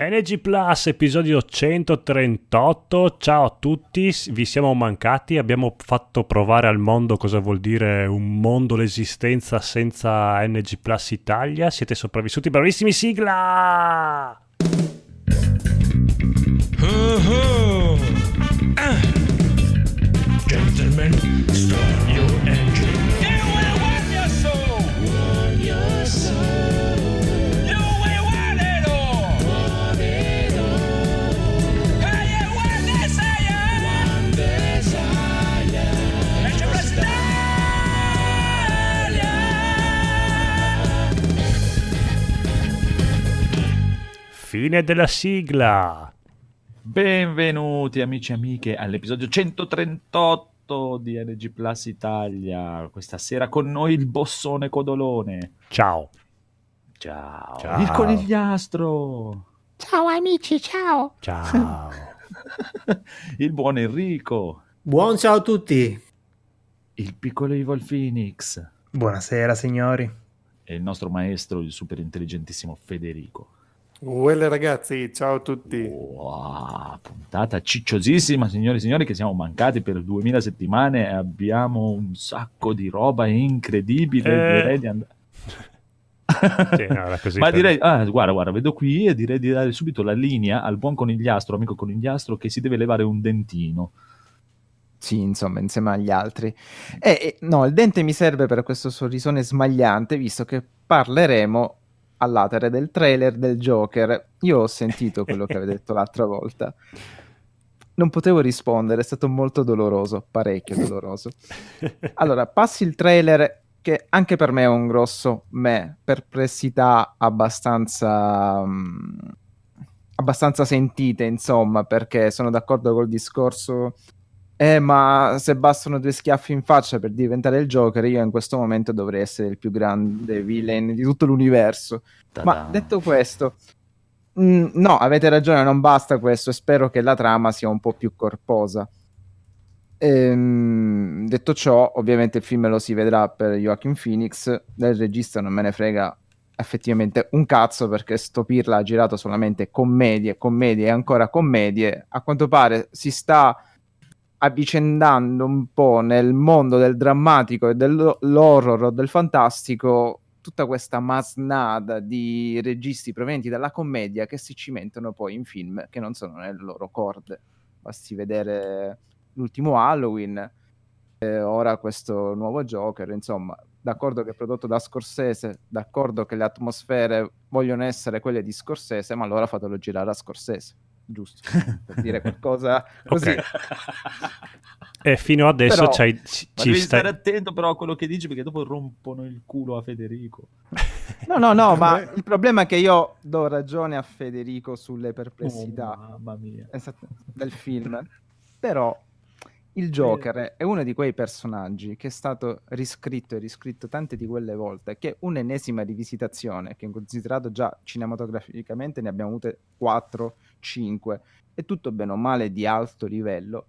NG Plus, episodio 138. Ciao a tutti, vi siamo mancati. Abbiamo fatto provare al mondo cosa vuol dire un mondo, l'esistenza senza NG Plus Italia. Siete sopravvissuti, bravissimi, sigla! Uh-huh. Ah. Gentlemen, Fine della sigla. Benvenuti amici e amiche all'episodio 138 di NG Plus Italia. Questa sera con noi il bossone Codolone. Ciao. Ciao. Ciao. Il conigliastro. Ciao amici, ciao. Ciao. il buon Enrico. Buon ciao a tutti. Il piccolo Evil Phoenix. Buonasera signori. E il nostro maestro, il super intelligentissimo Federico. Uele ragazzi, ciao a tutti. Wow, puntata cicciosissima, signori e signori, che siamo mancati per 2000 settimane e abbiamo un sacco di roba incredibile. Eh. Direi di andare. Sì, no, Ma direi, ah, guarda, guarda, vedo qui e direi di dare subito la linea al buon conigliastro, amico conigliastro, che si deve levare un dentino. Sì, insomma, insieme agli altri. E, e, no, il dente mi serve per questo sorrisone smagliante, visto che parleremo all'atere del trailer del Joker. Io ho sentito quello che avete detto l'altra volta. Non potevo rispondere, è stato molto doloroso, parecchio doloroso. Allora, passi il trailer che anche per me è un grosso me, perplessità abbastanza mm, abbastanza sentite, insomma, perché sono d'accordo col discorso eh, ma se bastano due schiaffi in faccia per diventare il Joker, io in questo momento dovrei essere il più grande villain di tutto l'universo. Ma Ta-da. detto questo, mm, no, avete ragione, non basta questo e spero che la trama sia un po' più corposa. Ehm, detto ciò, ovviamente il film lo si vedrà per Joaquin Phoenix, del regista non me ne frega effettivamente un cazzo perché sto pirla ha girato solamente commedie, commedie e ancora commedie. A quanto pare si sta avvicendando un po' nel mondo del drammatico e dell'horror o del fantastico tutta questa masnada di registi provenienti dalla commedia che si cimentano poi in film che non sono nelle loro corde. Basti vedere l'ultimo Halloween, eh, ora questo nuovo Joker, insomma, d'accordo che è prodotto da Scorsese, d'accordo che le atmosfere vogliono essere quelle di Scorsese, ma allora fatelo girare a Scorsese, giusto? per dire qualcosa così. Ok. E fino adesso Però- ci devi stai... stare attento però a quello che dici perché dopo rompono il culo a Federico. No, no, no, Eh, ma beh. il problema è che io do ragione a Federico sulle perplessità Oh, mamma mia. esatto, del film. Però il Joker è uno di quei personaggi che è stato riscritto e riscritto tante di quelle volte che un'ennesima rivisitazione, che considerato già cinematograficamente ne abbiamo avute 4, 5, e tutto bene o male di alto livello,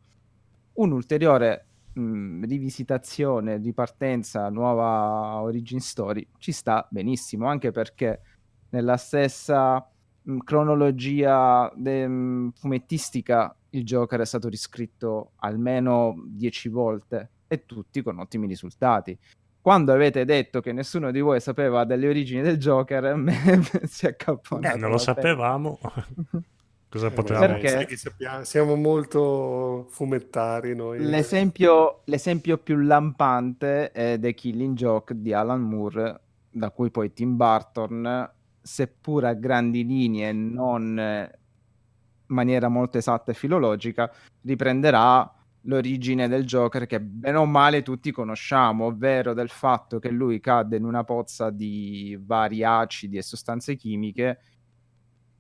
un'ulteriore mh, rivisitazione, ripartenza, nuova origin story ci sta benissimo, anche perché nella stessa mh, cronologia de- mh, fumettistica il Joker è stato riscritto almeno dieci volte e tutti con ottimi risultati. Quando avete detto che nessuno di voi sapeva delle origini del Joker, a me si è accapponato. Eh, non lo sapevamo. Cosa Eh, potevamo... Perché? sai che sappiamo- siamo molto fumettari noi. L'esempio, l'esempio più lampante è The Killing Joke di Alan Moore, da cui poi Tim Burton, seppur a grandi linee, non in maniera molto esatta e filologica, riprenderà l'origine del Joker che bene o male tutti conosciamo, ovvero del fatto che lui cadde in una pozza di vari acidi e sostanze chimiche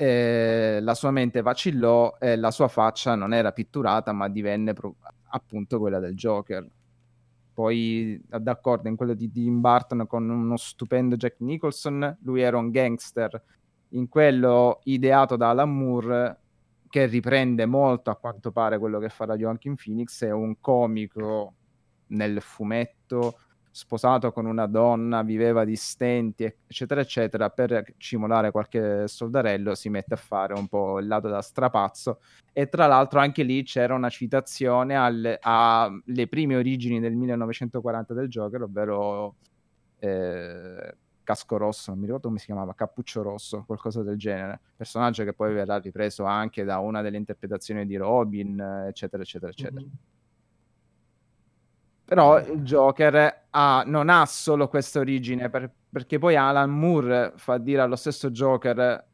eh, la sua mente vacillò e la sua faccia non era pitturata ma divenne pro- appunto quella del Joker. Poi d'accordo in quello di Tim Burton con uno stupendo Jack Nicholson, lui era un gangster. In quello ideato da Alan Moore, che riprende molto a quanto pare quello che farà Joaquin Phoenix, è un comico nel fumetto sposato con una donna, viveva di stenti, eccetera, eccetera, per cimolare qualche soldarello si mette a fare un po' il lato da strapazzo. E tra l'altro anche lì c'era una citazione alle, prime origini del 1940 del Joker, ovvero eh, Casco Rosso, non mi ricordo come si chiamava, Cappuccio Rosso, qualcosa del genere. Personaggio che poi verrà ripreso anche da una delle interpretazioni di Robin, eccetera, eccetera, eccetera. Mhm. Però il Joker ha- non ha solo questa origine, per- perché poi Alan Moore fa dire allo stesso Joker: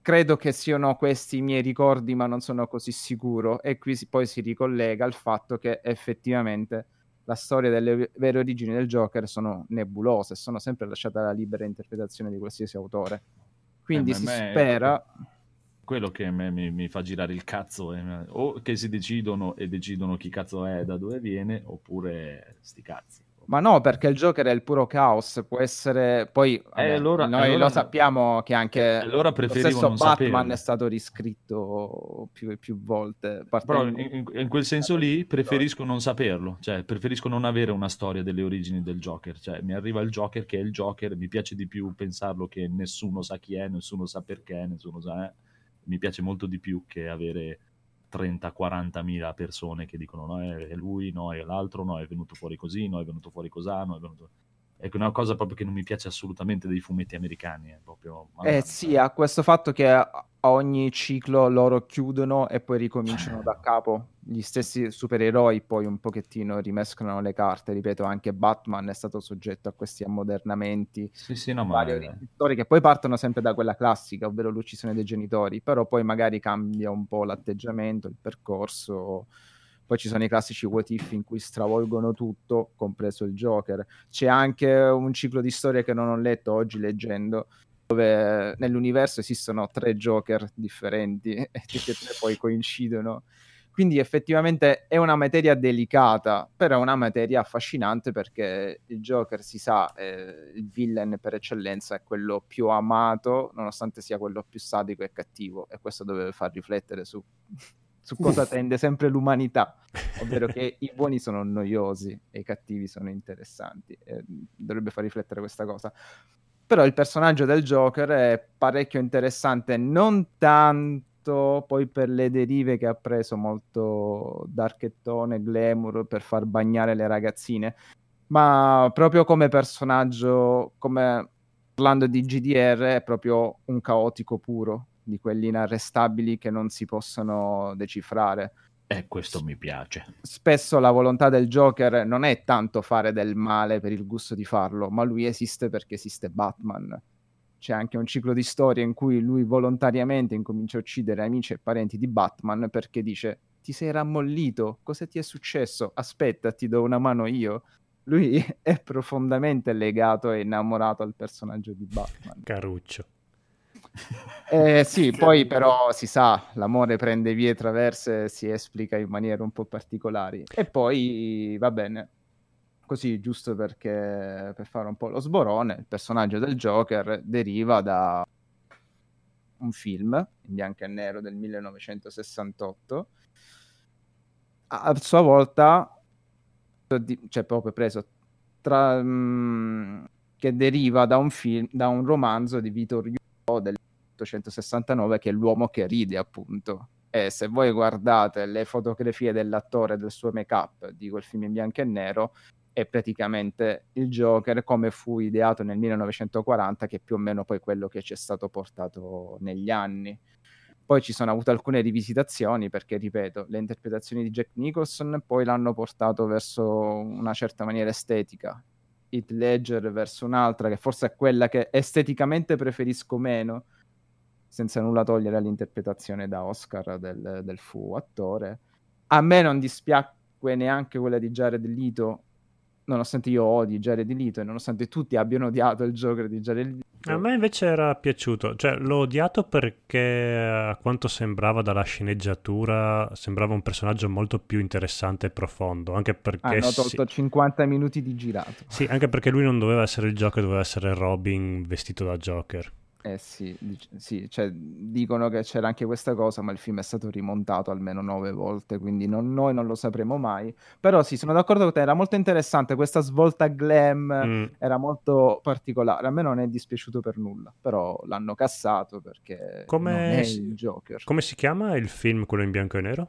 Credo che siano questi i miei ricordi, ma non sono così sicuro. E qui si- poi si ricollega al fatto che effettivamente la storia delle vere origini del Joker sono nebulose, sono sempre lasciate alla libera interpretazione di qualsiasi autore. Quindi Eh, si spera. Quello che a me mi, mi fa girare il cazzo è o che si decidono e decidono chi cazzo è, da dove viene, oppure sti cazzi. Ma no, perché il Joker è il puro caos, può essere... Poi vabbè, allora- noi allora- lo sappiamo che anche allora lo stesso Batman saperlo. è stato riscritto più e più volte. Però in, in- in quel senso lì preferisco non saperlo, cioè preferisco non avere una storia delle origini del Joker, cioè mi arriva il Joker che è il Joker, mi piace di più pensarlo che nessuno sa chi è, nessuno sa perché, nessuno sa... eh. Mi piace molto di più che avere 30-40 mila persone che dicono no è lui, no è l'altro, no è venuto fuori così, no è venuto fuori così, no è venuto... È una cosa proprio che non mi piace assolutamente dei fumetti americani, è proprio... Eh sì, ha questo fatto che a ogni ciclo loro chiudono e poi ricominciano Eh. da capo. Gli stessi supereroi poi un pochettino rimescolano le carte. Ripeto, anche Batman è stato soggetto a questi ammodernamenti. Sì, sì, no. Varie storie che poi partono sempre da quella classica, ovvero l'uccisione dei genitori, però poi magari cambia un po' l'atteggiamento, il percorso. Poi ci sono i classici what if in cui stravolgono tutto, compreso il Joker. C'è anche un ciclo di storie che non ho letto oggi leggendo, dove nell'universo esistono tre Joker differenti e tutti e tre poi coincidono. Quindi effettivamente è una materia delicata, però è una materia affascinante perché il Joker si sa, eh, il villain per eccellenza è quello più amato, nonostante sia quello più sadico e cattivo, e questo deve far riflettere su, su cosa tende sempre l'umanità, ovvero che i buoni sono noiosi e i cattivi sono interessanti. E dovrebbe far riflettere questa cosa. Però il personaggio del Joker è parecchio interessante, non tanto poi per le derive che ha preso molto darkettone, glamour per far bagnare le ragazzine, ma proprio come personaggio, come parlando di GDR, è proprio un caotico puro, di quelli inarrestabili che non si possono decifrare Eh, questo mi piace. spesso la volontà del Joker non è tanto fare del male per il gusto di farlo, ma lui esiste perché esiste Batman. C'è anche un ciclo di storie in cui lui volontariamente incomincia a uccidere amici e parenti di Batman perché dice ti sei rammollito, cosa ti è successo? Aspetta, ti do una mano io. Lui è profondamente legato e innamorato al personaggio di Batman. Caruccio. Eh, sì, poi però si sa, l'amore prende vie traverse si esplica in maniere un po' particolari. E poi va bene, così giusto perché per fare un po' lo sborone, il personaggio del Joker deriva da un film in bianco e nero del 1968. A sua volta, cioè proprio preso tra, mm, che deriva da un film, da un romanzo di Vitor Hugo del 1869 che è L'uomo che ride, appunto. E se voi guardate le fotografie dell'attore del suo make-up di quel film in bianco e nero, è praticamente il Joker come fu ideato nel 1940, che è più o meno poi quello che ci è stato portato negli anni. Poi ci sono avute alcune rivisitazioni perché, ripeto, le interpretazioni di Jack Nicholson poi l'hanno portato verso una certa maniera estetica. Heath Ledger verso un'altra che forse è quella che esteticamente preferisco meno, senza nulla togliere all'interpretazione da Oscar del, del fu attore. A me non dispiacque neanche quella di Jared Leto, nonostante io odi Jared Leto e nonostante tutti abbiano odiato il Joker di Jared Leto. A me invece era piaciuto, cioè l'ho odiato perché a quanto sembrava dalla sceneggiatura sembrava un personaggio molto più interessante e profondo, anche perché Hanno tolto 50 minuti di girato. sì, anche perché lui non doveva essere il Joker, doveva essere Robin vestito da Joker. Eh sì, dic- sì, cioè, dicono che c'era anche questa cosa, ma il film è stato rimontato almeno nove volte, quindi non- noi non lo sapremo mai. Però sì, sono d'accordo con te, era molto interessante, questa svolta glam Mm. era molto particolare, a me non è dispiaciuto per nulla, però l'hanno cassato perché Come è il Joker. Come si chiama il film, quello in bianco e nero?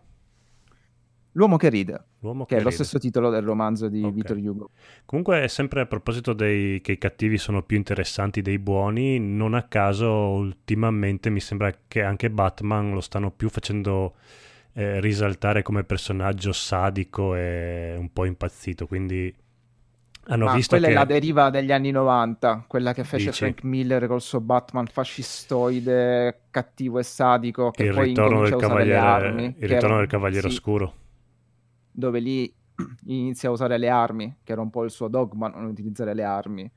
L'uomo che ride, L'uomo che è lo stesso titolo del romanzo di Ok. Victor Hugo. Comunque, sempre a proposito dei che i cattivi sono più interessanti dei buoni, non a caso ultimamente mi sembra che anche Batman lo stanno più facendo eh, risaltare come personaggio sadico e un po' impazzito, quindi hanno Ma visto quella che... è la deriva degli anni 90, quella che fece Dici? Frank Miller col suo Batman fascistoide, cattivo e sadico, che il poi ritorno del cavaliere, armi, il che ritorno era- del cavaliere sì, oscuro. Dove lì inizia a usare le armi, che era un po' il suo dogma, non utilizzare le armi.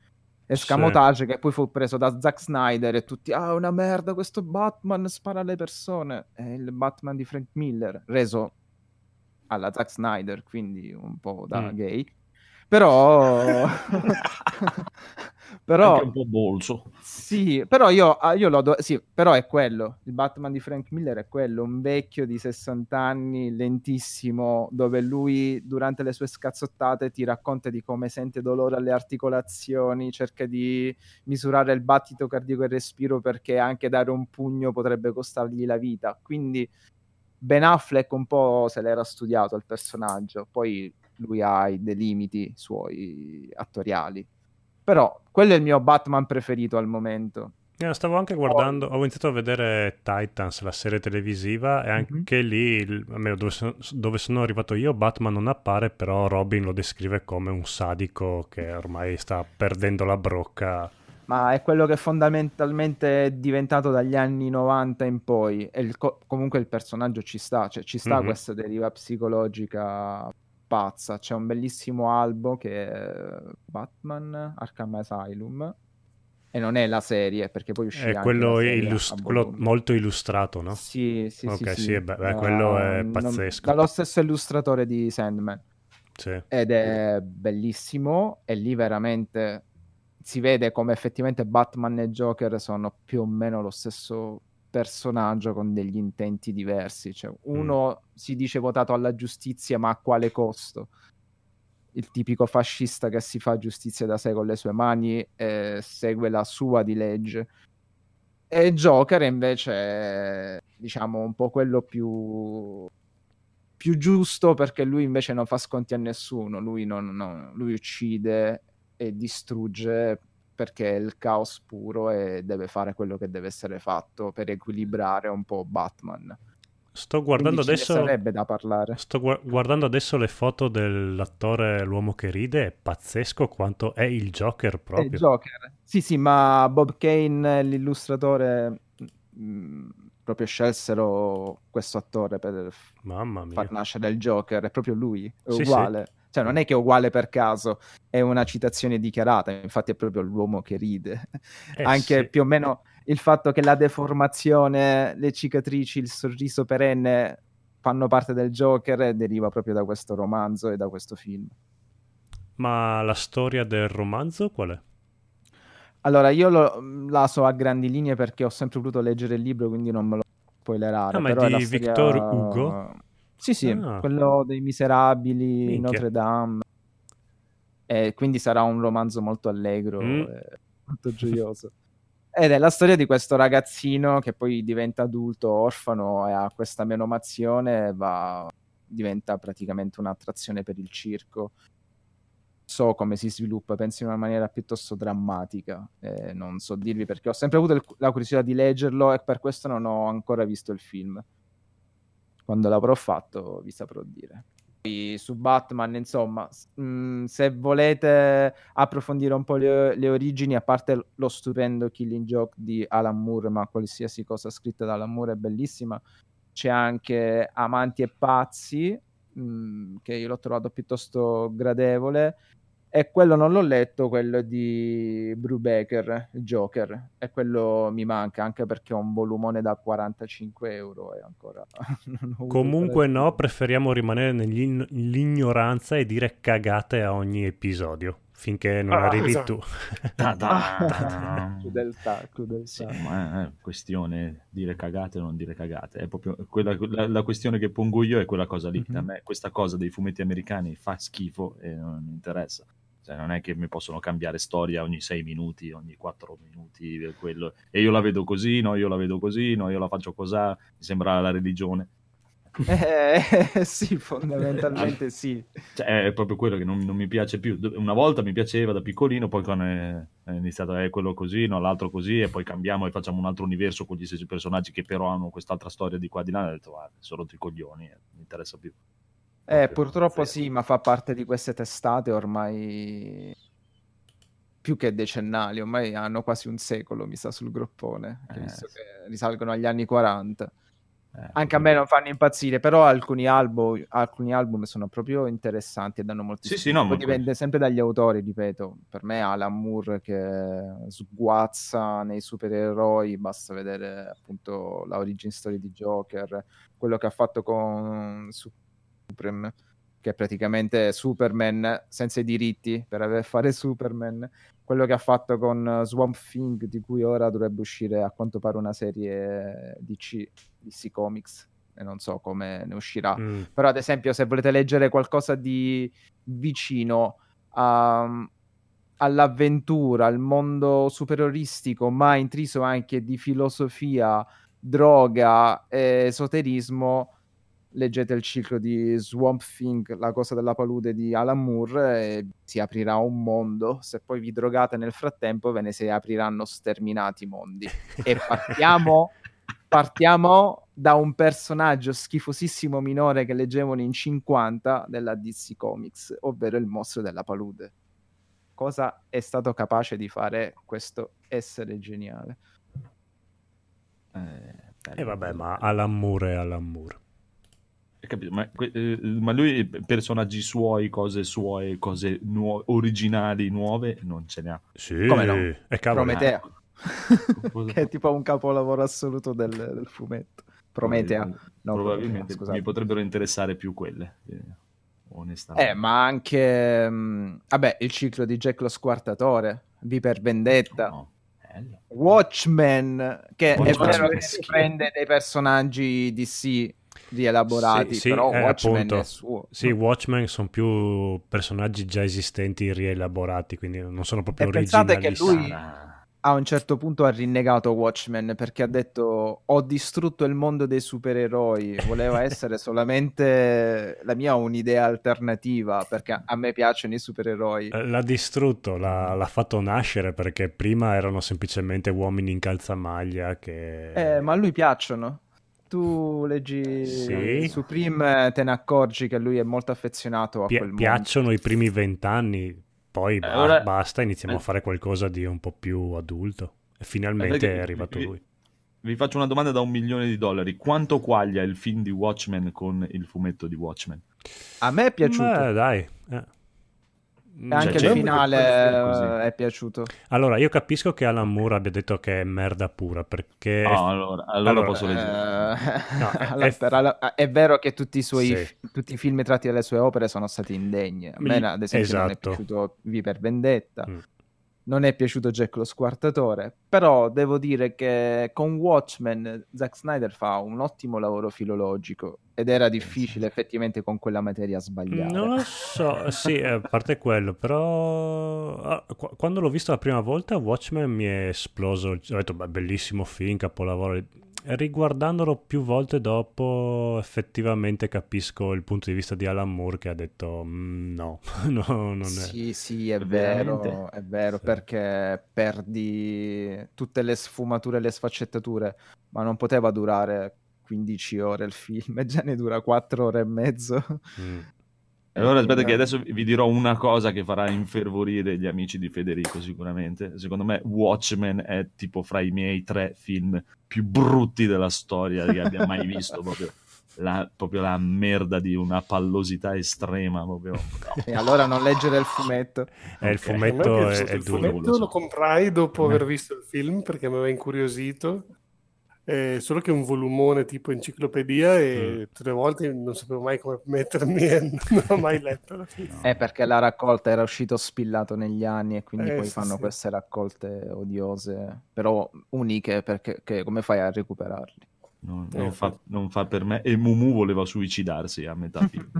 Escamotage che poi fu preso da Zack Snyder e tutti, ah, una merda, questo Batman spara alle persone. È il Batman di Frank Miller, reso alla Zack Snyder, quindi un po' da Mm. gay. Però... però... Anche un po' bolso. Sì, però io, ah, io lo do- sì, però è quello. Il Batman di Frank Miller è quello, un vecchio di 60 anni, lentissimo, dove lui durante le sue scazzottate ti racconta di come sente dolore alle articolazioni, cerca di misurare il battito cardiaco e il respiro perché anche dare un pugno potrebbe costargli la vita. Quindi Ben Affleck un po' se l'era studiato il personaggio, poi lui ha dei limiti suoi attoriali. Però quello è il mio Batman preferito al momento. Eh, stavo anche guardando, ho iniziato a vedere Titans, la serie televisiva, e anche lì, il- almeno dove sono, dove sono arrivato io, Batman non appare, però Robin lo descrive come un sadico che ormai sta perdendo la brocca. Ma è quello che fondamentalmente è diventato dagli anni 90 in poi. E il co- comunque il personaggio ci sta, cioè ci sta Mhm. questa deriva psicologica pazza. C'è un bellissimo albo che è Batman Arkham Asylum. E non è la serie, perché poi uscì È quello, la serie illus- a quello molto illustrato, no? Sì, sì, Ok, sì, sì, sì. beh, quello è non- pazzesco. dallo stesso illustratore di Sandman. Sì. ed è bellissimo e lì veramente si vede come effettivamente Batman e Joker sono più o meno lo stesso personaggio con degli intenti diversi cioè uno si dice votato alla giustizia ma a quale costo? Il tipico fascista che si fa giustizia da sé con le sue mani e segue la sua di legge. E Joker invece è, diciamo un po' quello più più giusto perché lui invece non fa sconti a nessuno, lui, non, non- lui uccide e distrugge perché è il caos puro e deve fare quello che deve essere fatto per equilibrare un po' Batman. Sto guardando adesso... sarebbe da parlare. Sto gua- guardando adesso le foto dell'attore L'uomo che ride, è pazzesco quanto è il Joker È proprio. Joker. Sì, sì, ma Bob Kane, l'illustratore, mh, proprio scelsero questo attore per Mamma mia. far nascere il Joker, è proprio lui, è Sì, uguale. Cioè, non è che è uguale per caso, è una citazione dichiarata, infatti è proprio l'uomo che ride. Eh, Anche sì. più o meno il fatto che la deformazione, le cicatrici, il sorriso perenne fanno parte del Joker deriva proprio da questo romanzo e da questo film. Ma la storia del romanzo qual è? Allora, io lo- la so a grandi linee perché ho sempre voluto leggere il libro, quindi non me lo spoilerare. Ah, ma è di storia- Victor Hugo? Sì, sì, Ah. quello dei Miserabili, Minchia. Notre Dame. E quindi sarà un romanzo molto allegro Mm. e molto gioioso. Ed è la storia di questo ragazzino che poi diventa adulto, orfano e ha questa menomazione va, diventa praticamente un'attrazione per il circo. So come si sviluppa, penso in una maniera piuttosto drammatica. eh, non so dirvi perché ho sempre avuto il- la curiosità di leggerlo e per questo non ho ancora visto il film. Quando l'avrò fatto vi saprò dire. Su Batman, insomma, mh, se volete approfondire un po' le, le origini, a parte lo stupendo Killing Joke di Alan Moore, ma qualsiasi cosa scritta da Alan Moore è bellissima, c'è anche Amanti e Pazzi, mh, che io l'ho trovato piuttosto gradevole, e quello non l'ho letto, quello di Brubaker, Joker, e quello mi manca anche perché è un volumone da 45 euro e ancora ho Comunque no, preferiamo rimanere nell'ignoranza e dire cagate a ogni episodio. finché non Ah, arrivi esatto. tu. Ta- ta- Crudeltà, crudeltà. Sì, ma è questione dire cagate o non dire cagate. È proprio quella, la, la questione che pongo io è quella cosa lì. Mhm. A me questa cosa dei fumetti americani fa schifo e non mi interessa. Cioè, non è che mi possono cambiare storia ogni sei minuti, ogni quattro minuti, e quello. E io la vedo così, no, io la vedo così, no, io la faccio così. Mi sembra la religione. Eh, sì, fondamentalmente sì. Cioè, è proprio quello che non, non mi piace più. Una volta mi piaceva da piccolino, poi quando è, è iniziato è quello così, no, l'altro così, e poi cambiamo e facciamo un altro universo con gli stessi personaggi che però hanno quest'altra storia di qua e di là. Ho detto, guarda, sono rotto i coglioni, eh, non mi interessa più. Eh, purtroppo zero. sì, ma fa parte di queste testate ormai più che decennali, ormai hanno quasi un secolo, mi sa, sul groppone, Eh, visto sì. che risalgono agli anni 40. Eh, Anche a me non fanno impazzire, però alcuni album, alcuni album sono proprio interessanti e danno molti Sì, sì, no, Poi dipende sempre dagli autori, ripeto. Per me Alan Moore che sguazza nei supereroi, basta vedere appunto la origin story di Joker, quello che ha fatto con Supreme, che è praticamente Superman senza i diritti per aver fare Superman, quello che ha fatto con Swamp Thing, di cui ora dovrebbe uscire a quanto pare una serie DC, DC Comics, e non so come ne uscirà. Mm. Però, ad esempio, se volete leggere qualcosa di vicino a- all'avventura, al mondo superioristico, ma intriso anche di filosofia, droga e esoterismo, leggete il ciclo di Swamp Thing, la cosa della palude di Alan Moore, e si aprirà un mondo. Se poi vi drogate nel frattempo, ve ne si apriranno sterminati mondi. E partiamo partiamo da un personaggio schifosissimo minore che leggevano in 50 della DC Comics, ovvero il mostro della palude. Cosa è stato capace di fare questo essere geniale? Eh, E bello, vabbè, bello, ma. Alan Moore è Alan Moore. Capito? Ma, eh, ma lui personaggi suoi, cose sue, cose nuo- originali, nuove, non ce ne ha. Sì, Come no? e cavolo. Prometea. Che è tipo un capolavoro assoluto del, del fumetto. Prometea. no, Probabilmente Prometea, mi potrebbero interessare più quelle, eh, onestamente. Eh, ma anche... mh, vabbè, il ciclo di Jack lo Squartatore, V per Vendetta. No. Watchmen, che è Watchmen vero che prende dei personaggi DC rielaborati, Sì, sì, però eh, Watchmen appunto. è suo. Sì, Watchmen sono più personaggi già esistenti rielaborati, quindi non sono proprio E pensate che lui- A un certo punto ha rinnegato Watchmen perché ha detto ho distrutto il mondo dei supereroi, voleva essere solamente la mia un'idea alternativa perché a me piacciono i supereroi. Eh, L'ha distrutto, l'ha, l'ha fatto nascere perché prima erano semplicemente uomini in calzamaglia che... Eh, ma a lui piacciono. Tu leggi Sì. Supreme, te ne accorgi che lui è molto affezionato a Pi- quel mondo. piacciono i primi vent'anni, poi ba- ora- basta, iniziamo eh. a fare qualcosa di un po' più adulto. E finalmente è arrivato vi- lui. Vi faccio una domanda da un milione di dollari. Quanto quaglia il film di Watchmen con il fumetto di Watchmen? A me è piaciuto. Eh, dai. eh. E anche Cioè, il finale eh, è piaciuto. Allora, io capisco che Alan Moore abbia detto che è merda pura, perché... Ah, allora, allora, allora, posso leggere. Eh, No, è- allora, è- vero che tutti i suoi Sì. tutti i film tratti dalle sue opere sono stati indegni. A me, ad esempio, non è esatto. piaciuto V per Vendetta, Mm. Non è piaciuto Jack lo Squartatore. Però devo dire che con Watchmen Zack Snyder fa un ottimo lavoro filologico ed era difficile effettivamente con quella materia sbagliare. Non lo so, sì, a parte quello, però ah, qu- quando l'ho visto la prima volta Watchmen mi è esploso, ho detto beh, bellissimo film, capolavoro, riguardandolo più volte dopo effettivamente capisco il punto di vista di Alan Moore che ha detto "Mm, no, no, non è... Sì, sì, è Veramente? vero, è vero, Sì. perché perdi tutte le sfumature e le sfaccettature, ma non poteva durare 15 ore il film, e già ne dura 4 ore e mezzo. Mm. Allora aspetta Eh, che adesso vi dirò una cosa che farà infervorire gli amici di Federico sicuramente. Secondo me Watchmen è tipo fra i miei tre film più brutti della storia che abbia mai visto. Proprio la, proprio la merda di una pallosità estrema. Proprio. E allora non leggere il fumetto. Eh, il fumetto me è è, è il duro. fumetto, lo so. lo comprai dopo Eh. aver visto il film perché mi aveva incuriosito eh, solo che è un volumone tipo enciclopedia e Mm. tutte le volte non sapevo mai come mettermi e non ho mai letto alla fine. È perché la raccolta era uscito spillato negli anni e quindi Eh, poi sì, fanno sì. queste raccolte odiose, però uniche perché che- come fai a recuperarli? No, Eh, non, fa, sì. non fa per me. E Mumu voleva suicidarsi a metà film.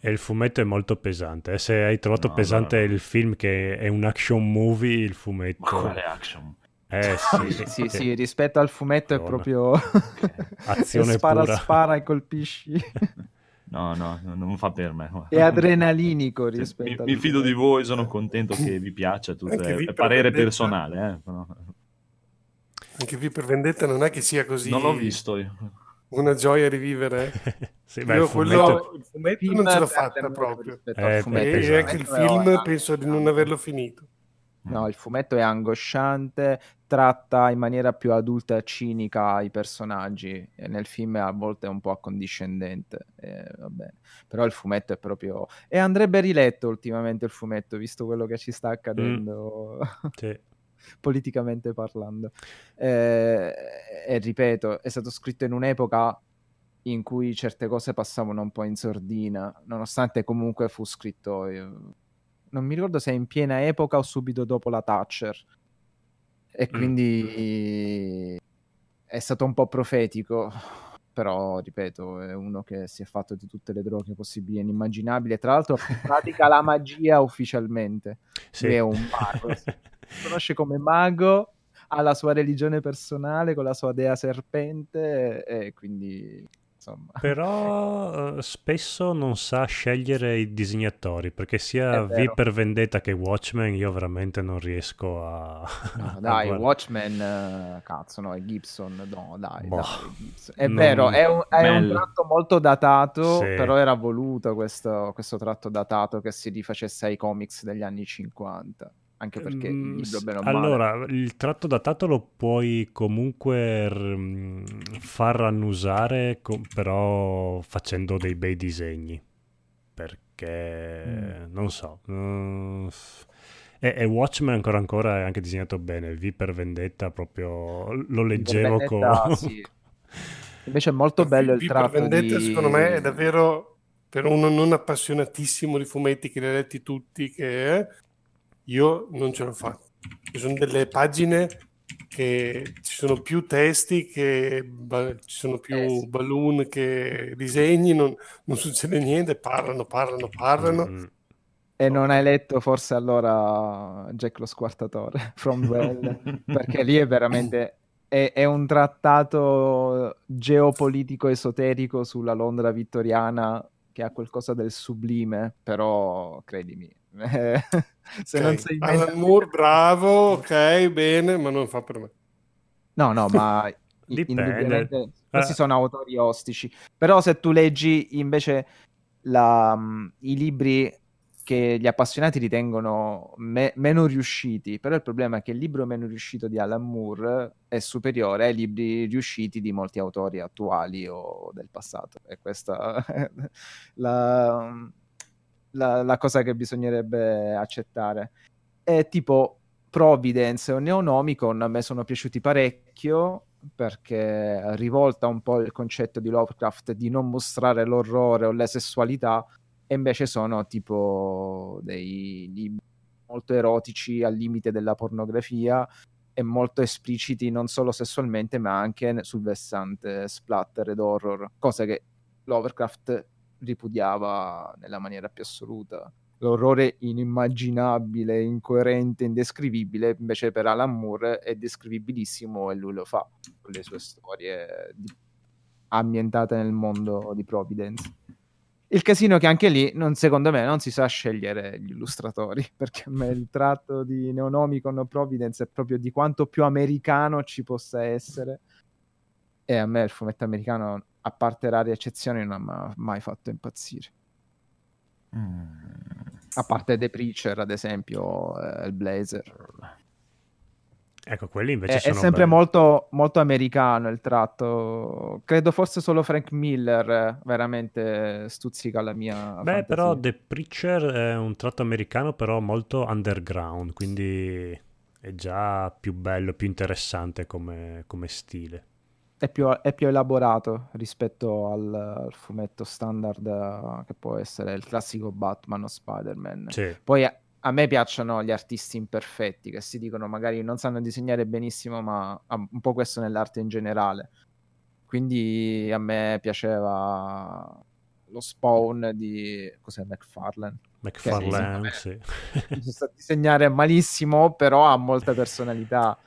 E il fumetto è molto pesante. eh. Se hai trovato No, pesante no, no. il film che è un action movie, il Ma fumetto... quale action? Eh sì, Sì, sì, rispetto al fumetto è Madonna. proprio Azione spara, pura. spara e colpisci. No, no, no, non fa per me. è adrenalinico rispetto mi, mi fido di voi, sono contento che vi piaccia. Tutto, Anche è, è parere vendetta. personale. eh, però Anche qui per Vendetta non è che sia così Non l'ho visto io. una gioia rivivere. Sì, beh, Io il fumetto... quello, il fumetto Film non ce l'ho fatta proprio. Eh, è fumetto. E pesante. anche il è film penso di non averlo finito. No, il fumetto è angosciante, tratta in maniera più adulta e cinica i personaggi, e nel film a volte è un po' accondiscendente, eh, va bene. però il fumetto è proprio... E andrebbe riletto ultimamente il fumetto, visto quello che ci sta accadendo Sì. politicamente parlando. Eh, e ripeto, è stato scritto in un'epoca in cui certe cose passavano un po' in sordina, nonostante comunque fu scritto... eh, non mi ricordo se è in piena epoca o subito dopo la Thatcher. E Mm. quindi è stato un po' profetico. Però, ripeto, è uno che si è fatto di tutte le droghe possibili e inimmaginabili. Tra l'altro pratica la magia ufficialmente. Sì. Lui è un mago. Si conosce come mago, ha la sua religione personale con la sua dea serpente e quindi, insomma... Però eh, spesso non sa scegliere i disegnatori, perché sia V per Vendetta che Watchmen io veramente non riesco a... No, a dai, guardare. Watchmen, eh, cazzo, no, è Gibson, no, dai, Boh. dai, Gibson. È Non- vero, è un, è un tratto molto datato, Sì. però era voluto questo, questo tratto datato che si rifacesse ai comics degli anni 50, anche perché il Mm, allora, il tratto datato lo puoi comunque mm, far annusare, co- però facendo dei bei disegni. Perché non so. mm, e, e Watchmen ancora ancora è anche disegnato bene. V per Vendetta proprio lo leggevo con... Sì. Invece è molto bello il V per tratto Vendetta di... secondo me è davvero per uno non appassionatissimo di fumetti che li ha letti tutti che è, io non ce l'ho fatta. Ci sono delle pagine che ci sono più testi che ba- ci sono più Eh, sì. balloon che disegni, non, non succede niente, parlano, parlano, parlano. Mm, E non hai letto forse allora Jack lo squartatore, From Well, perché lì è veramente... È, è un trattato geopolitico esoterico sulla Londra vittoriana che ha qualcosa del sublime, però credimi, se Ok, non sei Alan Moore, bravo, ok, bene, ma non fa per me. No, no, ma indubbiamente questi Eh. sono autori ostici. Però se tu leggi invece la- mh, i libri che gli appassionati ritengono me- meno riusciti, però il problema è che il libro meno riuscito di Alan Moore è superiore ai libri riusciti di molti autori attuali o del passato. E questa è la, la- la cosa che bisognerebbe accettare. È tipo Providence o Neonomicon a me sono piaciuti parecchio perché rivolta un po' il concetto di Lovecraft di non mostrare l'orrore o la sessualità e invece sono tipo dei libri molto erotici al limite della pornografia e molto espliciti non solo sessualmente ma anche sul versante splatter ed horror, cosa che Lovecraft ripudiava nella maniera più assoluta. L'orrore inimmaginabile, incoerente, indescrivibile, invece per Alan Moore è descrivibilissimo e lui lo fa con le sue storie di- ambientate nel mondo di Providence. Il casino che anche lì, non, secondo me, non si sa scegliere gli illustratori, perché a me il tratto di Neonomicon Providence è proprio di quanto più americano ci possa essere. E a me il fumetto americano, a parte rare eccezioni, non mi ha mai fatto impazzire. Mm. A parte The Preacher, ad esempio, eh, il Blazer. Ecco, quelli invece È, è sono sempre belli. molto, molto americano il tratto. Credo forse solo Frank Miller veramente stuzzica la mia. Beh, fantasia. però The Preacher è un tratto americano, però molto underground, quindi è già più bello, più interessante come, come stile. È più, è più elaborato rispetto al, al fumetto standard che può essere il classico Batman o Spider-Man. Sì. Poi a, a me piacciono gli artisti imperfetti che si dicono magari non sanno disegnare benissimo, ma un po' questo nell'arte in generale. Quindi a me piaceva lo spawn di cos'è McFarlane. McFarlane, sì, sì. sa disegnare malissimo, però ha molta personalità.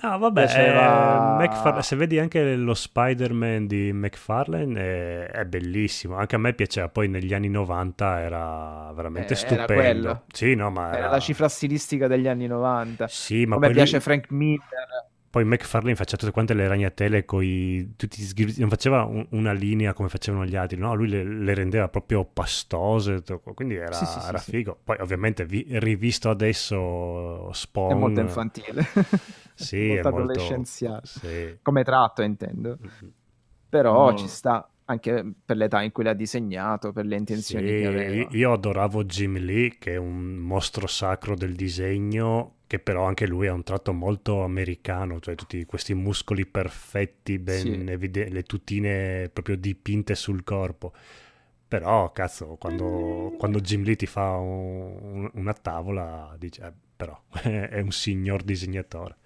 No, vabbè, Piaceva- eh, se vedi anche lo Spider-Man di McFarlane è, è bellissimo, anche a me piaceva, poi negli anni 90 era veramente Eh, era stupendo. quello. Sì, no, ma Era la cifra stilistica degli anni 90. Sì, ma Come poi, piace lui- Frank Miller. Poi McFarlane faceva tutte quante le ragnatele coi tutti non faceva un- una linea come facevano gli altri, no, lui le, le rendeva proprio pastose, to- quindi era, Sì, sì, era sì. figo. Poi ovviamente vi- rivisto adesso Spawn È molto infantile. Sì, molto è molto adolescenziale. Sì. Come tratto, intendo. Mhm. Però No. ci sta anche per l'età in cui l'ha disegnato, per le intenzioni Sì, che aveva. io adoravo Jim Lee, che è un mostro sacro del disegno, che però anche lui ha un tratto molto americano, cioè tutti questi muscoli perfetti, ben Sì. evidenti, le tutine proprio dipinte sul corpo. Però, cazzo, quando, quando Jim Lee ti fa un- una tavola, dice, eh, però è un signor disegnatore.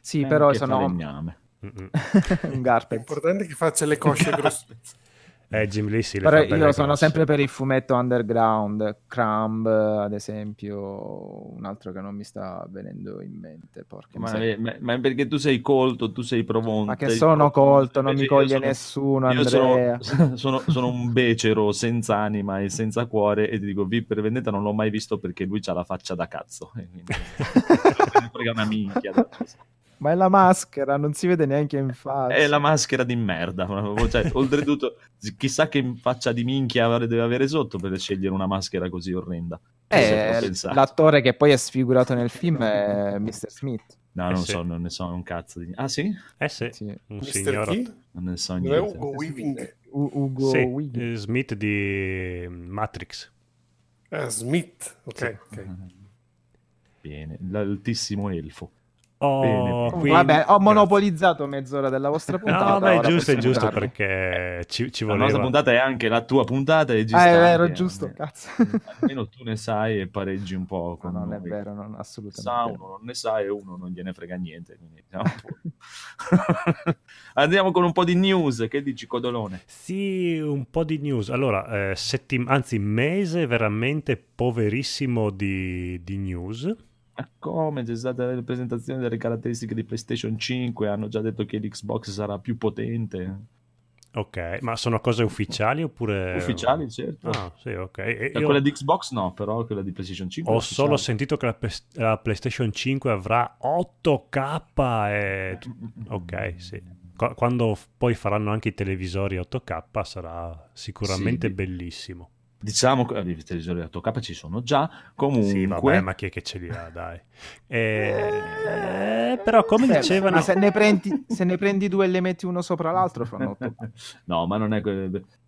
Sì, Eh, però che fa sono legname. Un Garpet. L'importante è che faccia le cosce grosse. Eh, Jim Lee sì, le Però io sono grosse. sempre per il fumetto underground, Crumb, ad esempio, un altro che non mi sta venendo in mente. Porca Ma, miseria. ma- ma perché tu sei colto, tu sei provonte. Ma che sono colto, non mi coglie sono- nessuno, Io Andrea. sono, sono, sono un becero senza anima e senza cuore e ti dico, V per Vendetta non l'ho mai visto perché lui ha la faccia da cazzo. E quindi- frega una minchia. Ma è la maschera, non si vede neanche in faccia. È la maschera di merda. Cioè, oltretutto, chissà che faccia di minchia deve avere sotto per scegliere una maschera così orrenda. Eh, l'attore che poi è sfigurato nel film è Mr. Smith. No, Eh non sì. so, non ne so un cazzo di... Ah sì? Eh sì, Sì. un Mister signor... Non ne so Non è niente. Ugo Weaving. U- Ugo Sì, Weaving. eh, Smith di Matrix. Ah, Smith. Ok, Sì. ok. Bene, l'altissimo elfo. Oh, Bene. quindi- Vabbè, ho monopolizzato mezz'ora della vostra puntata. No, beh, è giusto, è giusto darvi. perché ci, ci La voleva. nostra puntata è anche la tua puntata e Ah, è sta vero, giusto, eh, cazzo. Almeno tu ne sai e pareggi un po' No, con non è vero, non Sa assolutamente. uno non ne sa e uno non gliene frega niente. quindi Andiamo con un po' di news. Che dici, Codolone? Sì, un po' di news. Allora, eh, settim- anzi, mese veramente poverissimo di, di news. Come? C'è stata la presentazione delle caratteristiche di PlayStation 5. Hanno già detto che l'Xbox sarà più potente. Ok, ma sono cose ufficiali oppure... Ufficiali, certo. Ah, sì, ok. E io Quella di Xbox no, però quella di PlayStation 5 è ho solo sentito che la, Pes- la PlayStation 5 avrà 8K e... Ok, sì. Qu- Quando f- poi faranno anche i televisori 8K sarà sicuramente Sì. bellissimo. Diciamo che eh, i televisori 8K ci sono già. Comunque, Sì, vabbè, ma chi è che ce li ha, dai. Eh, però come Beh, dicevano... ma se ne, prendi, se ne prendi due e le metti uno sopra l'altro fanno 8 no, ma non è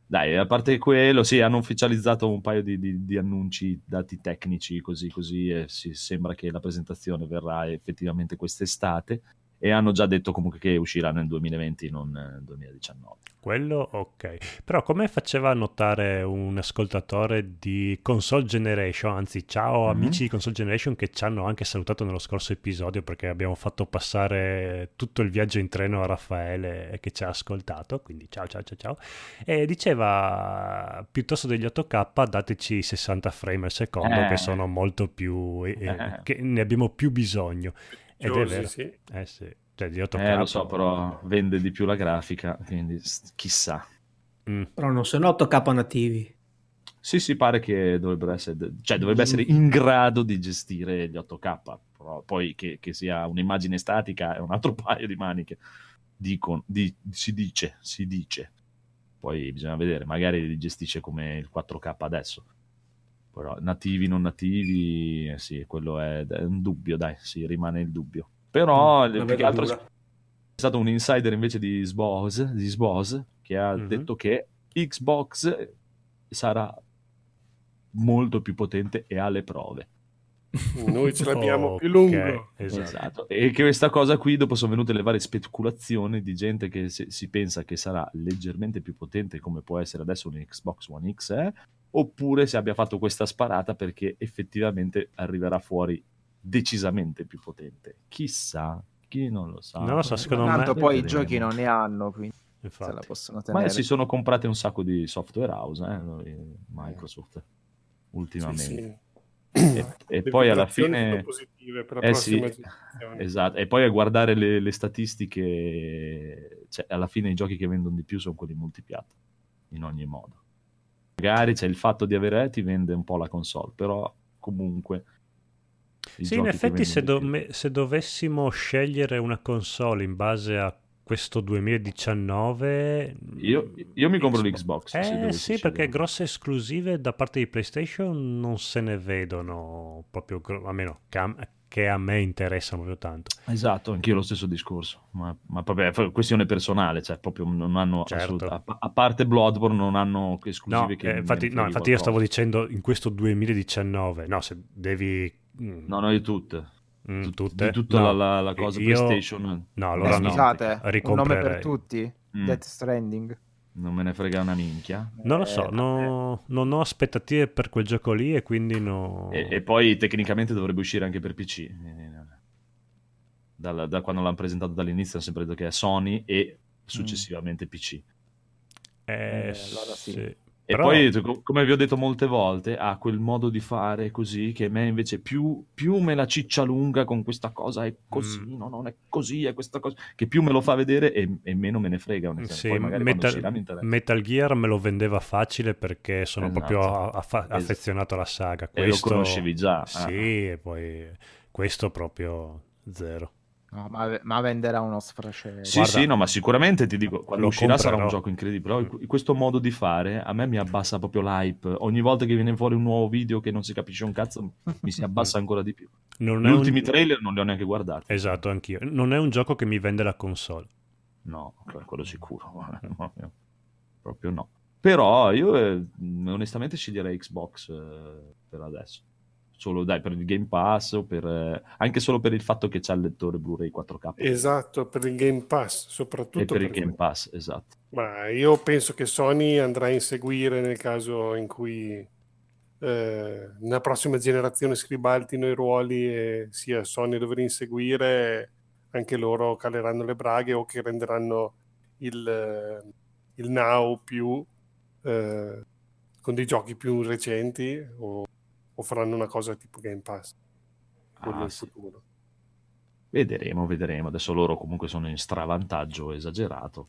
Dai, a parte quello, sì, hanno ufficializzato un paio di, di- di annunci, dati tecnici, così così, e sì, sembra che la presentazione verrà effettivamente quest'estate. E hanno già detto comunque che uscirà nel 2020, non nel 2019. Quello ok. Però come faceva notare un ascoltatore di Console Generation, anzi ciao Mhm. amici di Console Generation che ci hanno anche salutato nello scorso episodio perché abbiamo fatto passare tutto il viaggio in treno a Raffaele che ci ha ascoltato, quindi ciao ciao ciao ciao. E diceva piuttosto degli 8K dateci 60 frame al secondo Eh. che sono molto più... eh, Eh. che ne abbiamo più bisogno. Ed è vero. sì. Eh sì. Cioè di 8K. Eh, lo so, però vende di più la grafica, quindi chissà. Mm. Però non sono 8K nativi. Sì, sì, pare che dovrebbero essere, cioè, dovrebbe essere in grado di gestire gli 8K, però poi che, che sia un'immagine statica è un altro paio di maniche. Dicono, di- si dice, si dice. Poi bisogna vedere, magari li gestisce come il 4K adesso. Però nativi, non nativi, eh sì, quello è, è un dubbio, dai, sì, rimane il dubbio. Però Una più che altro verdura. è stato un insider invece di Sbose, di Sbose che ha Mhm. detto che Xbox sarà molto più potente e ha le prove. Noi ce l'abbiamo Ok, più lungo. Esatto. Esatto. E che questa cosa qui, dopo sono venute le varie speculazioni di gente che se- si pensa che sarà leggermente più potente come può essere adesso un Xbox One X, eh, oppure se abbia fatto questa sparata perché effettivamente arriverà fuori decisamente più potente. Chissà, chi non lo sa. Non lo so, secondo me- Tanto poi i giochi non ne hanno, quindi se Infatti. la possono Ma tenere. si sono comprate un sacco di software house, eh, Microsoft, Sì, ultimamente. sì. E, e Le poi alla fine... positive per la Eh sì, esatto. E poi a guardare le, le statistiche, cioè, alla fine i giochi che vendono di più sono quelli multipiatta, in ogni modo. Magari c'è il fatto di avere ti vende un po' la console, però comunque... Sì, in effetti se, do- se dovessimo scegliere una console in base a questo 2019... Io- io mi compro Xbox. l'Xbox, Eh sì, perché grosse esclusive da parte di PlayStation non se ne vedono proprio, gro- a meno che a, me interessano proprio tanto. Esatto, anch'io lo stesso discorso, ma, ma proprio è questione personale, cioè proprio non hanno Certo. assoluta- a, a parte Bloodborne non hanno esclusive No, che eh, infatti, no, infatti io stavo qualcosa. dicendo in questo 2019, no, se devi... mm, No, no, di tutte. mm, Tut- tutte? Di tutta No, la, la- la cosa io- PlayStation. No, Eh, allora no. scusate, un nome per tutti? Mm. Death Stranding. Non me ne frega una minchia. Non lo so, Eh, no- non ho aspettative per quel gioco lì e quindi no... E, e poi tecnicamente dovrebbe uscire anche per PC. Eh, dalla- da quando l'hanno presentato dall'inizio hanno sempre detto che è Sony e successivamente PC. Eh, Eh, allora sì. sì. E Però- poi, co- come vi ho detto molte volte, ha quel modo di fare così che a me invece più, più me la ciccia lunga con questa cosa è così, Mm. no, non è così, è questa cosa, che più me lo fa vedere e, e meno me ne frega. Sì, Metal, uscirà. Metal Gear me lo vendeva facile perché sono Esatto. proprio a- affa- Esatto. affezionato alla saga. E lo Questo, conoscevi già, ah. Sì, e poi questo proprio zero. No, ma, ma venderà uno sfracello. Sì, Guarda, sì, no, ma sicuramente ti dico, quando uscirà sarà un comprerò. gioco incredibile. Però questo modo di fare a me mi abbassa proprio l'hype. Ogni volta che viene fuori un nuovo video che non si capisce un cazzo, mi si abbassa ancora di più. Non Gli è un- ultimi trailer non li ho neanche guardati. Esatto, anch'io. Non è un gioco che mi vende la console. No, que- quello sicuro. proprio, proprio no. Però io eh, onestamente sceglierei Xbox eh, per adesso. Solo dai, per il Game Pass o per, eh, anche solo per il fatto che c'ha il lettore Blu-ray 4K. Esatto, per il Game Pass, soprattutto E per il per Game Pass, esatto. Ma io penso che Sony andrà a inseguire nel caso in cui eh, nella prossima generazione si ribaltino i ruoli e sia Sony a dover inseguire, anche loro caleranno le braghe o che renderanno il, il Now più eh, con dei giochi più recenti o, o faranno una cosa tipo Game Pass. Quello Ah, è il sì. futuro. Vedremo, vedremo. Adesso loro comunque sono in stravantaggio esagerato.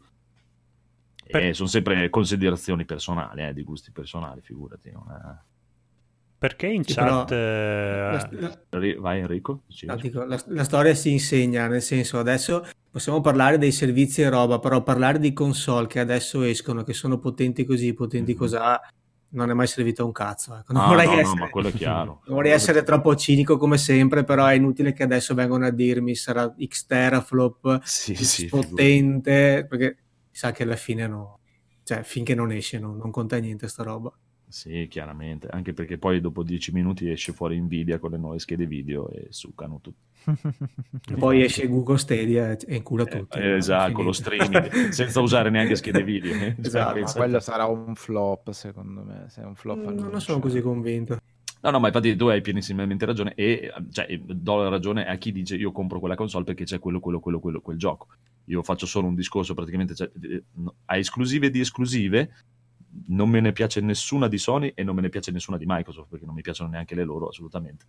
Per- E sono sempre considerazioni personali, eh, di gusti personali, figurati. non è- Perché in Sì, chat... però- eh, La, Vai Enrico? No, dico, la- la storia si insegna, nel senso adesso possiamo parlare dei servizi e roba, però parlare di console che adesso escono, che sono potenti così, potenti Mhm. cos'ha, non è mai servito a un cazzo. Ecco. Non Ah, vorrei no, no, essere, ma quello è chiaro. non vorrei essere troppo cinico come sempre, però è inutile che adesso vengano a dirmi sarà X teraflop, Sì, sì, figurati. potente, perché sa che alla fine no, cioè finché non esce no- non conta niente sta roba. Sì, chiaramente. Anche perché poi dopo 10 minuti esce fuori Nvidia con le nuove schede video e succano tutti. E poi esce Google Stadia e incula tutti. Eh, esatto, con lo streaming, senza usare neanche schede video. eh. Cioè, Esatto. pensa- Ma quello sarà un flop, secondo me. Se è un flop Mm, non sono così convinto. No, no, ma infatti tu hai pianissimamente ragione e cioè, do la ragione a chi dice io compro quella console perché c'è quello, quello, quello, quello, quel gioco. Io faccio solo un discorso praticamente, cioè, eh, a esclusive di esclusive non me ne piace nessuna di Sony e non me ne piace nessuna di Microsoft perché non mi piacciono neanche le loro assolutamente.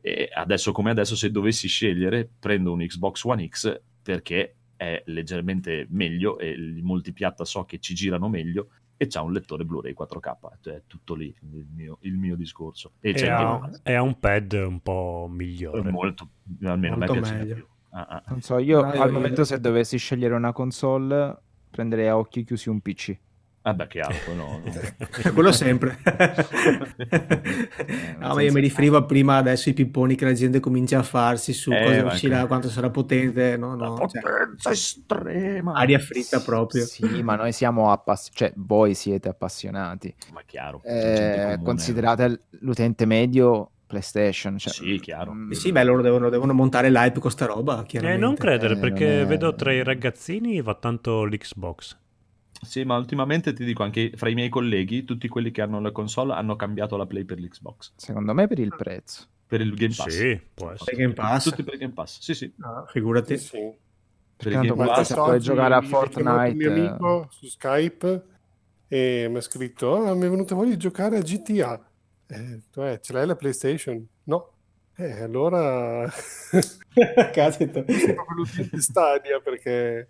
E adesso come adesso se dovessi scegliere prendo un Xbox One X perché è leggermente meglio e il multipiatta so che ci girano meglio e c'ha un lettore Blu-ray 4K, cioè è tutto lì il mio, il mio discorso. E, E ha, ha un pad un po' migliore. molto, almeno a me Molto piace più. Ah, ah. Non so, io io- al momento se dovessi scegliere una console prenderei a occhi chiusi un PC. Ah beh, chiaro, poi no, no. Quello sempre. no, ma io mi riferivo a prima adesso i pipponi che la gente comincia a farsi su Eh, cosa uscirà, quante sarà potente, no, La no, cioè, potenza estrema. aria fritta proprio. Sì, ma noi siamo appassionati, cioè voi siete appassionati. Ma chiaro. Eh, comune. considerate l'utente medio PlayStation. Cioè, Sì, chiaro. mm, Eh Sì, beh, loro devono, devono montare l'hype con sta roba, Eh, non credere, Eh, perché non è- vedo tra i ragazzini va tanto l'Xbox. Sì, ma ultimamente ti dico anche fra i miei colleghi, tutti quelli che hanno la console hanno cambiato la Play per l'Xbox, Secondo me per il prezzo. per il Game Pass. Sì, può essere. Per Game Pass. Tutti per il Game Pass, sì, sì. Ah, figurati. Sì, sì. Per il Tanto Game Pass. puoi oggi giocare a Fortnite, un mio amico su Skype e mi ha scritto ah, mi è venuta voglia di giocare a GTA eh, tu, eh, ce l'hai la PlayStation? no eh, allora Caspita. sei proprio l'utente Stadia perché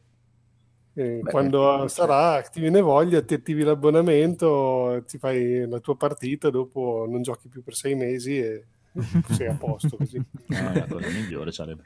Beh, quando eh, sarà ti viene voglia ti attivi l'abbonamento ti fai la tua partita dopo non giochi più per sei mesi e sei a posto così Ah, la cosa migliore sarebbe.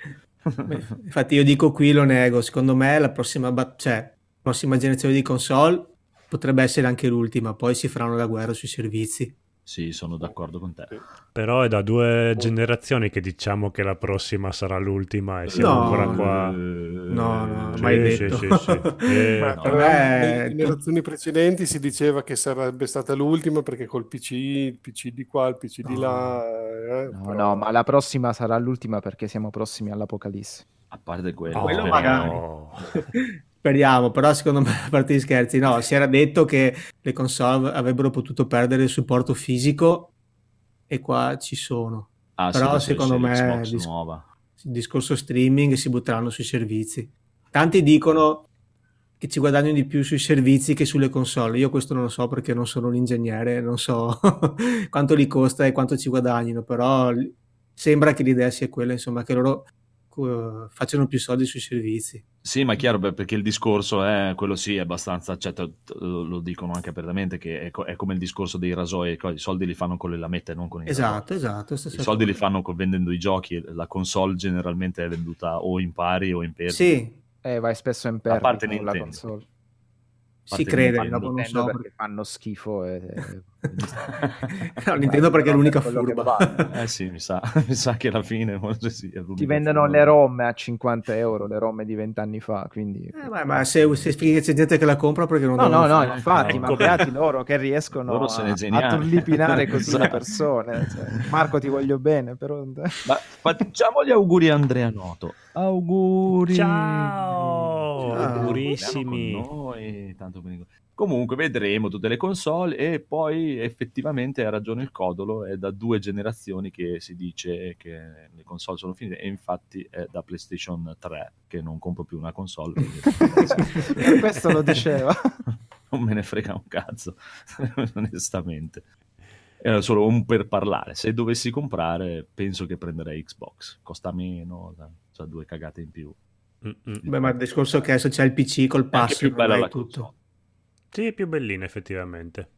Beh, Infatti io dico qui, lo nego, secondo me la prossima, ba- cioè, prossima generazione di console potrebbe essere anche l'ultima, poi si faranno la guerra sui servizi. Sì, sono d'accordo con te. Però è da due generazioni che diciamo che la prossima sarà l'ultima e siamo No. ancora qua. No, no, Sì, mai sì, detto. sì, sì. Eh, Ma no. per Per me- nelle generazioni precedenti si diceva che sarebbe stata l'ultima perché col PC, il PC di qua, il PC di No. là. eh, No, però- no, ma la prossima sarà l'ultima perché siamo prossimi all'Apocalisse. A parte quello, Oh, quello magari. Speriamo, però secondo me, a parte gli scherzi, no, si era detto che le console avrebbero potuto perdere il supporto fisico e qua ci sono. Ah, sì, Però adesso secondo me l'Xbox dis-. Il discorso streaming si butteranno sui servizi. Tanti dicono che ci guadagnano di più sui servizi che sulle console. Io questo non lo so perché non sono un ingegnere, non so quanto li costa e quanto ci guadagnino, però sembra che l'idea sia quella, insomma, che loro eh, facciano più soldi sui servizi. Sì, ma è chiaro perché il discorso è quello sì, è abbastanza, cioè, lo dicono anche apertamente, che è, co- è come il discorso dei rasoi, i soldi li fanno con le lamette e non con i rasoi. Esatto, esatto. I soldi li fanno co- vendendo i giochi, la console generalmente è venduta o in pari o in perdita. Sì, Eh, vai spesso in A parte perdita con la console. Si crede, dopo non so. perché fanno schifo e... No, Nintendo perché è l'unica furba. Eh sì, mi sa, mi sa che alla fine forse sì, Ti vendono modo. le ROM a 50 euro, le ROM di vent'anni fa, quindi... Eh, ma, ma se, se c'è gente che la compra perché non No, no, no, farlo? infatti, ecco ma beati loro che riescono Loro a, a tullipinare così le Esatto. persone. cioè, Marco, ti voglio bene, però... Ma facciamo gli auguri a Andrea Noto. Auguri. Ciao, Ciao. augurissimi. Noi, tanto bene. Comunque vedremo tutte le console e poi effettivamente ha ragione il Codolo, è da due generazioni che si dice che le console sono finite e infatti è da PlayStation 3 che non compro più una console. questo lo diceva. non me ne frega un cazzo, onestamente. Era solo un per parlare. Se dovessi comprare, penso che prenderei Xbox. Costa meno, ha due cagate in più. Mm-mm. Beh, ma il discorso è che adesso c'è il PC col È anche pass, più non bella hai la tutto. console. Sì, è più bellina effettivamente.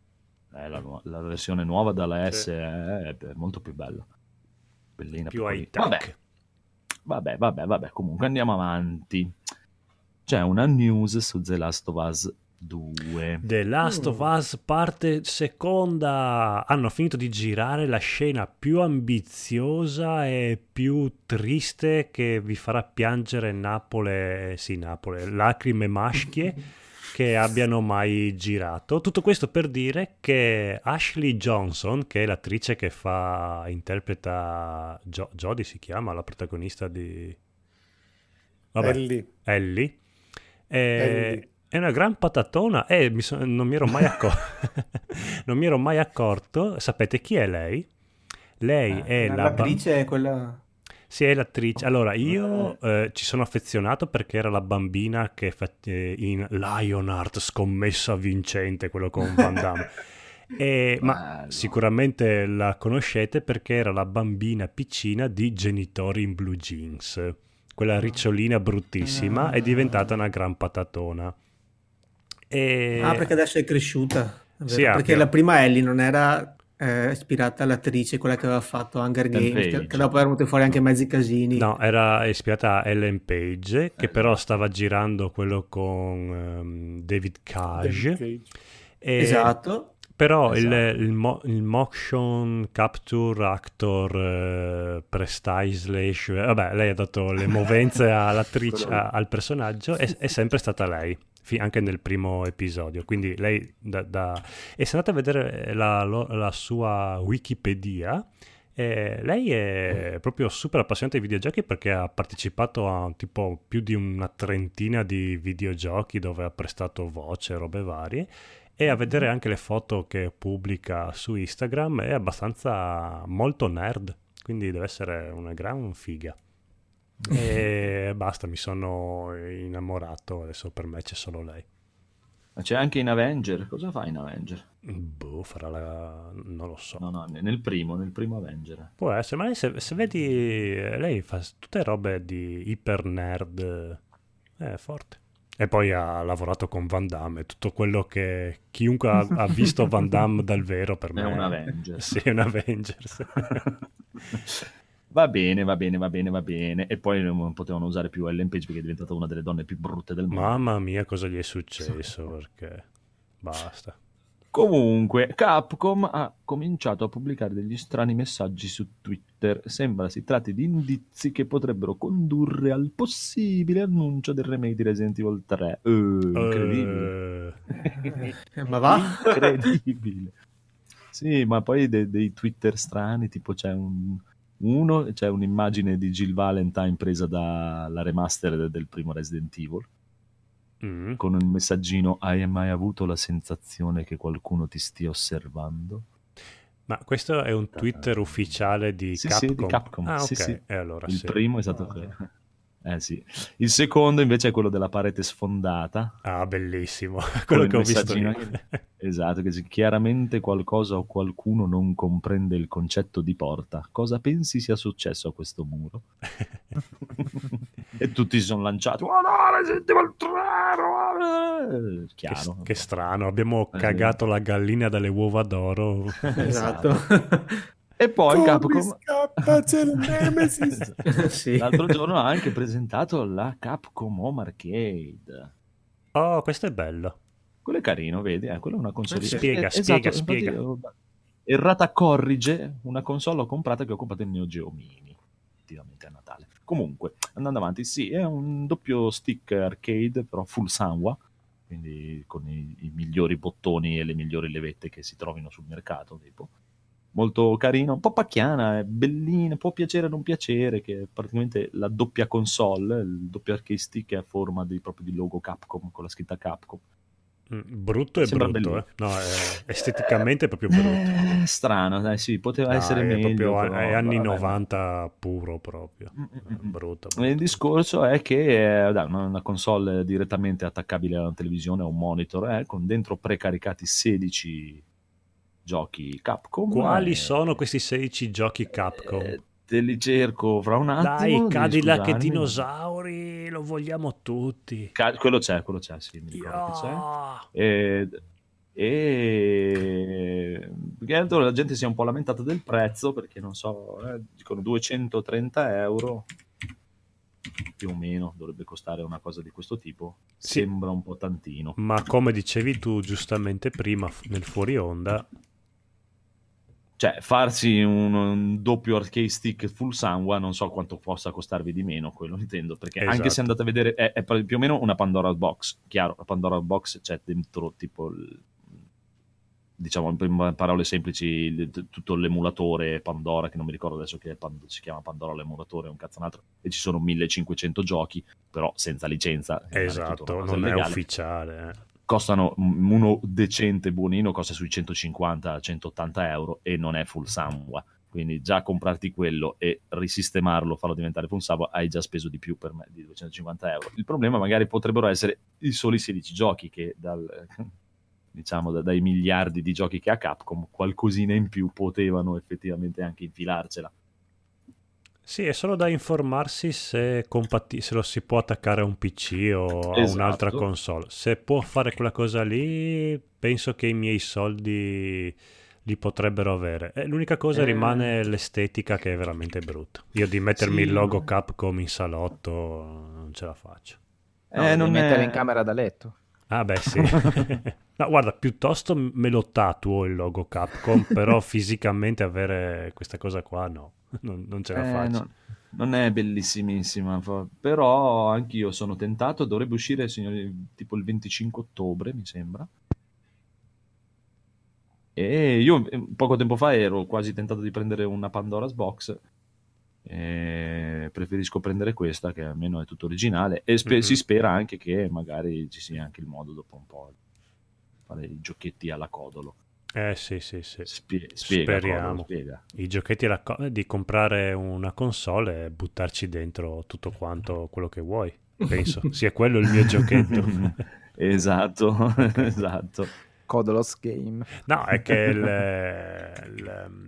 Eh, la, la versione nuova dalla Sì. S è, è molto più bella. Bellina. Più high tech. Vabbè, vabbè, vabbè, vabbè. Comunque andiamo avanti. C'è una news su The Last of Us 2. The Last of Us parte seconda. Hanno finito di girare la scena più ambiziosa e più triste che vi farà piangere Napole, sì, Napole, lacrime maschie che abbiano mai girato. Tutto questo per dire che Ashley Johnson, che è l'attrice che fa interpreta Jo- Jodie si chiama, la protagonista di Vabbè, Ellie. Ellie. È, Ellie. È una gran patatona e mi so- non, mi ero mai accor- non mi ero mai accorto. Sapete chi è lei? Lei è la ba- L'attrice è quella... sì, è l'attrice. Allora, io eh, ci sono affezionato perché era la bambina che fa- eh, in Lionheart, scommessa vincente, quello con Van Damme. E- ma sicuramente la conoscete perché era la bambina piccina di Genitori in Blue Jeans. Quella ricciolina bruttissima è diventata una gran patatona. E... Ah, perché adesso è cresciuta. è. Sì, perché più- la prima Ellie non era eh, ispirata all'attrice, quella che aveva fatto Hunger Games, che, Page. che dopo erano venuti fuori anche mezzi casini. No, era ispirata a Ellen Page, Eh. che però stava girando quello con ehm, David Cage. David Cage. E- Esatto. Però il, Esatto. il mo- il motion capture actor eh, eh, vabbè lei ha dato le movenze all'attrice a- al personaggio è, è sempre stata lei anche nel primo episodio quindi lei da, da- e se andate a vedere la, lo- la sua wikipedia E lei è proprio super appassionata di videogiochi perché ha partecipato a tipo più di una trentina di videogiochi dove ha prestato voce, robe varie. E a vedere anche le foto che pubblica su Instagram è abbastanza molto nerd, quindi deve essere una gran figa. E basta, mi sono innamorato, adesso per me c'è solo lei. Ma c'è anche in Avenger. Cosa fa in Avenger? Boh, farà la... non lo so. No, no, nel primo, nel primo Avenger. Può essere, ma lei se, se vedi, eh, lei fa tutte robe di iper nerd, è forte. E poi ha lavorato con Van Damme, tutto quello che chiunque ha, ha visto Van Damme dal vero per me È un Avenger. Sì, è un Avengers. Va bene, va bene, va bene, va bene. E poi non potevano usare più Ellen Page perché è diventata una delle donne più brutte del mondo. Mamma mia, cosa gli è successo? Perché basta. Comunque, Capcom ha cominciato a pubblicare degli strani messaggi su Twitter. Sembra si tratti di indizi che potrebbero condurre al possibile annuncio del remake di Resident Evil 3. Eh, incredibile. Eh, ma va? Incredibile. Sì, ma poi de- dei Twitter strani, tipo c'è un... Uno, c'è un'immagine di Jill Valentine presa dalla remaster de- del primo Resident Evil mm. con un messaggino hai mai avuto la sensazione che qualcuno ti stia osservando? Ma questo è un Twitter ufficiale di Sì, Capcom? sì, di Capcom. Ah, ok. Sì, sì. E allora Il sì. primo è stato Eh sì. Il secondo invece è quello della parete sfondata. Ah, bellissimo. Quello il che ho visto io. Esatto, che dice, chiaramente qualcosa o qualcuno non comprende il concetto di porta. Cosa pensi sia successo a questo muro? e tutti si sono lanciati. Oh no, Resident Evil 3! no!" Che, Chiaro. che strano, abbiamo Eh, cagato la gallina dalle uova d'oro. Esatto. E poi Come Capcom... scappa, c'è il Nemesis. sì. L'altro giorno ha anche presentato la Capcom Home Arcade. Oh, questo è bello. Quello è carino, vedi? Eh, quello è una console. Eh, spiega, Eh, spiega, esatto, infatti, spiega. eh, Errata corrige una console l'ho comprata che ho comprato il Neo Geo Mini. Effettivamente a Natale. Comunque, andando avanti, sì, è un doppio stick arcade, però full Sanwa. Quindi con i, i migliori bottoni e le migliori levette che si trovino sul mercato. Tipo. Molto carino, un po' pacchiana, è bellina, può piacere o non piacere, che è praticamente la doppia console, il doppio arcade stick è a forma di, proprio di logo Capcom, con la scritta Capcom. Mm, Brutto e Sembra brutto, eh. No, è- esteticamente è proprio brutto. Eh, strano, dai, sì, poteva No, essere è meglio. proprio però, è anni vabbè. 90 puro proprio. Mm, mm, mm. Brutto. Il brutto. discorso è che è dai, una una console direttamente attaccabile alla televisione, a un monitor, eh, con dentro precaricati 16 giochi Capcom. Quali eh, sono questi 16 giochi Capcom? eh, te li cerco fra un attimo. Dai, Cadillac e dinosauri, lo vogliamo tutti. Ca- quello c'è, quello c'è, sì, mi ricordo che c'è. Yeah. E, e perché la gente si è un po' lamentata del prezzo perché non so, eh, dicono 230 euro più o meno dovrebbe costare una cosa di questo tipo. Sì. Sembra un po' tantino. Ma come dicevi tu giustamente prima nel fuori onda, Cioè, farsi un, un doppio arcade stick full sangue non so quanto possa costarvi di meno, quello intendo, perché anche Esatto. se andate a vedere è, è più o meno una Pandora box, chiaro, la Pandora box c'è dentro tipo diciamo in parole semplici il- tutto l'emulatore Pandora che non mi ricordo adesso che è Pan- si chiama Pandora l'emulatore un cazzo un altro e ci sono 1500 giochi però senza licenza è esatto, non è illegale. ufficiale. Costano uno decente buonino costa sui 150-180 euro e non è full sangue quindi già comprarti quello e risistemarlo farlo diventare full sangue hai già speso di più per me di 250 euro. Il problema magari potrebbero essere i soli 16 giochi che dal diciamo da- dai miliardi di giochi che ha Capcom qualcosina in più potevano effettivamente anche infilarcela Sì, è solo da informarsi se, compati- se lo si può attaccare a un PC o a Esatto. un'altra console. Se può fare quella cosa lì, penso che i miei soldi li potrebbero avere. E l'unica cosa Eh. rimane l'estetica che è veramente brutta. Io di mettermi Sì, il logo ma- Capcom in salotto non ce la faccio. No, Eh, non mettere è- in camera da letto. Ah beh sì. no, guarda, piuttosto me lo tatuo il logo Capcom, però fisicamente avere questa cosa qua no, non, non ce la Eh, faccio. no, non è bellissimissima, però anch'io sono tentato. Dovrebbe uscire signori, tipo il 25 ottobre, mi sembra. E io eh, poco tempo fa ero quasi tentato di prendere una Pandora's Box. preferisco prendere questa che almeno è tutto originale e spe- Mhm. si spera anche che magari ci sia anche il modo dopo un po' fare i giochetti alla codolo. Eh sì, sì, sì. Spie- spiega, Speriamo. I giochetti alla co- di comprare una console e buttarci dentro tutto quanto quello che vuoi. Penso sia quello il mio giochetto. esatto, esatto. Codolos Game. No, è che il- il-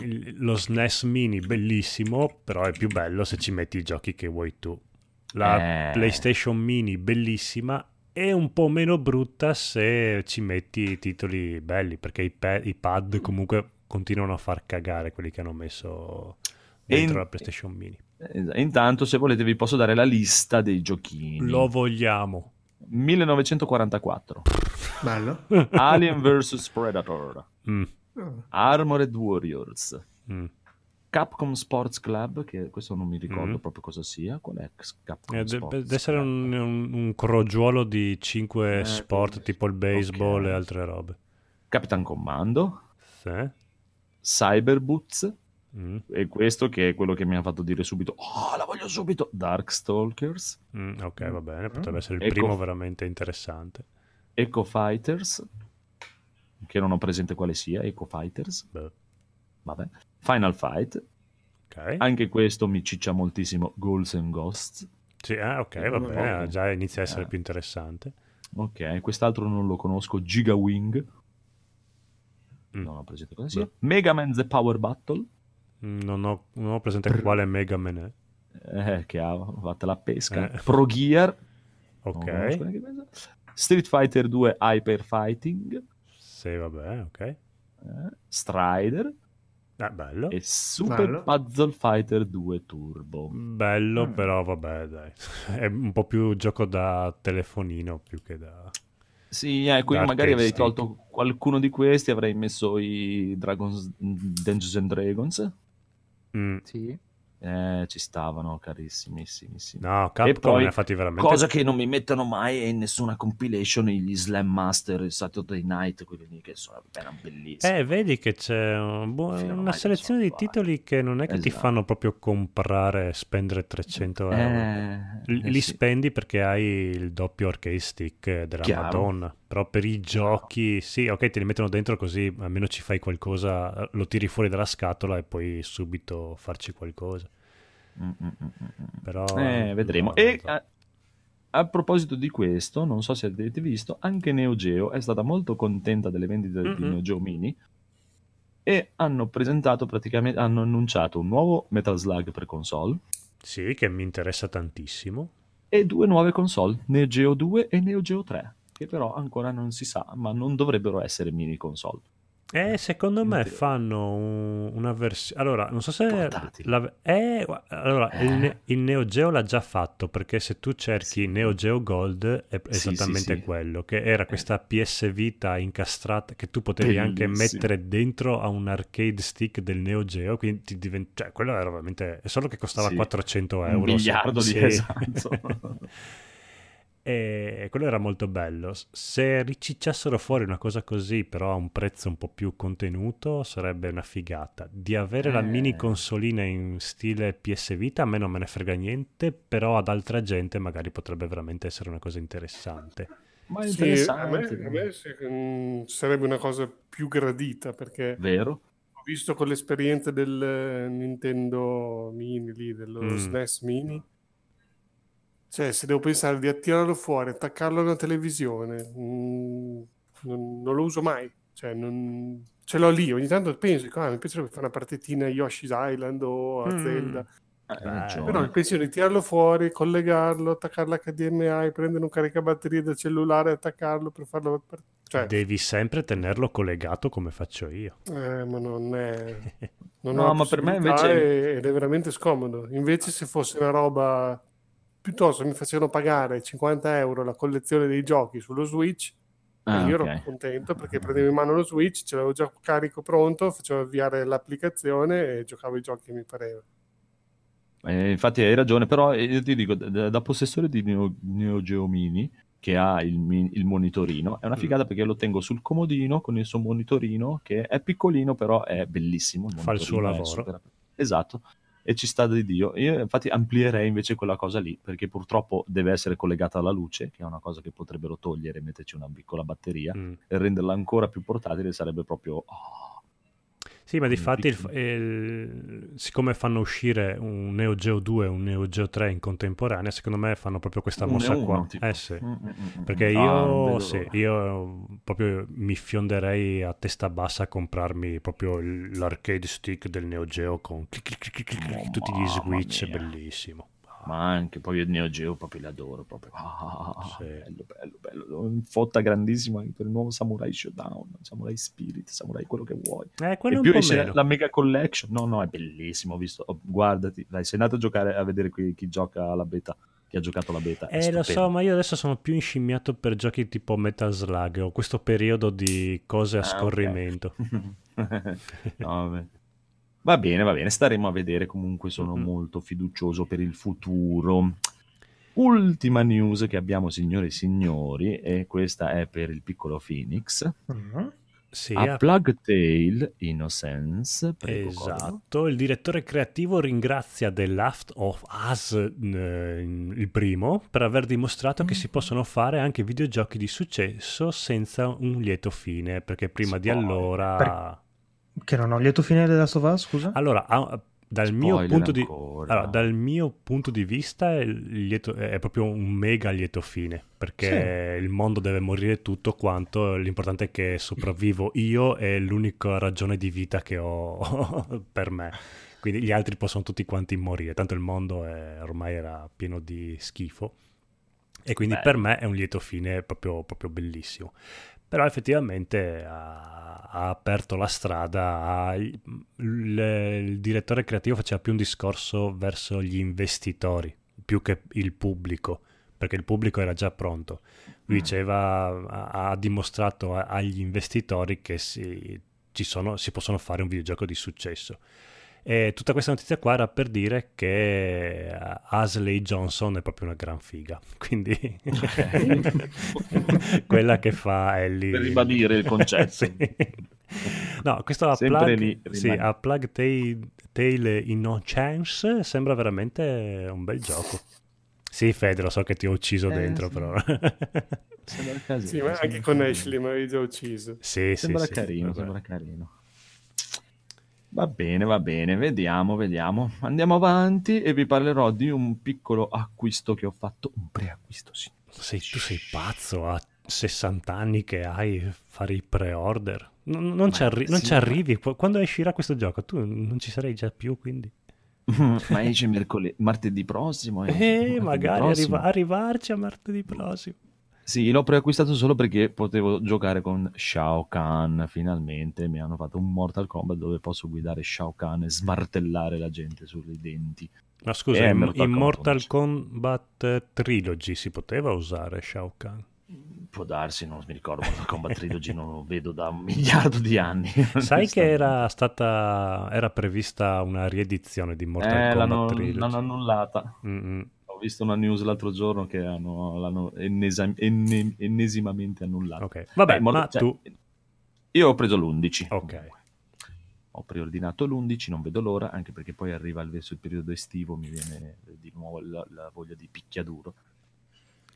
il- lo SNES mini bellissimo, però è più bello se ci metti i giochi che vuoi tu. La Eh. PlayStation mini bellissima è un po' meno brutta se ci metti i titoli belli, perché i, pa- i pad comunque continuano a far cagare quelli che hanno messo dentro in- la PlayStation mini. Intanto, se volete, vi posso dare la lista dei giochini. Lo vogliamo. 1944. Bello. Alien vs Predator. Mm, Armored Warriors. mm. Capcom Sports Club, che questo non mi ricordo Mhm. proprio cosa sia. Qual è Capcom Eh, Sports deve essere un, un- un crogiuolo di 5 Eh, sport tipo il baseball ok. e altre robe. Capitan Commando. Sì. Cyberboots. Mm, E questo che è quello che mi ha fatto dire subito: Oh, la voglio subito! Darkstalkers. mm, ok, va bene, potrebbe essere il Ecco. primo veramente interessante. Eco Fighters. Che non ho presente quale sia. Eco Fighters. Beh, Vabbè. Final Fight. ok. Anche questo mi ciccia moltissimo. Ghouls and Ghosts. Sì, ah, ok, va bene, no. già inizia a essere Eh. più interessante. Ok, quest'altro non lo conosco. Giga Wing. Mm. Non ho presente cosa sia. Mega Man The Power Battle. Mm, Non ho, non ho presente quale Mega Man è. Eh, che ha fatto la pesca. Eh. Pro Gear. Ok. Street Fighter 2 Hyper Fighting. sì, vabbè, ok. eh, Strider. Ah, bello. E Super Bello. Puzzle Fighter 2 Turbo. Bello, Mm. però vabbè, dai. È un po' più gioco da telefonino più che da... Sì, ecco, io Dark magari avrei tolto qualcuno di questi, avrei messo i Dragons, Dungeons and Dragons. Mm. Sì. Eh, ci stavano, carissimissimi. No, Capcom poi, ne ha fatti veramente... Cosa che non mi mettono mai in nessuna compilation gli Slam Master, il Saturday Night, quelli che sono appena bellissimi. Eh, vedi che c'è un Fino una selezione di titoli che non è che ti Esatto. fanno proprio comprare e spendere 300 euro. Eh, eh li sì. spendi perché hai il doppio arcade stick della Chiaro. Madonna. Però per i giochi, sì, ok, te li mettono dentro così almeno ci fai qualcosa, lo tiri fuori dalla scatola e puoi subito farci qualcosa. Mm, mm, mm, mm, mm. Però Eh, vedremo. no, E so. a, a proposito di questo, non so se avete visto, anche Neo Geo è stata molto contenta delle vendite di Mm-mm. Neo Geo Mini e hanno presentato praticamente, hanno annunciato un nuovo Metal Slug per console Sì, che mi interessa tantissimo. e due nuove console, Neo Geo 2 e Neo Geo 3, che però ancora non si sa, ma non dovrebbero essere mini console. Eh, secondo me fanno un- una versione. Allora, non so se. La- eh, allora, il, Eh. Ne- il Neo Geo l'ha già fatto perché se tu cerchi Sì. Neo Geo Gold è Sì, esattamente sì, quello, che era questa PS Vita incastrata che tu potevi anche Bellissimo. mettere dentro a un arcade stick del Neo Geo, quindi ti divent- cioè, quello era veramente... È solo che costava Sì. 400 Un euro. miliardo di esatto. E quello era molto bello. Se ricicciassero fuori una cosa così, però a un prezzo un po' più contenuto, sarebbe una figata. Di avere la Eh. mini consolina in stile PS Vita, a me non me ne frega niente, però ad altra gente magari potrebbe veramente essere una cosa interessante. Ma è Sì, a me, interessante. a me se- mm, sarebbe una cosa più gradita perché Vero? ho visto con l'esperienza del eh, Nintendo Mini, lì, dello Mm. SNES Mini. Cioè, se devo pensare di attirarlo fuori, attaccarlo alla televisione, mm, non, non lo uso mai. Cioè, non- ce l'ho lì, ogni tanto penso, dico, ah, mi piacerebbe fare una partitina a Yoshi's Island o a Mm. Zelda. Ragione. Però il pensiero di tirarlo fuori, collegarlo, attaccarlo HDMI, prendere un caricabatterie da cellulare e attaccarlo per farlo... per- Cioè, Devi sempre tenerlo collegato come faccio io. eh, ma non è... Non No, ma per me invece- ed è veramente scomodo. Invece se fosse una roba... Piuttosto mi facevano pagare 50 euro la collezione dei giochi sullo Switch Ah, e io ok. ero contento perché prendevo in mano lo Switch, ce l'avevo già carico pronto, facevo avviare l'applicazione e giocavo i giochi che mi pareva. Eh, infatti hai ragione, però eh, io ti dico, da, da possessore di Neo, Neo Geo Mini, che ha il, il monitorino. È una Mm. figata perché lo tengo sul comodino con il suo monitorino che è piccolino però è bellissimo. Fa il suo lavoro. super- Esatto. E ci sta di Dio. Io infatti amplierei invece quella cosa lì, perché purtroppo deve essere collegata alla luce, che è una cosa che potrebbero togliere e metterci una piccola batteria, Mm. e renderla ancora più portatile sarebbe proprio... oh, Sì, ma di fatti, siccome fanno uscire un Neo Geo 2 e un Neo Geo 3 in contemporanea, secondo me fanno proprio questa mossa uno, qua. tipo. Eh sì. Mm, mm, mm, mm. Perché Ah, io, vedo sì, io proprio mi fionderei a testa bassa a comprarmi proprio l'arcade stick del Neo Geo con tutti gli switch, bellissimo. Ma anche poi il Neo Geo proprio l'adoro proprio. Ah, Sì. Bello, bello, bello. Fotta grandissima anche per il nuovo Samurai Showdown, Samurai Spirit, Samurai quello che vuoi. Eh, quello e più esce meno. la Mega Collection. No, no, è bellissimo. Ho visto, oh, guardati, dai, sei andato a giocare a vedere qui- chi gioca alla beta, chi ha giocato la beta. Eh, lo so, ma io adesso sono più inscimmiato per giochi tipo Metal Slug. Ho questo periodo di cose a Ah, scorrimento. No, vabbè. Va bene, va bene, staremo a vedere. Comunque sono Mhm. molto fiducioso per il futuro. Ultima news che abbiamo, signore e signori, e questa è per il piccolo Phoenix. Mm. Sì, a a- Plug Tale Innocence. Prego. Esatto, il direttore creativo ringrazia The Last of Us, eh, il primo, per aver dimostrato che si possono fare anche videogiochi di successo senza un lieto fine, perché prima di Spoiler. allora... Che non ho lieto fine della Us, scusa? Allora, ah, dal, mio di... allora, dal mio punto di vista il lieto- è proprio un mega lieto fine, perché il mondo deve morire tutto quanto, l'importante è che sopravvivo io è l'unica ragione di vita che ho per me. Quindi gli altri possono tutti quanti morire, tanto il mondo è- ormai era pieno di schifo. E quindi Bello. per me è un lieto fine proprio, proprio bellissimo. Però effettivamente ha, ha aperto la strada, a- il, il direttore creativo faceva più un discorso verso gli investitori, più che il pubblico, perché il pubblico era già pronto. Lui Mm. diceva, ha, ha dimostrato agli investitori che si, ci sono, si possono fare un videogioco di successo. E tutta questa notizia qua era per dire che eh, Asley Johnson è proprio una gran figa. Quindi quella che fa Ellie. Per ribadire il concetto. Sì. No, questo a Sempre Plug, lì, sì, a Plug Tale, Tale Innocence sembra veramente un bel gioco. Sì, Fede, lo so che ti ho ucciso Eh, dentro, sì. però. Sembra casino, Sì, ma anche con carino. Ashley mi avevi già ucciso. sì, sì, Sembra sì, carino, vabbè. sembra carino. Va bene, va bene, vediamo, vediamo. Andiamo avanti e vi parlerò di un piccolo acquisto che ho fatto, un preacquisto, sì. Sei- tu sei pazzo, a 60 anni che hai fare i pre-order. Non, non ci, Ma arri- non sì, ci arrivi. Qu- Quando uscirà questo gioco? Tu non ci sarai già più, quindi. ma esce mercoledì, martedì prossimo. esce, Eh, martedì magari prossimo. arriva- arrivarci a martedì prossimo. Sì, l'ho preacquistato solo perché potevo giocare con Shao Kahn. Finalmente mi hanno fatto un Mortal Kombat dove posso guidare Shao Kahn e smartellare la gente sui denti. Ma scusa, Eh, in, Mortal in Kombat Mortal 11. Kombat Trilogy si poteva usare Shao Kahn? Può darsi, non mi ricordo, Mortal Kombat Trilogy non lo vedo da un miliardo di anni. Sai che era stata era prevista una riedizione di Mortal Eh, Kombat l'hanno, Trilogy? l'hanno annullata. Mm-mm. Ho visto una news l'altro giorno che hanno, l'hanno ennesa- enne- ennesimamente annullata. Ok, vabbè, Eh, ma cioè, tu... Io ho preso l'11. Ok. Ho preordinato l'11, non vedo l'ora, anche perché poi arriva il- verso il periodo estivo, mi viene di nuovo la, la voglia di picchiaduro.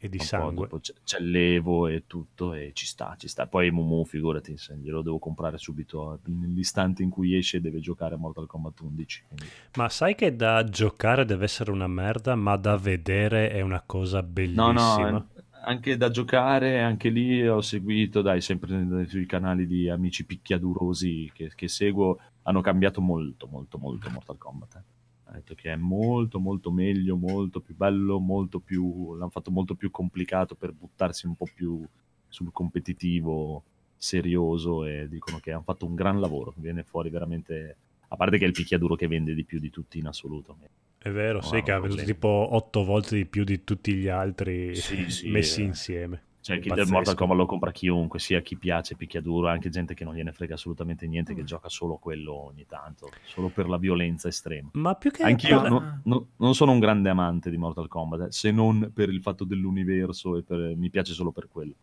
E di sangue. c'è, l'Evo e tutto, e ci sta, ci sta. Poi Mumu, figurati, se glielo devo comprare subito nell'istante in cui esce deve giocare a Mortal Kombat 11. quindi- Ma sai che da giocare deve essere una merda, ma da vedere è una cosa No, bellissima? no, eh, anche da giocare, anche lì ho seguito, dai, sempre sui canali di amici picchiadurosi che, che seguo, hanno cambiato molto, molto, molto Mortal Kombat. eh. Ha detto che è molto, molto meglio, molto più bello, molto più... l'hanno fatto molto più complicato per buttarsi un po' più sul competitivo serioso e dicono che hanno fatto un gran lavoro, viene fuori veramente... A parte che è il picchiaduro che vende di più di tutti in assoluto. È vero, No, sì, che ha venduto tipo otto volte di più di tutti gli altri Sì, sì, messi eh. insieme. Cioè, chi del. Mortal Kombat lo compra chiunque, sia chi piace, picchiaduro, anche gente che non gliene frega assolutamente niente, Mm. che gioca solo quello ogni tanto, solo per la violenza estrema. Ma più che Anch'io per- no- no- non sono un grande amante di Mortal Kombat, eh, se non per il fatto dell'universo e per- mi piace solo per quello.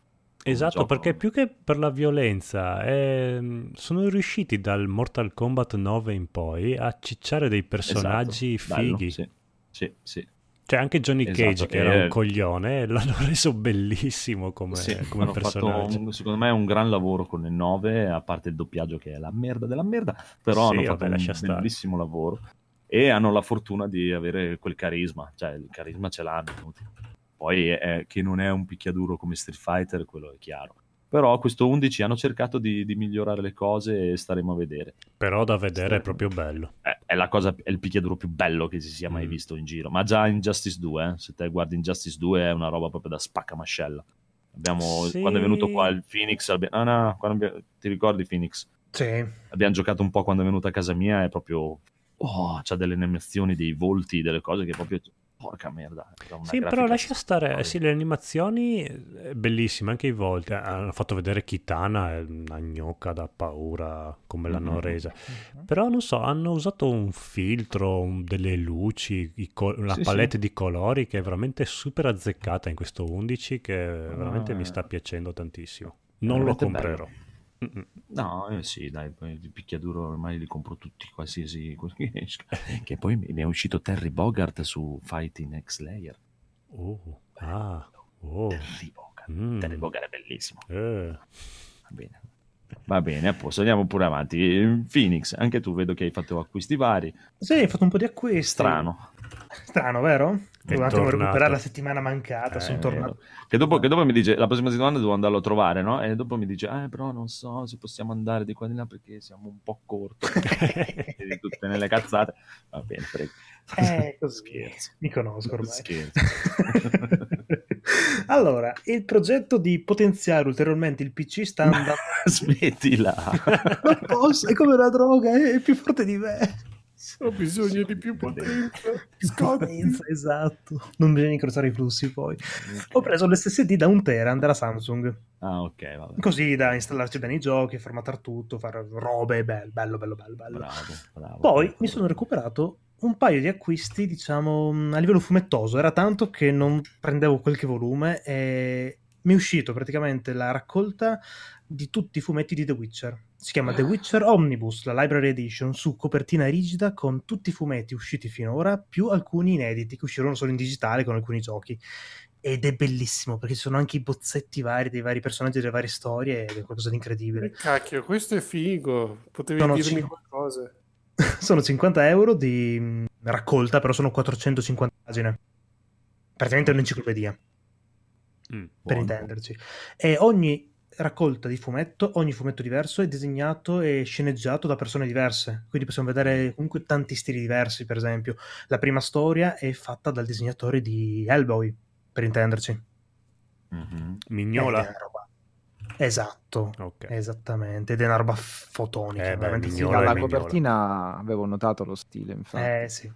Esatto, perché più che per la violenza, ehm, sono riusciti dal Mortal Kombat 9 in poi a cicciare dei personaggi Esatto, bello, fighi. sì, sì, sì. Cioè anche Johnny Esatto, Cage, che era un coglione, l'hanno reso bellissimo come, Sì, come personaggio. un- secondo me un gran lavoro con il 9, a parte il doppiaggio che è la merda della merda, però Sì, hanno fatto un bellissimo lavoro e hanno la fortuna di avere quel carisma, cioè il carisma ce l'hanno. Poi è, che non è un picchiaduro come Street Fighter, quello è chiaro. Però questo 11 hanno cercato di, di migliorare le cose e staremo a vedere. Però da vedere è proprio bello. È, è la cosa, è il picchiaduro più bello che si sia mai Mm. visto in giro. Ma già in Justice 2, eh, se te guardi in Justice 2 è una roba proprio da spaccamascella. Abbiamo, Sì. Quando è venuto qua il Phoenix, abbi- ah, no, quando abbi- ti ricordi Phoenix? Sì. Abbiamo giocato un po' quando è venuto a casa mia, è proprio... Oh, c'ha delle animazioni, dei volti, delle cose che proprio... Porca merda. Sì, però lascia stare, sì, le animazioni eh, bellissime, anche i volti. Hanno fatto vedere Kitana, è una gnocca da paura come l'hanno Mhm. resa. Però non so, hanno usato un filtro, un- delle luci, co- una Sì, palette di colori che è veramente super azzeccata in questo 11 che veramente Ah. mi sta piacendo tantissimo. Non lo comprerò. bello. No, eh sì, dai, il picchiaduro ormai li compro tutti, qualsiasi... che poi mi è uscito Terry Bogart su Fighting X Layer. Oh, ah, oh, Terry Bogart. Mm. Terry Bogart è bellissimo. eh. Va bene. Va bene, a posto, andiamo pure avanti. Phoenix, anche tu vedo che hai fatto acquisti vari. Sì, hai fatto un po' di acquisti. Strano. Strano, vero? Un attimo recuperare la settimana mancata. Eh, sono tornato. Che dopo, che dopo mi dice, la prossima settimana devo andarlo a trovare, no? E dopo mi dice, eh, però non so se possiamo andare di qua e di là perché siamo un po' corto. Di tutte nelle cazzate. Va bene, prego. Eh, così. Scherzo. Mi conosco ormai. Scherzo. allora, il progetto di potenziare ulteriormente il PC sta andando... Smettila. non posso, è come una droga, è più forte di me. Ho bisogno di più potenza. Più potenza, esatto. Non bisogna incrociare i flussi poi. Ho preso l'SSD da un tera della Samsung, Ah, ok, vabbè. così da installarci bene i giochi, formattare tutto, fare robe, bello, bello, bello, bello. bello. Bravo, bravo. Poi mi sono recuperato un paio di acquisti, diciamo, a livello fumettoso. Era tanto che non prendevo qualche volume e mi è uscito praticamente la raccolta di tutti i fumetti di The Witcher. Si chiama The Witcher Omnibus, la Library Edition, su copertina rigida con tutti i fumetti usciti finora, più alcuni inediti che uscirono solo in digitale con alcuni giochi. Ed è bellissimo perché ci sono anche i bozzetti vari dei vari personaggi, delle varie storie, ed è qualcosa di incredibile. Cacchio, questo è figo. Potevi Sono dirmi cinque. qualcosa. sono 50 euro di mh, raccolta, però sono 450 pagine. Praticamente è un'enciclopedia, Mm. per intenderci. E ogni raccolta di fumetto, ogni fumetto diverso è disegnato e sceneggiato da persone diverse. Quindi possiamo vedere comunque tanti stili diversi, per esempio. La prima storia è fatta dal disegnatore di Hellboy, per intenderci. Mhm. È Mignola. roba- Esatto. Ok. Ed è una roba fotonica. Eh, beh, veramente Sì, Mignola è dalla Mignola. copertina avevo notato lo stile, infatti. Eh sì.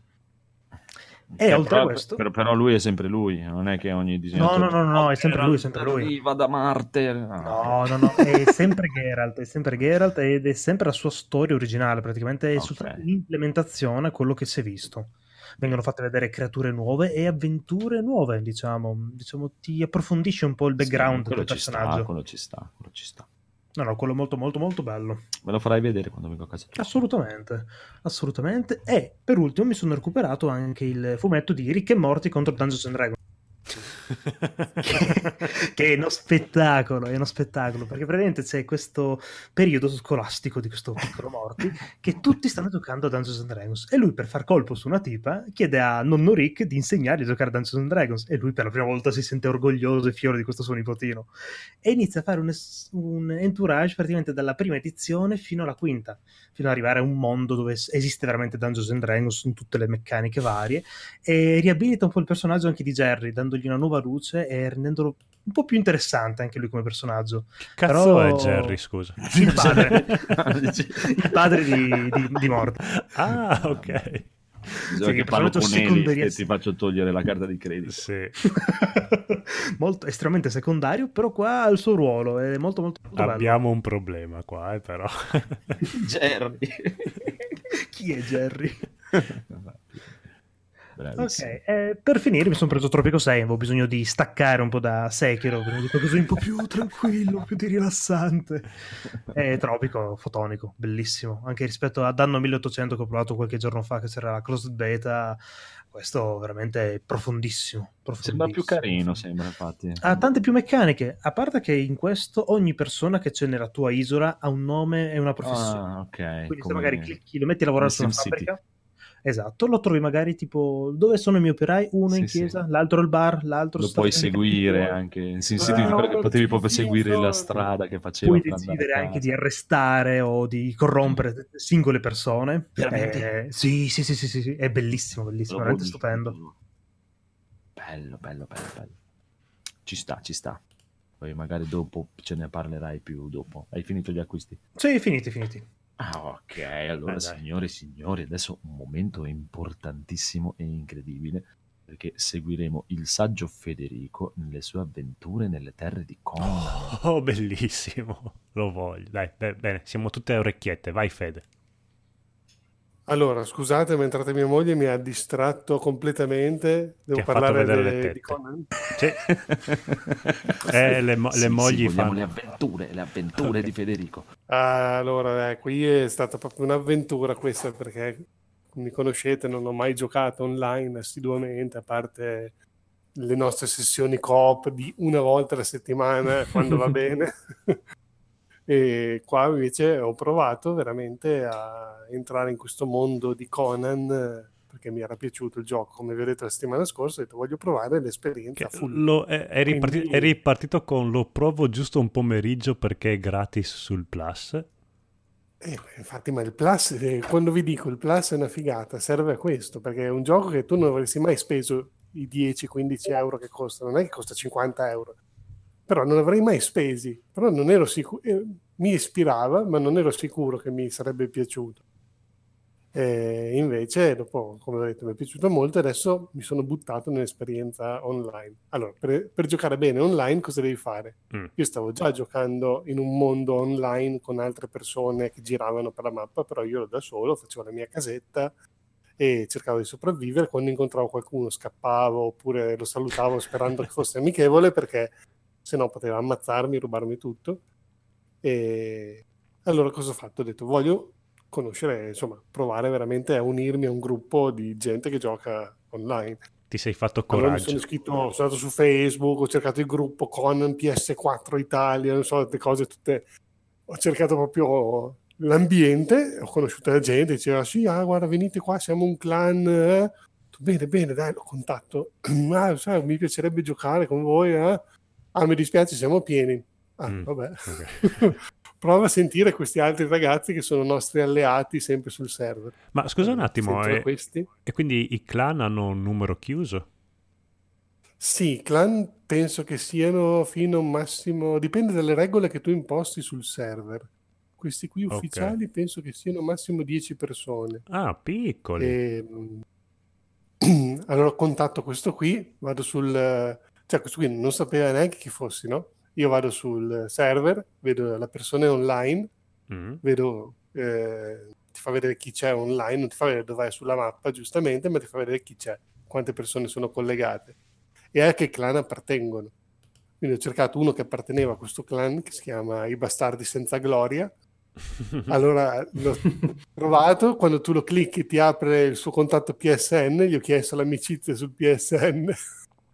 E Eh, oltre a però, questo- però, però lui è sempre lui, non è che ogni disegnatore... No, no, no, no, è sempre lui, è sempre lui. Arriva da Marte. No, no, no, è sempre Geralt, è sempre Geralt ed è sempre la sua storia originale, praticamente è Ok. soltanto un'implementazione a quello che si è visto. Vengono fatte vedere creature nuove e avventure nuove, diciamo, diciamo ti approfondisce un po' il background quello del ci sta, personaggio. quello ci sta, quello ci sta. No, no, quello molto molto molto bello. Me lo farai vedere quando vengo a casa. Assolutamente, assolutamente. E per ultimo mi sono recuperato anche il fumetto di Rick e Morty contro Dungeons and Dragons. Che è uno spettacolo, è uno spettacolo, perché praticamente c'è questo periodo scolastico di questo piccolo Morty che tutti stanno giocando a Dungeons and Dragons e lui per far colpo su una tipa chiede a nonno Rick di insegnargli a giocare a Dungeons and Dragons e lui per la prima volta si sente orgoglioso e fiero di questo suo nipotino e inizia a fare un, es- un entourage praticamente dalla prima edizione fino alla quinta fino ad arrivare a un mondo dove es- esiste veramente Dungeons and Dragons in tutte le meccaniche varie e riabilita un po' il personaggio anche di Jerry dandogli una nuova luce e rendendolo un po' più interessante anche lui come personaggio Cazzo Però- è Jerry, scusa. il padre Dici- il padre di, di, di Morty Ah, ok. Bisogna Sì, che parlo con Eli e ti faccio togliere la carta di credito. Sì. molto estremamente secondario, però qua ha il suo ruolo, è molto molto, molto bello. Abbiamo un problema qua, eh, però. Jerry. Chi è Jerry? Bravissimo. Ok, eh, per finire mi sono preso Tropico 6, avevo bisogno di staccare un po' da Sekiro, quindi di qualcosa di un po' più tranquillo, più di rilassante. È Tropico, fotonico, bellissimo, anche rispetto ad Anno 1800 che ho provato qualche giorno fa, che c'era la closed beta, questo veramente è profondissimo. Sembra più profondissimo. carino, sembra infatti. Ha tante più meccaniche, a parte che in questo ogni persona che c'è nella tua isola ha un nome e una professione. Ah, ok. Quindi se come- magari clicchi, lo metti a lavorare su una fabbrica, esatto, lo trovi magari tipo dove sono i miei operai? Uno in Sì, chiesa, sì. l'altro al bar, l'altro Lo puoi seguire anche in Ah, mi ricordo che potevi proprio seguire la strada che faceva Puoi decidere anche di arrestare o di corrompere singole persone. Veramente? Eh, sì, sì, sì, sì, è bellissimo, bellissimo, veramente stupendo. Bello, bello, bello, bello. Ci sta, ci sta. Poi magari dopo ce ne parlerai più dopo. Hai finito gli acquisti? Sì, finiti, finiti. Ah, ok. Allora, Eh, dai. signore e signori, adesso un momento importantissimo e incredibile perché seguiremo il saggio Federico nelle sue avventure nelle terre di Conan. Oh, bellissimo. Lo voglio. Dai, be- bene, siamo tutte a orecchiette. Vai, Fede. Allora, scusate, ma è entrata mia moglie mi ha distratto completamente. Devo parlare vedere de- le tette. di Conan. Sì. Eh, le, mo- Sì, le sì, mogli vogliamo fanno... le avventure, le avventure Ok. di Federico. Ah, allora, eh, qui è stata proprio un'avventura questa perché mi conoscete, non ho mai giocato online assiduamente, a parte le nostre sessioni coop di una volta alla settimana quando va bene. E qua invece ho provato veramente a entrare in questo mondo di Conan eh, perché mi era piaciuto il gioco. Come vi ho detto la settimana scorsa, ho detto voglio provare l'esperienza Che full. lo- è, è riparti- Quindi- è ripartito con lo provo giusto un pomeriggio perché è gratis sul Plus. Eh, infatti, ma il Plus, eh, quando vi dico il Plus è una figata, serve a questo, perché è un gioco che tu non avresti mai speso i 10-15 euro che costa, non è che costa 50 euro, però non avrei mai spesi, però non ero sicuro, mi ispirava, ma non ero sicuro che mi sarebbe piaciuto. E invece, dopo, come ho detto, mi è piaciuto molto adesso mi sono buttato nell'esperienza online. Allora, per, per giocare bene online cosa devi fare? Mm. Io stavo già giocando in un mondo online con altre persone che giravano per la mappa, però io ero da solo, facevo la mia casetta e cercavo di sopravvivere. Quando incontravo qualcuno scappavo oppure lo salutavo sperando che fosse amichevole perché se no poteva ammazzarmi, rubarmi tutto. E allora cosa ho fatto? Ho detto voglio conoscere, insomma, provare veramente a unirmi a un gruppo di gente che gioca online. Ti sei fatto Allora mi coraggio. sono iscritto, sono andato su Facebook, ho cercato il gruppo Conan PS4 Italia, non so, queste cose tutte. Ho cercato proprio l'ambiente, ho conosciuto la gente, diceva sì, ah, guarda, venite qua, siamo un clan. eh." Bene, bene, dai, lo contatto. Ah, sai, mi piacerebbe giocare con voi. eh?" Ah, mi dispiace, siamo pieni. Ah, Mm, vabbè. ok. Prova a sentire questi altri ragazzi che sono nostri alleati sempre sul server. Ma scusa un attimo, Sentono eh, e quindi i clan hanno un numero chiuso? Sì, clan penso che siano fino a un massimo, dipende dalle regole che tu imposti sul server. Questi qui ufficiali penso che siano massimo 10 persone. Ah, piccoli. E, mm, allora contatto questo qui, vado sul... cioè questo qui non sapeva neanche chi fossi, no? Io vado sul server, vedo la persona online, Mm. vedo, eh, ti fa vedere chi c'è online, non ti fa vedere dove è sulla mappa, giustamente, ma ti fa vedere chi c'è, quante persone sono collegate e a che clan appartengono. Quindi ho cercato uno che apparteneva a questo clan che si chiama I Bastardi Senza Gloria. Allora l'ho trovato, quando tu lo clicchi ti apre il suo contatto PSN, gli ho chiesto l'amicizia sul PSN.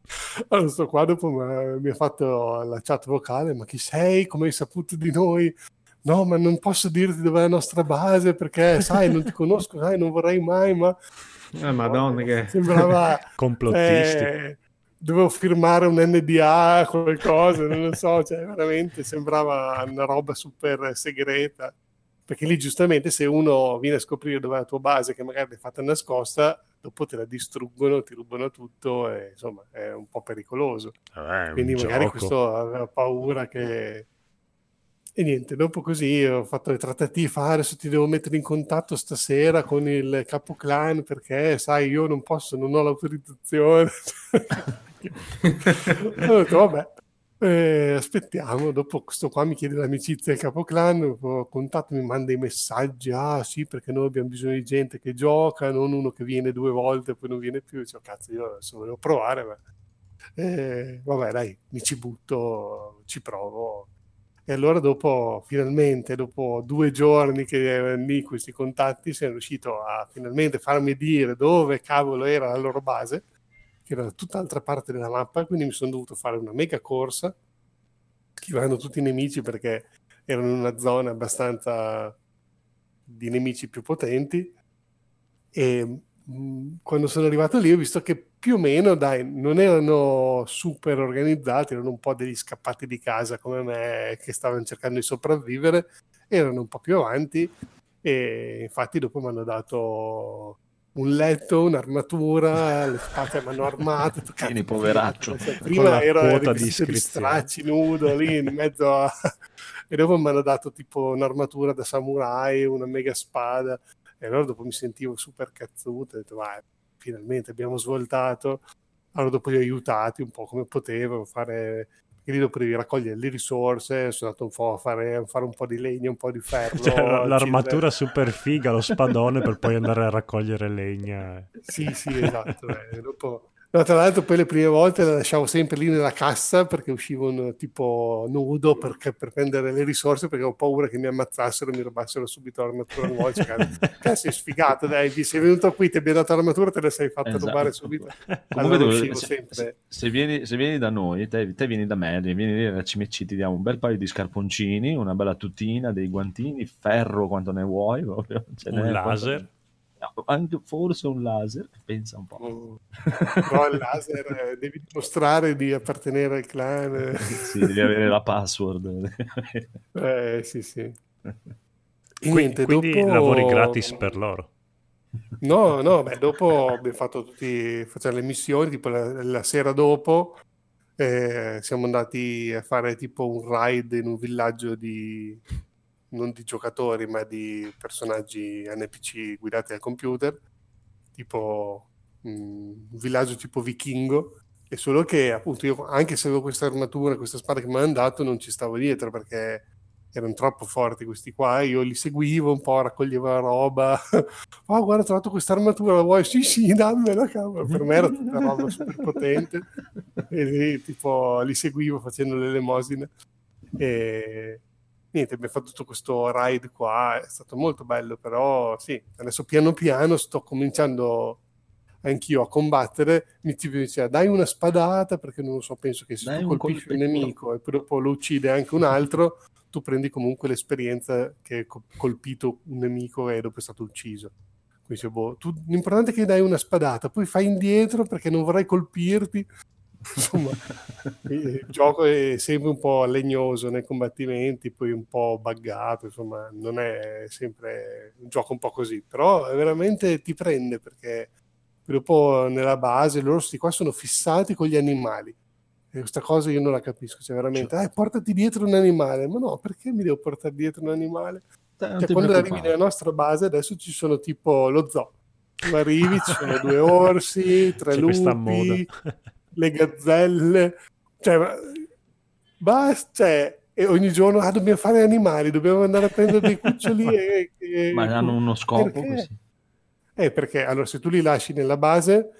Allora sto qua dopo mi ha fatto la chat vocale, ma chi sei? Come hai saputo di noi? No, ma non posso dirti dov'è la nostra base perché, sai, non ti conosco, sai, non vorrei mai, ma... Eh, madonna che... Sembrava... Complottisti. eh, dovevo firmare un NDA, qualcosa, non lo so, cioè veramente sembrava una roba super segreta. Perché lì giustamente se uno viene a scoprire dov'è la tua base, che magari l'hai fatta nascosta, dopo te la distruggono, ti rubano tutto e insomma è un po' pericoloso. Eh, Quindi magari gioco. questo aveva paura che... E niente, dopo così ho fatto le trattative, ah, adesso ti devo mettere in contatto stasera con il capo clan perché sai, io non posso, non ho l'autorizzazione. ho detto, vabbè, eh, aspettiamo, dopo questo qua mi chiede l'amicizia del capo clan, ho contatto, mi manda i messaggi, ah sì, perché noi abbiamo bisogno di gente che gioca, non uno che viene due volte e poi non viene più. Dice, "Oh, cazzo, io adesso volevo provare, ma... Eh, vabbè, dai, mi ci butto, ci provo. E allora dopo, finalmente, dopo due giorni che erano lì questi contatti, sono riuscito a finalmente farmi dire dove cavolo era la loro base, che era da tutt'altra parte della mappa, quindi mi sono dovuto fare una mega corsa, schivando tutti i nemici perché erano in una zona abbastanza di nemici più potenti. E mh, quando sono arrivato lì ho visto che più o meno, dai, non erano super organizzati, erano un po' degli scappati di casa come me che stavano cercando di sopravvivere, erano un po' più avanti e infatti dopo mi hanno dato un letto, un'armatura, le spade mi hanno armato. tu, Tieni, poveraccio. cioè, prima ero di rivestito di iscrizione. stracci nudo lì in mezzo a... e dopo mi hanno dato tipo un'armatura da samurai, una mega spada e allora dopo mi sentivo super cazzuto ho detto vai finalmente abbiamo svoltato allora dopo li ho aiutati un po' come potevo a fare perché lì dopo devi raccogliere le risorse sono andato un po' a fare, a fare un po' di legno un po' di ferro Cioè, l'armatura super figa, lo spadone per poi andare a raccogliere legna. Sì, sì, esatto. eh, dopo- No, tra l'altro poi le prime volte la lasciavo sempre lì nella cassa perché uscivo un, tipo nudo perché- per prendere le risorse perché ho paura che mi ammazzassero e mi rubassero subito l'armatura nuova. Cioè, cazzo, sei sfigato, dai, sei venuto qui, ti abbiamo dato l'armatura, te la sei fatta Esatto. rubare subito. Comunque, Allora devo- uscivo se, sempre. se- se vieni, se vieni da noi, te, te vieni da me, vieni lì da CMC, ti diamo un bel paio di scarponcini, una bella tutina, dei guantini, ferro quanto ne vuoi, proprio, ce Un laser. quanto- anche forse un laser, pensa un po'. Mm. Però il laser eh, devi dimostrare di appartenere al clan. Sì, devi avere la password. Eh, sì, sì. Niente, quindi dopo- lavori gratis per loro. No, no, beh, dopo abbiamo fatto tutti, facciamo le missioni, tipo la, la sera dopo eh, siamo andati a fare tipo un ride in un villaggio di, non di giocatori, ma di personaggi NPC guidati al computer, tipo mm, un villaggio tipo vichingo, e solo che appunto io, anche se avevo questa armatura, questa spada che mi hanno dato, non ci stavo dietro perché erano troppo forti questi qua, io li seguivo un po', raccoglievo la roba, oh guarda ho trovato questa armatura, la vuoi? Sì sì, dammela, cavolo, per me era tutta roba super potente, e lì, tipo li seguivo facendo l'elemosina, e niente, abbiamo fatto tutto questo ride qua, è stato molto bello, però sì, adesso piano piano sto cominciando anch'io a combattere, mi tipo diceva dai una spadata perché non lo so, penso che se Dai tu un colpisci un colpetto. nemico e poi dopo lo uccide anche un altro, tu prendi comunque l'esperienza che hai co- colpito un nemico e dopo è stato ucciso. Quindi dice, boh, tu- l'importante è che dai una spadata, poi fai indietro perché non vorrei colpirti. Insomma, il gioco è sempre un po' legnoso nei combattimenti, poi un po' buggato, insomma, non è sempre un gioco un po' così, però veramente ti prende perché dopo nella base loro sti qua sono fissati con gli animali. E questa cosa io non la capisco, cioè veramente, eh, portati dietro un animale, ma no, perché mi devo portare dietro un animale? Cioè, quando arrivi nella nostra base adesso ci sono tipo lo zoo. Tu arrivi, ci sono due orsi, tre C'è lupi. Le gazzelle, cioè, ma- basta, cioè, e ogni giorno ah, dobbiamo fare animali, dobbiamo andare a prendere dei cuccioli e, e- Ma hanno uno scopo Perché? Eh, perché allora se tu li lasci nella base,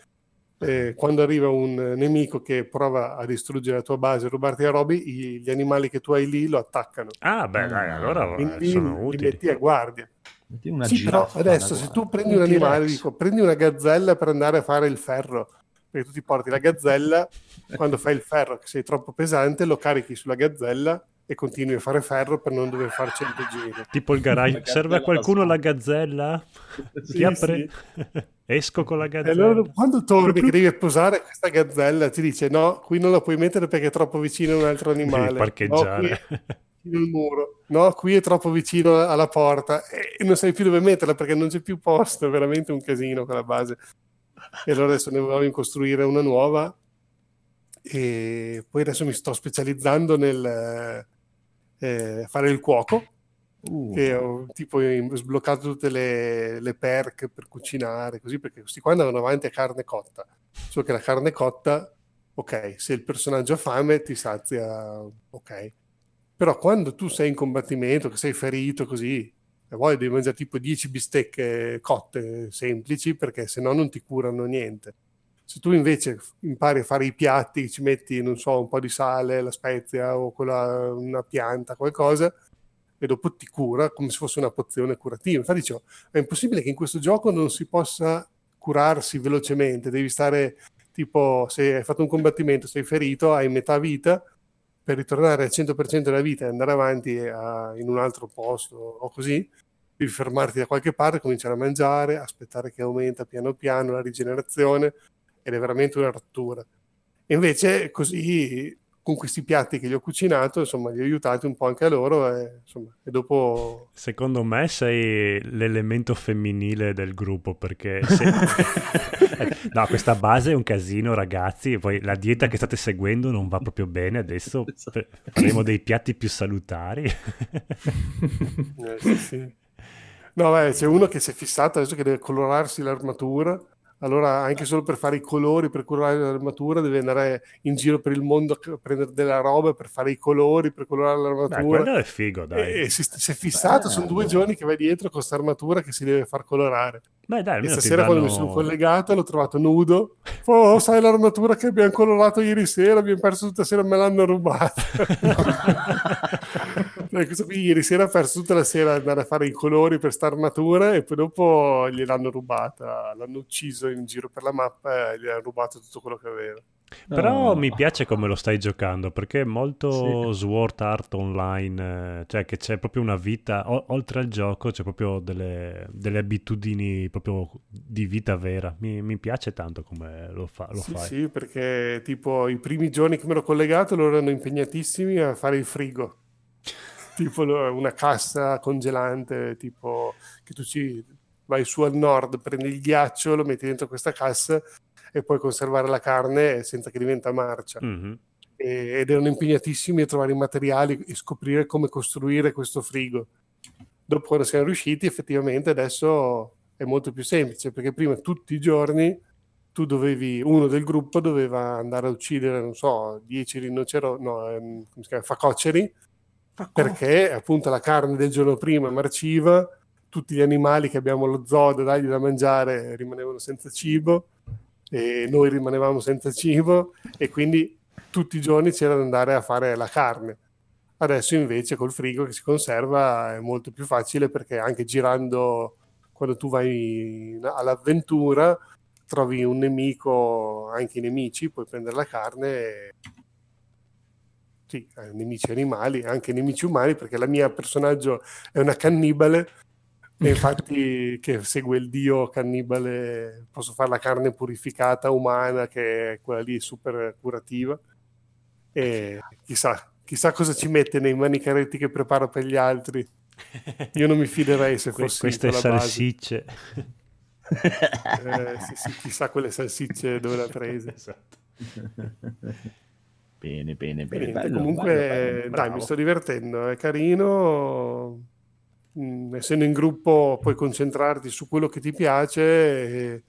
eh, quando arriva un nemico che prova a distruggere la tua base e rubarti la roba, gli animali che tu hai lì lo attaccano. Ah, beh, dai, allora eh, Quindi sono li utili. metti a guardia. Metti una Sì, però giraffa adesso da se tu prendi un animale, T-Rex. dico, prendi una gazzella per andare a fare il ferro, perché tu ti porti la gazzella, quando fai il ferro che sei troppo pesante, lo carichi sulla gazzella e continui a fare ferro per non dover fare 100 giri. Tipo il garage. La Serve a qualcuno la gazzella? Sì, Chi apre? Esco con la E gazzella. allora quando torni che devi posare questa gazzella ti dice no, qui non la puoi mettere perché è troppo vicino a un altro animale. Devi parcheggiare. No, vicino al muro. No, qui è troppo vicino alla porta e non sai più dove metterla perché non c'è più posto, è veramente un casino quella base. E allora adesso ne voglio costruire una nuova e poi adesso mi sto specializzando nel, eh, fare il cuoco, Uh, che ho tipo sbloccato tutte le, le perk per cucinare, così, perché questi qua andavano avanti a carne cotta. Solo che la carne cotta, ok, se il personaggio ha fame ti sazia, ok. Però quando tu sei in combattimento, che sei ferito così, poi devi mangiare tipo 10 bistecche cotte semplici, perché se no non ti curano niente. Se tu invece impari a fare i piatti, ci metti, non so, un po' di sale, la spezia o quella, una pianta, qualcosa, e dopo ti cura come se fosse una pozione curativa. Infatti dicevo, è impossibile che in questo gioco non si possa curarsi velocemente, devi stare tipo, se hai fatto un combattimento, sei ferito, hai metà vita, per ritornare al 100% della vita e andare avanti a- in un altro posto o così, devi fermarti da qualche parte, cominciare a mangiare, aspettare che aumenta piano piano la rigenerazione ed è veramente una rottura. Invece così con questi piatti che gli ho cucinato, insomma, li ho aiutati un po' anche a loro e, insomma, e dopo Secondo me sei l'elemento femminile del gruppo perché se- no, questa base è un casino, ragazzi. e Poi la dieta che state seguendo non va proprio bene. Adesso Esatto. faremo dei piatti più salutari. Eh, sì, sì. No, beh, c'è uno che si è fissato adesso che deve colorarsi l'armatura. Allora, anche solo per fare i colori, per colorare l'armatura, deve andare in giro per il mondo a prendere della roba per fare i colori, per colorare l'armatura. quello è figo, dai. E, e si, si è fissato, sono due giorni che va dietro con questa armatura che si deve far colorare. Beh, dai, E stasera quando mi danno- sono collegato l'ho trovato nudo. Oh, sai l'armatura che abbiamo colorato ieri sera, abbiamo perso tutta sera, me l'hanno rubata. Eh, questo qui ieri sera ha perso tutta la sera ad andare a fare i colori per sta armatura e poi dopo gliel'hanno rubata, l'hanno ucciso in giro per la mappa e gli hanno rubato tutto quello che aveva. Però No. mi piace come lo stai giocando perché è molto Sì. Sword Art Online, eh, cioè che c'è proprio una vita, o- oltre al gioco c'è proprio delle, delle abitudini proprio di vita vera. Mi, mi piace tanto come lo, fa, lo sì, fai. sì, perché tipo i primi giorni che mi ero collegato loro erano impegnatissimi a fare il frigo. Tipo una cassa congelante, tipo che tu ci vai su al nord, prendi il ghiaccio, lo metti dentro questa cassa e puoi conservare la carne senza che diventa marcia. Mhm. E- ed erano impegnatissimi a trovare i materiali e scoprire come costruire questo frigo. Dopo quando siamo riusciti, effettivamente adesso è molto più semplice, perché prima tutti i giorni tu dovevi, uno del gruppo doveva andare a uccidere, non so, 10 rinoceronti, no, ehm, come si chiama, facoceri, perché appunto la carne del giorno prima marciva, tutti gli animali che abbiamo allo zoo da dargli da mangiare rimanevano senza cibo e noi rimanevamo senza cibo e quindi tutti i giorni c'era da andare a fare la carne. Adesso invece col frigo che si conserva è molto più facile perché anche girando quando tu vai all'avventura trovi un nemico, anche i nemici, puoi prendere la carne. Sì, eh, nemici animali, anche nemici umani, perché la mia personaggio è una cannibale e infatti che segue il dio cannibale posso fare la carne purificata umana che è quella lì super curativa. E chissà, chissà cosa ci mette nei manicaretti che preparo per gli altri. Io non mi fiderei se fossi queste salsicce. Eh, sì, sì, chissà quelle salsicce dove le ha prese. Esatto. Bene, bene, bene. niente, bello, comunque bello, bello, dai mi sto divertendo è carino. Mm, essendo in gruppo puoi concentrarti su quello che ti piace e,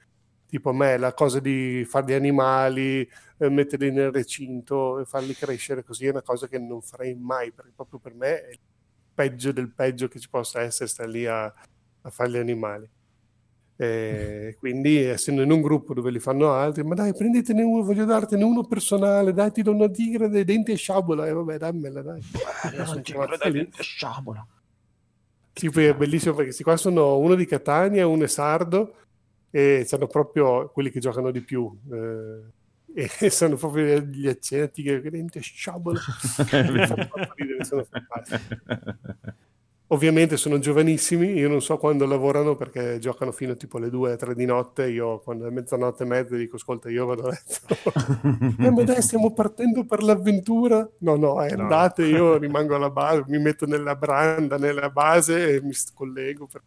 tipo a me la cosa di fare gli animali eh, metterli nel recinto e farli crescere così è una cosa che non farei mai perché proprio per me è il peggio del peggio che ci possa essere stare lì a, a fare gli animali E quindi essendo in un gruppo dove li fanno altri ma dai prendetene uno voglio dartene uno personale dai ti do una tigre dei denti e sciabola e vabbè dammela dai Sono chiamata lì. sciabola. Sì, poi è bellissimo perché questi qua sono uno di Catania, uno è sardo e sono proprio quelli che giocano di più. eh, e sono proprio gli accenti che sciabola. Fanno troppo ridere, sono fantastici. Ovviamente sono giovanissimi, io non so quando lavorano perché giocano fino tipo alle 2-3 di notte, io quando è mezzanotte e mezza dico ascolta io vado a letto. eh, ma dai stiamo partendo per l'avventura? No, no, eh, No. andate, io rimango alla base, mi metto nella branda, nella base e mi collego, per-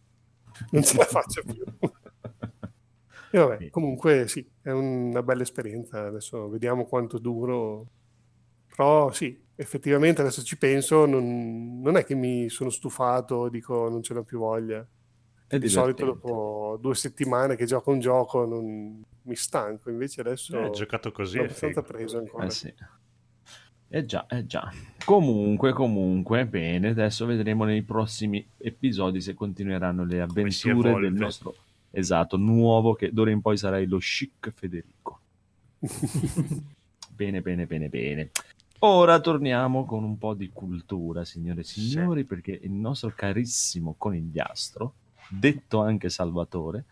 non ce la faccio più. E vabbè, comunque sì, è una bella esperienza, adesso vediamo quanto duro, però sì, effettivamente adesso ci penso, non, non è che mi sono stufato, dico non ce l'ho più voglia. È Di solito dopo due settimane che gioco un gioco non mi stanco, invece adesso Eh, giocato così è abbastanza figo. preso ancora. Eh sì. Eh già, eh già. Comunque, comunque, bene, adesso vedremo nei prossimi episodi se continueranno le avventure del nostro esatto, nuovo che d'ora in poi sarai lo chic Federico. Bene, bene, bene, bene. Ora torniamo con un po' di cultura, signore e signori, perché il nostro carissimo conigliastro, detto anche Salvatore,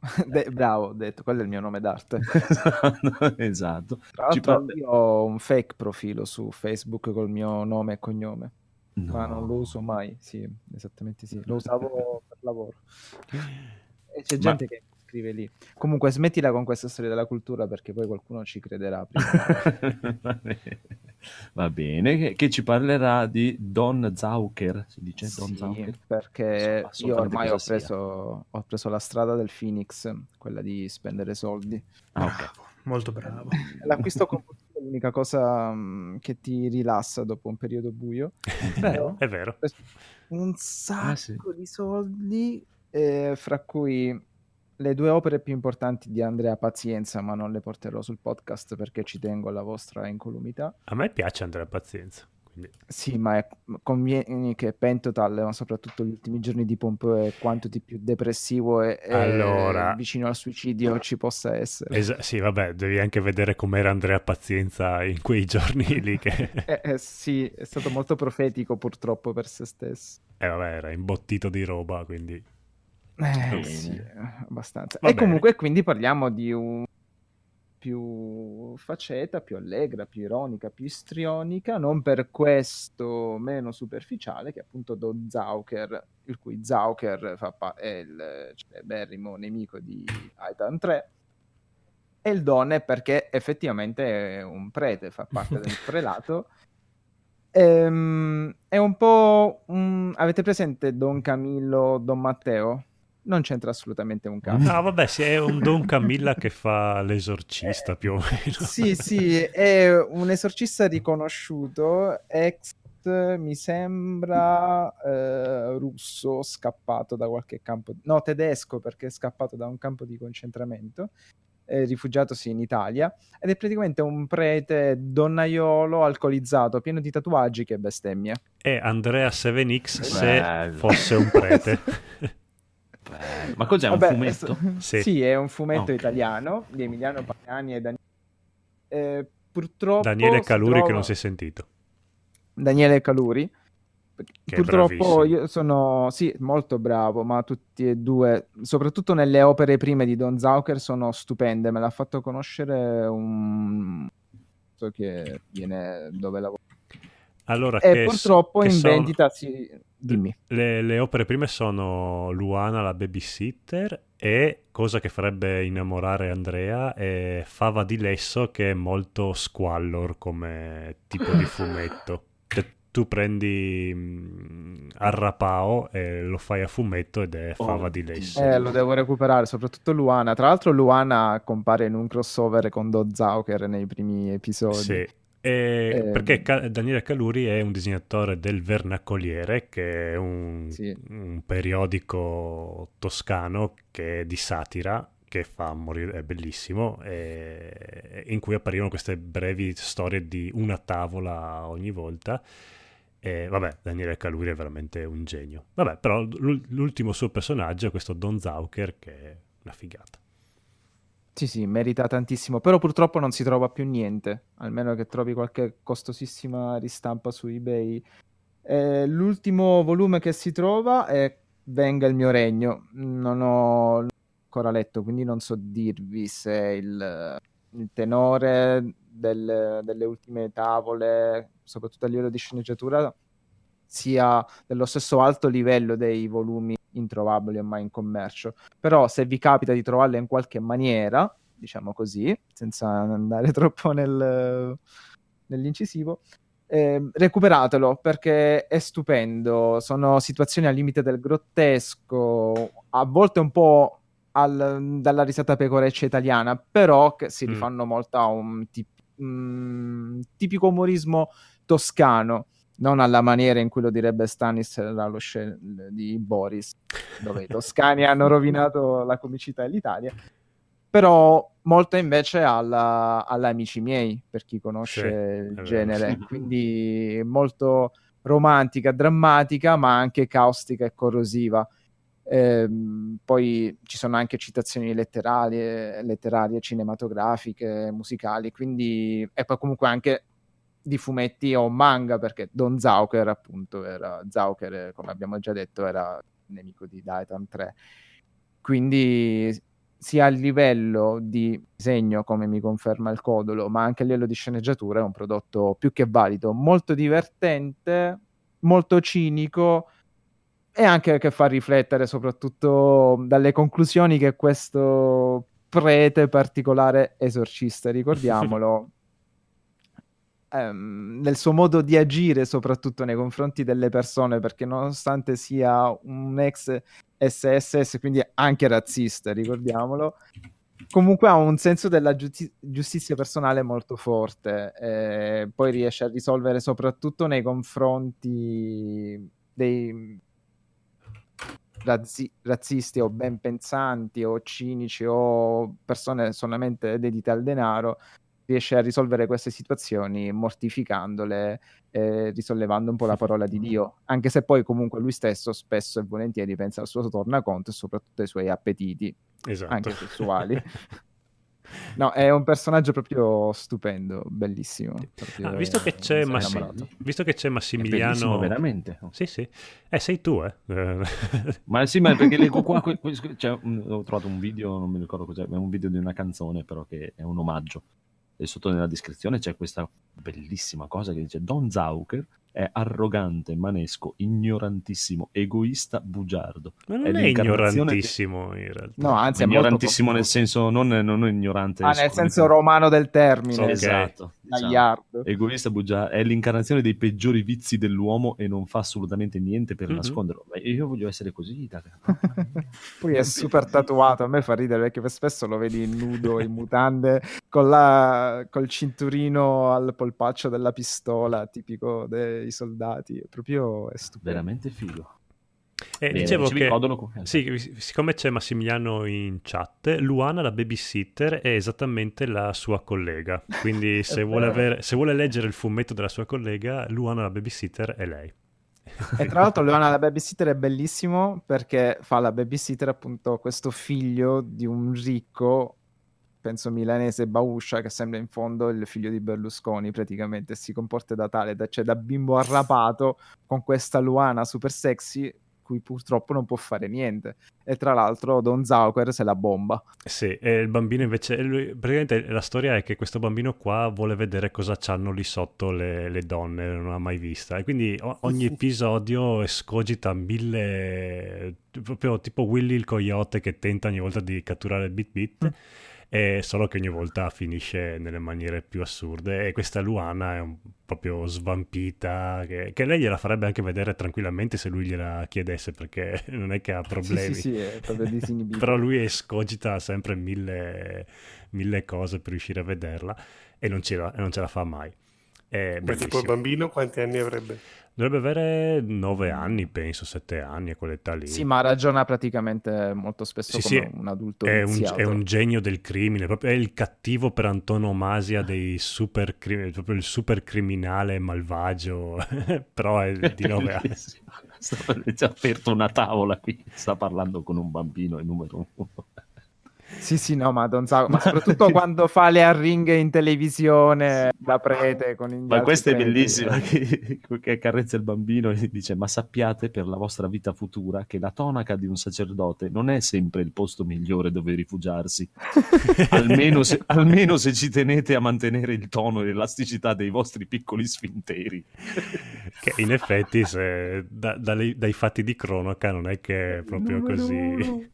De- bravo, detto, quello è il mio nome d'arte. esatto, Tra l'altro parla- io ho un fake profilo su Facebook col mio nome e cognome, No. ma non lo uso mai. Sì, esattamente sì. Lo usavo per lavoro. E c'è Ma- gente che scrive lì. Comunque smettila con questa storia della cultura perché poi qualcuno ci crederà. Va bene. Che, che ci parlerà di Don Zauker, si dice Don Sì, Zauker? perché So io ormai ho preso, ho preso la strada del Phoenix, quella di spendere soldi. Ah, ok. Bravo, molto bravo. L'acquisto compulsivo è l'unica cosa mm, che ti rilassa dopo un periodo buio. Vero? È vero. un sacco Ah, sì. di soldi, eh, fra cui le due opere più importanti di Andrea Pazienza, ma non le porterò sul podcast perché ci tengo alla vostra incolumità. A me piace Andrea Pazienza. Quindi... Sì, ma è- convieni che Pentotal, ma soprattutto gli ultimi giorni di Pompeo, è quanto di più depressivo e, e Allora- vicino al suicidio ci possa essere. Es- sì, vabbè, devi anche vedere com'era Andrea Pazienza in quei giorni lì che... Eh, eh, sì, è stato molto profetico purtroppo per se stesso. Eh, vabbè, era imbottito di roba, quindi... Eh, Bene. sì, eh, abbastanza. Va e bene. comunque quindi parliamo di un più faceta, più allegra, più ironica, più istrionica, non per questo meno superficiale che è appunto Don Zauker, il cui Zauker fa pa- è il celeberrimo nemico di Titan 3 e il Don è perché effettivamente è un prete, fa parte del prelato. Ehm, è un po' un- avete presente Don Camillo, Don Matteo? Non c'entra assolutamente un cazzo. No, vabbè, sì, è un Don Camilla che fa l'esorcista più o meno. Sì, sì, è un esorcista riconosciuto, ex, mi sembra, eh, russo, scappato da qualche campo, no, tedesco perché è scappato da un campo di concentramento, eh, rifugiatosi in Italia, ed è praticamente un prete donnaiolo alcolizzato, pieno di tatuaggi che bestemmia. È Andrea 7X se fosse un prete. Bello. Ma cos'è un Vabbè, fumetto? Sì. Sì, è un fumetto Ok. italiano di Emiliano Pagani e Daniele. Eh, purtroppo Daniele Caluri che trova- non si è sentito. Daniele Caluri. Che Purtroppo io sono sì, molto bravo, ma tutti e due, soprattutto nelle opere prime di Don Zauker, sono stupende. Me l'ha fatto conoscere un so che viene dove lavora. Allora, E che, purtroppo che in sono- vendita si dimmi. Le, le opere prime sono Luana la babysitter e cosa che farebbe innamorare Andrea è Fava di Lesso che è molto squallor come tipo di fumetto. Cioè, tu prendi mm, Arrapao e lo fai a fumetto ed è Fava di Oddio. Lesso. Eh, lo devo recuperare, soprattutto Luana. Tra l'altro Luana compare in un crossover con Don Zauker nei primi episodi. Sì. Eh, perché Ca- Daniele Caluri è un disegnatore del Vernacoliere, che è un, Sì. un periodico toscano che è di satira, che fa morire, è bellissimo, e- in cui apparivano queste brevi storie di una tavola ogni volta. E vabbè, Daniele Caluri è veramente un genio. Vabbè, però l'ul- l'ultimo suo personaggio è questo Don Zauker, che è una figata. Sì, sì, merita tantissimo, però purtroppo non si trova più niente, almeno che trovi qualche costosissima ristampa su eBay. Eh, l'ultimo volume che si trova è Venga il mio regno, non ho ancora letto, quindi non so dirvi se il, il tenore del- delle ultime tavole, soprattutto a livello di sceneggiatura, sia dello stesso alto livello dei volumi introvabili ormai in commercio però se vi capita di trovarle in qualche maniera, diciamo così, senza andare troppo nel- nell'incisivo, ehm, recuperatelo perché è stupendo. Sono situazioni al limite del grottesco, a volte un po' al- dalla risata pecoreccia italiana, però che si Mm. rifanno molto a un tip- mm, tipico umorismo toscano, non alla maniera in cui lo direbbe sce- di Boris, dove i toscani hanno rovinato la comicità dell'Italia, però molto invece alla, alla Amici miei, per chi conosce Sì, il genere, quindi molto romantica, drammatica, ma anche caustica e corrosiva. Ehm, poi ci sono anche citazioni letterarie, letterarie, cinematografiche, musicali, quindi e poi comunque anche di fumetti o manga, perché Don Zauker, appunto, era Zauker, come abbiamo già detto, era nemico di Daitan 3. Quindi sia a livello di disegno, come mi conferma il Codolo, ma anche a livello di sceneggiatura è un prodotto più che valido, molto divertente, molto cinico e anche che fa riflettere soprattutto dalle conclusioni che questo prete particolare esorcista, ricordiamolo, ehm, nel suo modo di agire soprattutto nei confronti delle persone, perché nonostante sia un ex SSS, quindi anche razzista, ricordiamolo, comunque ha un senso della giusti- giustizia personale molto forte, eh, poi riesce a risolvere soprattutto nei confronti dei razzi- razzisti o ben pensanti o cinici o persone solamente dedite al denaro, riesce a risolvere queste situazioni mortificandole, eh, risollevando un po' la parola di Dio, anche se poi comunque lui stesso spesso e volentieri pensa al suo tornaconto e soprattutto ai suoi appetiti, Esatto. anche sessuali. No, è un personaggio proprio stupendo, bellissimo. proprio- Ah, visto, che c'è Massi- visto che c'è Massimiliano... veramente. Sì, sì. Eh, sei tu, eh. Ma sì, ma perché leggo qua, que- que- c'è un- ho trovato un video, non mi ricordo cos'è, è un video di una canzone però che è un omaggio. E sotto nella descrizione c'è questa bellissima cosa che dice Don Zauker è arrogante, manesco, ignorantissimo, egoista, bugiardo. Ma non È è, ignorantissimo in realtà. No, anzi, è molto ignorantissimo nel profondo. senso, non, non ignorante. Ah, nel senso romano del termine, Ok. Esatto. Diciamo. gagliardo. Egoista, bugiardo, è l'incarnazione dei peggiori vizi dell'uomo e non fa assolutamente niente per Mhm. nasconderlo. Ma io voglio essere così. Poi è super tatuato, a me fa ridere perché spesso lo vedi nudo in mutande con la, col cinturino al polpaccio della pistola, tipico dei soldati, è proprio è stupendo. Veramente figo. Eh, Bene, dicevo che... Sì, siccome c'è Massimiliano in chat, Luana, la babysitter, è esattamente la sua collega. Quindi se, vuole, avere- se vuole leggere il fumetto della sua collega, Luana, la babysitter, è lei. E tra l'altro Leona la babysitter è bellissimo perché fa la babysitter appunto questo figlio di un ricco, penso milanese Bauscia, che sembra in fondo il figlio di Berlusconi praticamente, si comporta da tale, da, cioè da bimbo arrapato con questa Luana super sexy cui purtroppo non può fare niente. E tra l'altro Don Zauker se la bomba. Sì, e il bambino invece, lui- praticamente la storia è che questo bambino qua vuole vedere cosa c'hanno lì sotto le, le donne, non l'ha mai vista. E quindi o- ogni episodio escogita mille, proprio tipo Willy il coyote che tenta ogni volta di catturare il Bit Bit. E solo che ogni volta finisce nelle maniere più assurde e questa Luana è un- proprio svampita che, che lei gliela farebbe anche vedere tranquillamente se lui gliela chiedesse perché non è che ha problemi Sì, sì, sì, è proprio disinibito. però lui escogita sempre mille, mille cose per riuscire a vederla e non ce la, non ce la fa mai. È Ma tipo il bambino quanti anni avrebbe? Dovrebbe avere nove anni, penso, sette anni, a quell'età lì. Sì, ma ragiona praticamente molto spesso Sì, come sì, un adulto è un, è un genio del crimine, proprio è il cattivo per antonomasia dei super criminali, proprio il super criminale malvagio, però è di nove anni. Bellissimo. Sta- è aperto una tavola qui, sta parlando con un bambino, il numero uno. Sì, sì, no, ma Don Zago, ma soprattutto quando fa le arringhe in televisione da prete con gli Ma questa è bellissima, che, che accarezza il bambino e dice, ma sappiate per la vostra vita futura che la tonaca di un sacerdote non è sempre il posto migliore dove rifugiarsi, almeno se, almeno se ci tenete a mantenere il tono e l'elasticità dei vostri piccoli sfinteri. Che in effetti, se- da- dalle- dai fatti di cronaca, non è che è proprio così. uno.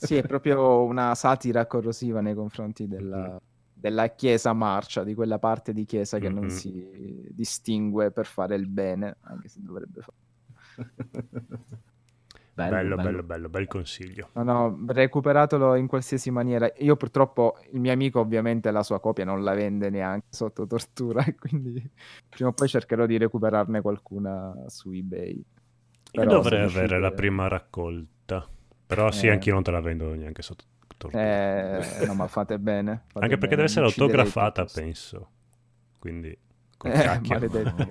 Sì, è proprio una satira corrosiva nei confronti della, della chiesa marcia, di quella parte di chiesa che non Mhm. si distingue per fare il bene, anche se dovrebbe fare. Bello, bello, bello. bello, bello, bel consiglio. No, no, recuperatelo in qualsiasi maniera. Io purtroppo, il mio amico ovviamente la sua copia non la vende neanche sotto tortura e quindi prima o poi cercherò di recuperarne qualcuna su eBay. Io Però dovrei sono avere la prima raccolta, però sì, Eh. anch'io non te la vendo neanche sotto tortura. Eh, no, ma fate bene. fate Anche perché bene, deve essere autografata, penso. Quindi, Eh.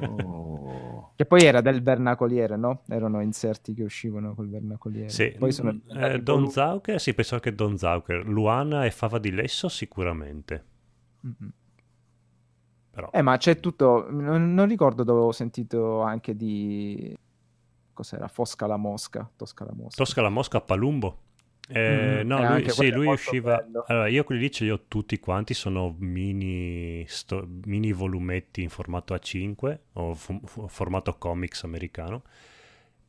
Oh. Che poi era del vernacoliere, no? Erano inserti che uscivano col vernacoliere. Sì, Poi sono eh, Don volumi. Zauker, sì, penso che Don Zauker. Luana e Fava di Lesso sicuramente. Mhm. Però, Eh, ma c'è tutto. Non, non ricordo dove ho sentito anche di. Cos'era? Fosca la mosca. Tosca la mosca. Tosca la Mosca a Palumbo. Eh, Mm, no, lui, sì, lui usciva. bello. Allora, io quelli lì ce li ho tutti quanti. Sono mini, sto- mini volumetti in formato A5 o fu- fu- formato comics americano.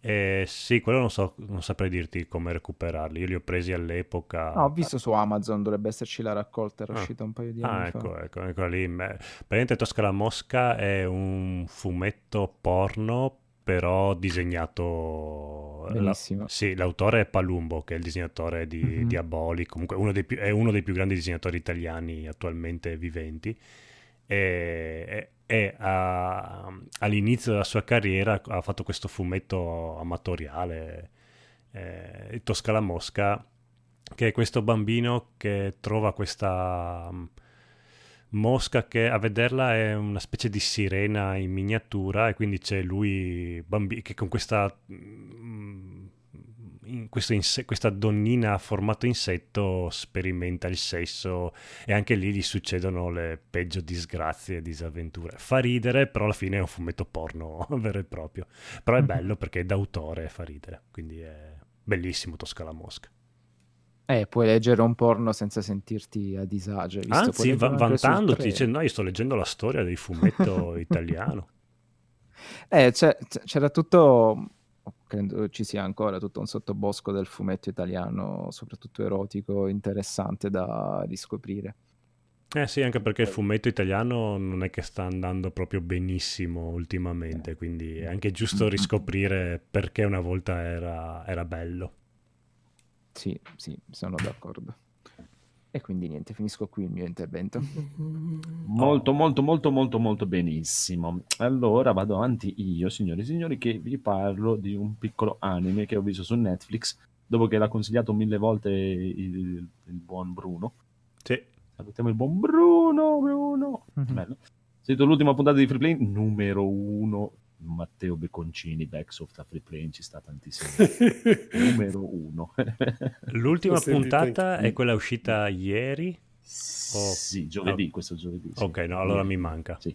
E sì, quello non so, non saprei dirti come recuperarli. Io li ho presi all'epoca. No, ho visto su Amazon, dovrebbe esserci la raccolta, era Ah. uscita un paio di Ah, anni ecco, fa. ecco, ecco lì. Beh, Praticamente Tosca la Mosca è un fumetto porno, però disegnato... la- Benissimo. sì, l'autore è Palumbo, che è il disegnatore di Mhm. Diaboli, comunque uno dei più- è uno dei più grandi disegnatori italiani attualmente viventi. E, e- e a- all'inizio della sua carriera ha fatto questo fumetto amatoriale, eh, Tosca la Mosca, che è questo bambino che trova questa mosca che a vederla è una specie di sirena in miniatura e quindi c'è lui bambi- che con questa mm, in questo inse- questa donnina a formato insetto sperimenta il sesso e anche lì gli succedono le peggio disgrazie e disavventure. Fa ridere, però alla fine è un fumetto porno vero e proprio. Però è bello perché è d'autore e fa ridere, quindi è bellissimo Tosca la Mosca. Eh, puoi leggere un porno senza sentirti a disagio. visto? Anzi, va- vantandoti, treno. dice no, io sto leggendo la storia del fumetto italiano. Eh, c'era tutto, credo ci sia ancora tutto un sottobosco del fumetto italiano, soprattutto erotico, interessante da riscoprire. Eh sì, anche perché il fumetto italiano non è che sta andando proprio benissimo ultimamente, quindi è anche giusto riscoprire perché una volta era, era bello. Sì, sì, sono d'accordo. E quindi niente, finisco qui il mio intervento. Molto, molto, molto, molto, molto benissimo. Allora vado avanti io, signori e signori, che vi parlo di un piccolo anime che ho visto su Netflix, dopo che l'ha consigliato mille volte il, il buon Bruno. Sì, Salutiamo il buon Bruno, Bruno. Mhm. Bello. Sento l'ultima puntata di Free Play, numero uno. Matteo Becconcini, Backsoft a Free Play, ci sta tantissimo. numero uno. l'ultima puntata è quella uscita ieri. sì, giovedì, questo giovedì. sì. Ok, no, allora mi manca. Sì,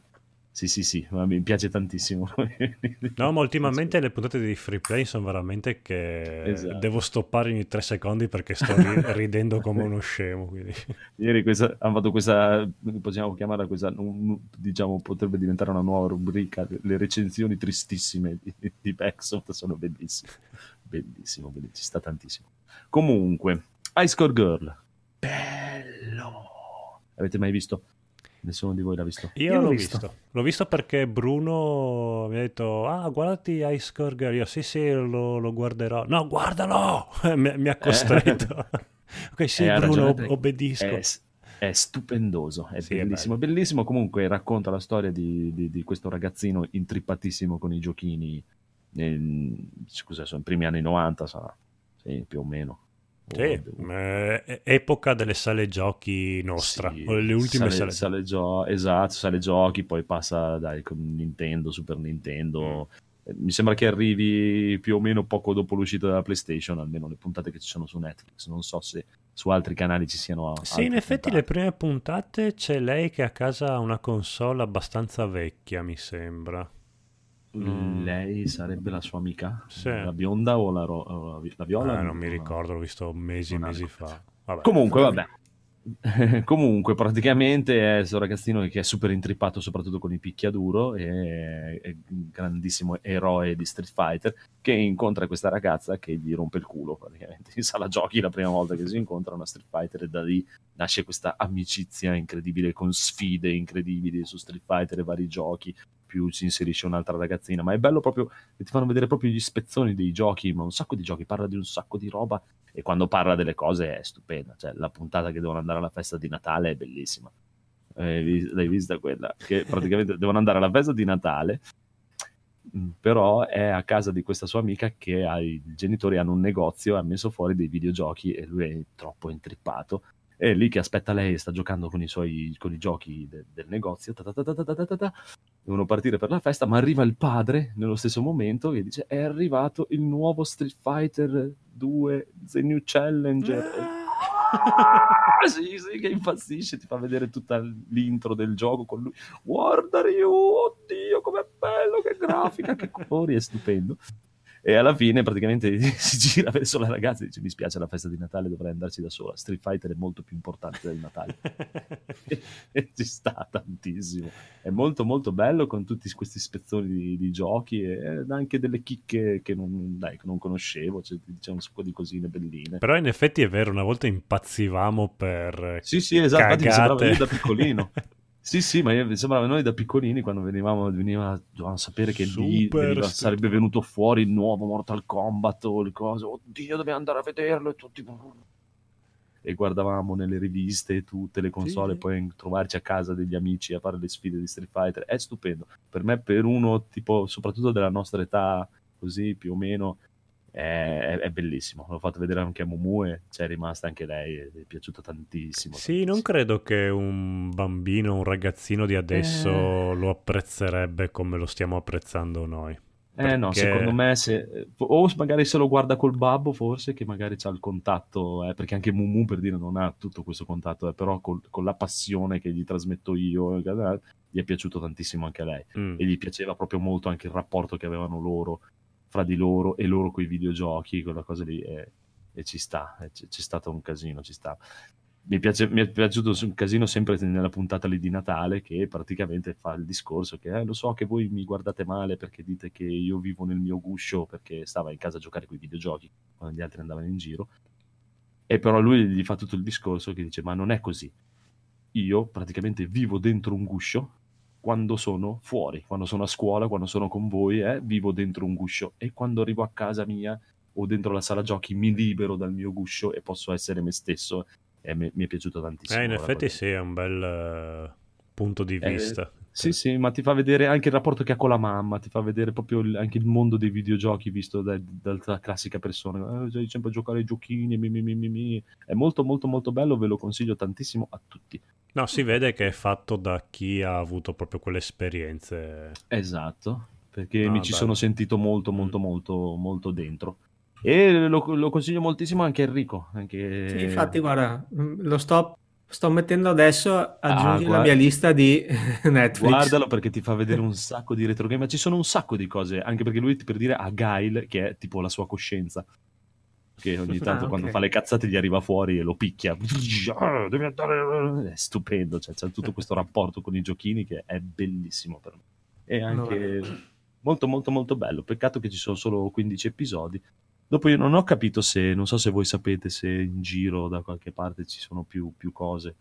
sì, sì, sì, ma mi piace tantissimo. No, ma ultimamente le puntate di free play sono veramente che Esatto. devo stoppare ogni tre secondi perché sto ri- ridendo come uno scemo. Quindi. Ieri questa, hanno fatto questa, possiamo chiamarla questa, diciamo, potrebbe diventare una nuova rubrica. Le recensioni tristissime di, di Backsoft sono bellissime. Bellissimo, bellissimo, ci sta tantissimo. Comunque, Ice Core Girl. Bello! Avete mai visto? Nessuno di voi l'ha visto? Io, Io l'ho visto. visto. L'ho visto perché Bruno mi ha detto: Ah, guardati Ice Core Girl. Io sì, sì, lo, lo guarderò. No, guardalo! mi, mi ha costretto. ok, sì, Eh, Bruno, ob- obbedisco. È, è stupendoso, è Sì, è bellissimo, bellissimo. Comunque racconta la storia di, di- di questo ragazzino intrippatissimo con i giochini. nel- scusa, sono i primi anni 90, sarà sì, più o meno. Sì, eh, epoca delle sale giochi nostra, Sì, le ultime sale, sale, sale gio- esatto, sale giochi, poi passa dai con Nintendo, Super Nintendo. Mm. Eh, Mi sembra che arrivi più o meno poco dopo l'uscita della PlayStation, almeno le puntate che ci sono su Netflix. Non so se su altri canali ci siano. Sì, in effetti puntate. le prime puntate c'è lei che a casa ha una console abbastanza vecchia, mi sembra. Mm. Lei sarebbe la sua amica? Sì. La bionda o la, ro- la- la viola? Ah, non mi ricordo, l'ho visto mesi e mesi fa. Vabbè. Comunque, vabbè. Comunque, praticamente è questo ragazzino che è super intrippato soprattutto con i picchiaduro e è un grandissimo eroe di Street Fighter che incontra questa ragazza che gli rompe il culo praticamente in sala giochi la prima volta che si incontrano a Street Fighter e da lì nasce questa amicizia incredibile con sfide incredibili su Street Fighter e vari giochi più si inserisce un'altra ragazzina, ma è bello proprio che ti fanno vedere proprio gli spezzoni dei giochi, ma un sacco di giochi, parla di un sacco di roba e quando parla delle cose è stupenda, cioè la puntata che devono andare alla festa di Natale è bellissima. Eh, l'hai vista quella? Che praticamente devono andare alla festa di Natale, mm, però è a casa di questa sua amica che ha, i genitori hanno un negozio e ha messo fuori dei videogiochi e lui è troppo intrippato è lì che aspetta lei e sta giocando con i suoi con i giochi de, del negozio ta ta ta devono partire per la festa ma arriva il padre nello stesso momento e dice è arrivato il nuovo Street Fighter 2 The New Challenger ah! sì, sì, che impazzisce, ti fa vedere tutta l'intro del gioco con lui. Guarda Ryu, oddio, com'è bello, che grafica, che colori, è stupendo. E alla fine praticamente si gira verso la ragazza e dice mi spiace la festa di Natale, dovrei andarci da sola. Street Fighter è molto più importante del Natale. e ci sta tantissimo. È molto molto bello con tutti questi spezzoni di, di giochi e anche delle chicche che non, dai, non conoscevo, cioè, c'è un sacco di cosine belline. Però in effetti è vero, una volta impazzivamo per Sì, sì, esatto, infatti mi sembrava io da piccolino. Sì, sì, ma io, mi sembrava noi da piccolini quando venivamo, veniva dovevamo sapere che lì veniva- sarebbe venuto fuori il nuovo Mortal Kombat o il coso. Oddio, dobbiamo andare a vederlo e tutti e guardavamo nelle riviste tutte le console, Sì. poi trovarci a casa degli amici a fare le sfide di Street Fighter è stupendo. Per me, per uno tipo, soprattutto della nostra età, così più o meno, è, è- bellissimo. L'ho fatto vedere anche a Mumu e c'è rimasta anche lei, è piaciuto tantissimo. Sì, non tantissimo. credo che un bambino, un ragazzino di adesso Eh. lo apprezzerebbe come lo stiamo apprezzando noi. Eh no, Perché- secondo me se, o magari se lo guarda col babbo forse che magari c'ha il contatto, eh, perché anche Mumu per dire non ha tutto questo contatto, eh, però col- con la passione che gli trasmetto io, gli è piaciuto tantissimo anche a lei Mm. e gli piaceva proprio molto anche il rapporto che avevano loro fra di loro e loro con i videogiochi, quella cosa lì e, e ci sta, e c'è, c'è stato un casino, ci sta. Mi, piace- mi è piaciuto un casino sempre nella puntata lì di Natale che praticamente fa il discorso che eh, lo so che voi mi guardate male perché dite che io vivo nel mio guscio perché stava in casa a giocare con i videogiochi quando gli altri andavano in giro e però lui gli fa tutto il discorso che dice ma non è così io praticamente vivo dentro un guscio quando sono fuori, quando sono a scuola, quando sono con voi, eh, vivo dentro un guscio e quando arrivo a casa mia o dentro la sala giochi mi libero dal mio guscio e posso essere me stesso e mi, mi è piaciuto tantissimo. Eh, in effetti cosa. sì, è un bel eh, punto di Eh, vista. Sì, sì, ma ti fa vedere anche il rapporto che ha con la mamma, ti fa vedere proprio il- anche il mondo dei videogiochi visto da- dalla classica persona. Eh, sempre a giocare ai giochini, mi, mi, mi, mi. È molto, molto, molto bello, ve lo consiglio tantissimo a tutti. No, si vede che è fatto da chi ha avuto proprio quelle esperienze. Esatto, perché Ah, mi ci bello. sono sentito molto, molto, molto, molto dentro. E lo, lo consiglio moltissimo anche a Enrico. Anche... Sì, infatti, guarda, mm, lo sto, sto mettendo adesso, aggiungi la Ah, guarda- mia lista di Netflix. Guardalo perché ti fa vedere un sacco di retro game, ma ci sono un sacco di cose, anche perché lui per dire ha Guile, che è tipo la sua coscienza, che ogni tanto Ah, quando fa le cazzate gli arriva fuori e lo picchia. Ah, devi andare... È stupendo, cioè, c'è tutto questo rapporto con i giochini che è bellissimo per me. E anche molto molto molto bello, peccato che ci sono solo 15 episodi. Dopo io non ho capito se, non so se voi sapete se in giro da qualche parte ci sono più, più cose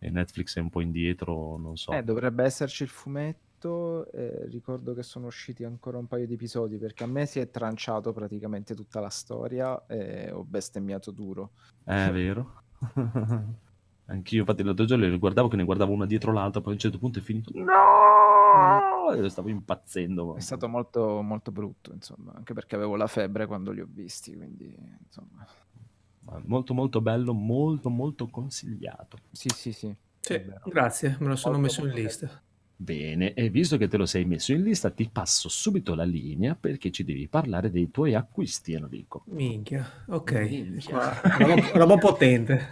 e Netflix è un po' indietro, non so. Eh, dovrebbe esserci il fumetto. Eh, ricordo che sono usciti ancora un paio di episodi perché a me si è tranciato praticamente tutta la storia e ho bestemmiato duro. È vero. Anch'io, infatti, l'altro giorno le guardavo che ne guardavo una dietro l'altra, poi a un certo punto è finito. No! E stavo impazzendo. È stato molto, molto brutto, insomma, anche perché avevo la febbre quando li ho visti, quindi insomma. Ma Molto, molto bello, molto, molto consigliato. Sì, sì, sì. Sì, grazie, me lo sono Molto, messo in lista. Bene, e visto che te lo sei messo in lista, ti passo subito la linea perché ci devi parlare dei tuoi acquisti, Enrico. Minchia, ok, Minchia. Roba, roba potente.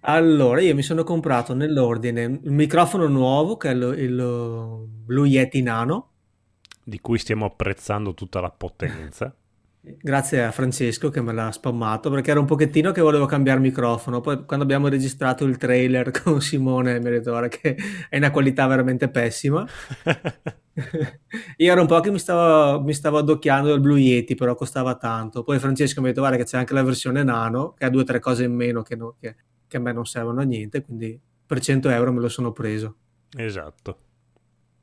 Allora, io mi sono comprato nell'ordine il microfono nuovo che è il, il Blue Yeti Nano, di cui stiamo apprezzando tutta la potenza. Grazie a Francesco che me l'ha spammato perché era un pochettino che volevo cambiare microfono. Poi quando abbiamo registrato il trailer con Simone mi ha detto "Guarda che è una qualità veramente pessima. Io ero un po' che mi stavo, mi stavo addocchiando il Blue Yeti, però costava tanto. Poi Francesco mi ha detto: Guarda, che c'è anche la versione nano, che ha due o tre cose in meno che, no- che- che a me non servono a niente. Quindi per 100 euro me lo sono preso. esatto.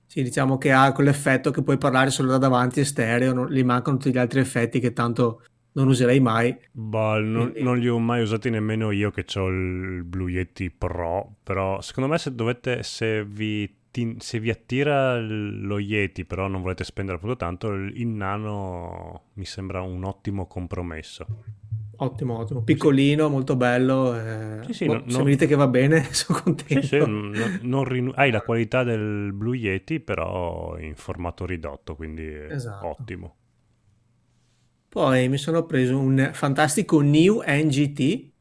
Sì, diciamo che ha quell'effetto che puoi parlare solo da davanti e stereo, non- gli mancano tutti gli altri effetti che tanto non userei mai. Boh, non, Quindi- non li ho mai usati nemmeno io che ho il Blue Yeti Pro, però secondo me se dovete, se vi, se vi attira lo Yeti, però non volete spendere appunto tanto, il Nano mi sembra un ottimo compromesso. Ottimo, ottimo. Piccolino, molto bello. eh, Sì, sì, boh, no- se mi dite che va bene, sono Sì, contento. sì, non- non rinu- hai la qualità del Blue Yeti, però in formato ridotto, quindi Esatto. ottimo. Poi mi sono preso un fantastico New NGT,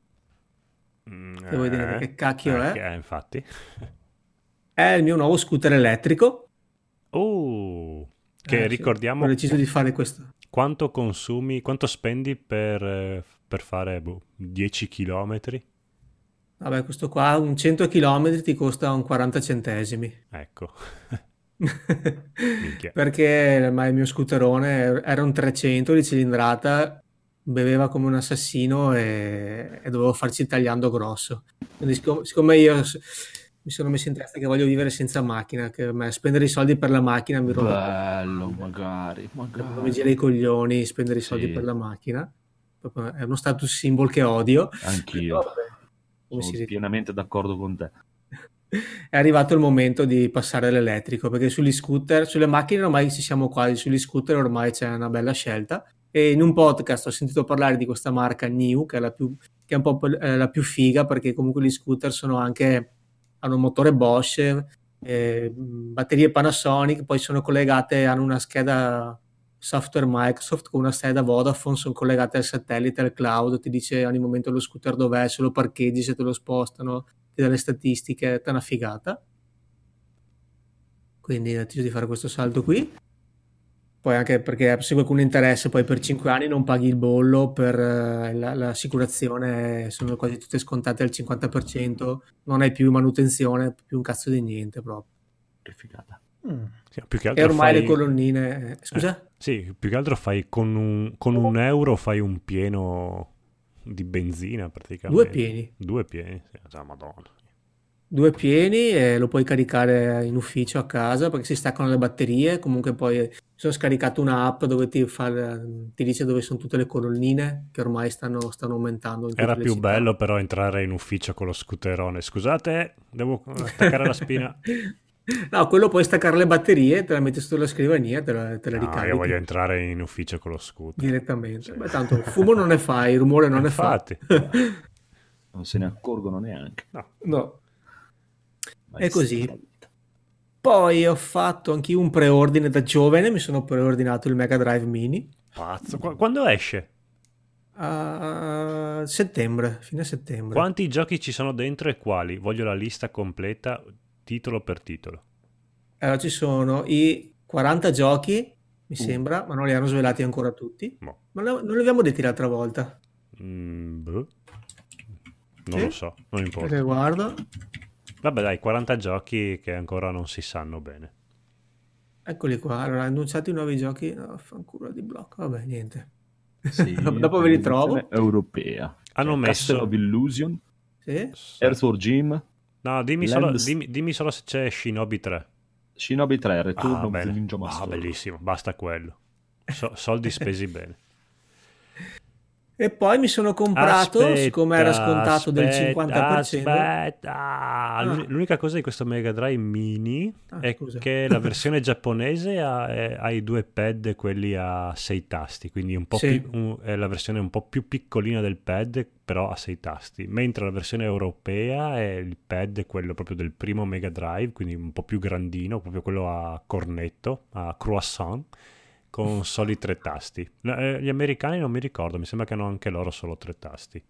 Mm, Che vuoi dire che cacchio è? che infatti. è il mio nuovo scooter elettrico. Oh, che Eh, sì, ricordiamo Ho deciso di fare questo. quanto consumi, quanto spendi per, eh, per fare boh, 10 km? Vabbè, questo qua, un 100 km ti costa un 40 centesimi. Ecco. Minchia. Perché ormai il mio scooterone era un 300 di cilindrata, beveva come un assassino e, e dovevo farci il tagliando grosso. Quindi siccome, siccome io mi sono messo in testa che voglio vivere senza macchina, che me spendere i soldi per la macchina mi rompe, Bello, magari, mi magari. gira i coglioni spendere i soldi Sì. per la macchina. È uno status symbol che odio. Anch'io. Come Sono pienamente d'accordo con te. è arrivato il momento di passare all'elettrico perché sugli scooter, sulle macchine ormai ci siamo quasi, sugli scooter ormai c'è una bella scelta e in un podcast ho sentito parlare di questa marca New che è la più, che è un po' eh, la più figa perché comunque gli scooter sono anche hanno un motore Bosch eh, batterie Panasonic poi sono collegate hanno una scheda software Microsoft con una scheda Vodafone sono collegate al satellite al cloud ti dice ogni momento lo scooter dov'è se lo parcheggi se te lo spostano ti dà le statistiche è una figata quindi ho deciso di fare questo salto qui poi anche perché se qualcuno interessa poi per 5 anni non paghi il bollo per eh, la- l'assicurazione sono quasi tutte scontate al 50% non hai più manutenzione più un cazzo di niente proprio Che figata. Mm. Sì, più che e altro ormai fai... le colonnine eh, scusa Sì, più che altro fai con un, con un euro fai un pieno di benzina praticamente. due pieni Due pieni, sì, cioè, madonna. due pieni e lo puoi caricare in ufficio a casa perché si staccano le batterie comunque poi mi sono scaricato un'app dove ti, fa, ti dice dove sono tutte le colonnine che ormai stanno, stanno aumentando Era più città. bello però entrare in ufficio con lo scooterone. Scusate, devo attaccare la spina. no quello puoi staccare le batterie te la metti sulla scrivania te la, te la No, ricarichi io voglio entrare in ufficio con lo scooter. direttamente Sì. Beh, tanto il fumo non ne fai il rumore non ne fa Infatti. Non se ne accorgono neanche. No. no È così. poi ho fatto anche un preordine da giovane mi sono preordinato il Mega Drive Mini Pazzo. Qu- quando esce? a settembre fine settembre Quanti giochi ci sono dentro e quali? Voglio la lista completa, titolo per titolo. Allora ci sono i 40 giochi, mi Uh. sembra, ma non li hanno svelati ancora tutti. Boh. Ma non non li abbiamo detti l'altra volta. Mm, boh. Non Sì? lo so, non importa. Perché guardo, Vabbè dai, 40 giochi che ancora non si sanno bene. eccoli qua. Allora, annunciati i nuovi giochi. No, fanculo di blocco. Vabbè, niente. Sì, Dopo ve li trovo. Europea. Hanno Cioè, messo- Castle of Illusion, Sì? Earthworm Jim, No, dimmi solo, Lands- dimmi, dimmi solo se c'è Shinobi 3. Shinobi 3, Return Ah, of bello. Ninja Ah, Master. bellissimo, basta quello. So- soldi spesi bene. E poi mi sono comprato, Aspetta, siccome era scontato del aspetta, 50%. Aspetta, L'uni- l'unica cosa di questo Mega Drive Mini Ah, è scusa. che la versione giapponese ha, è- ha i due pad, quelli a sei tasti, quindi un po' Sì. più, un- è la versione un po' più piccolina del pad, però a sei tasti, mentre la versione europea è il pad, quello proprio del primo Mega Drive, quindi un po' più grandino, proprio quello a cornetto, a croissant con soli tre tasti. No, eh, Gli americani non mi ricordo, mi sembra che hanno anche loro solo tre tasti.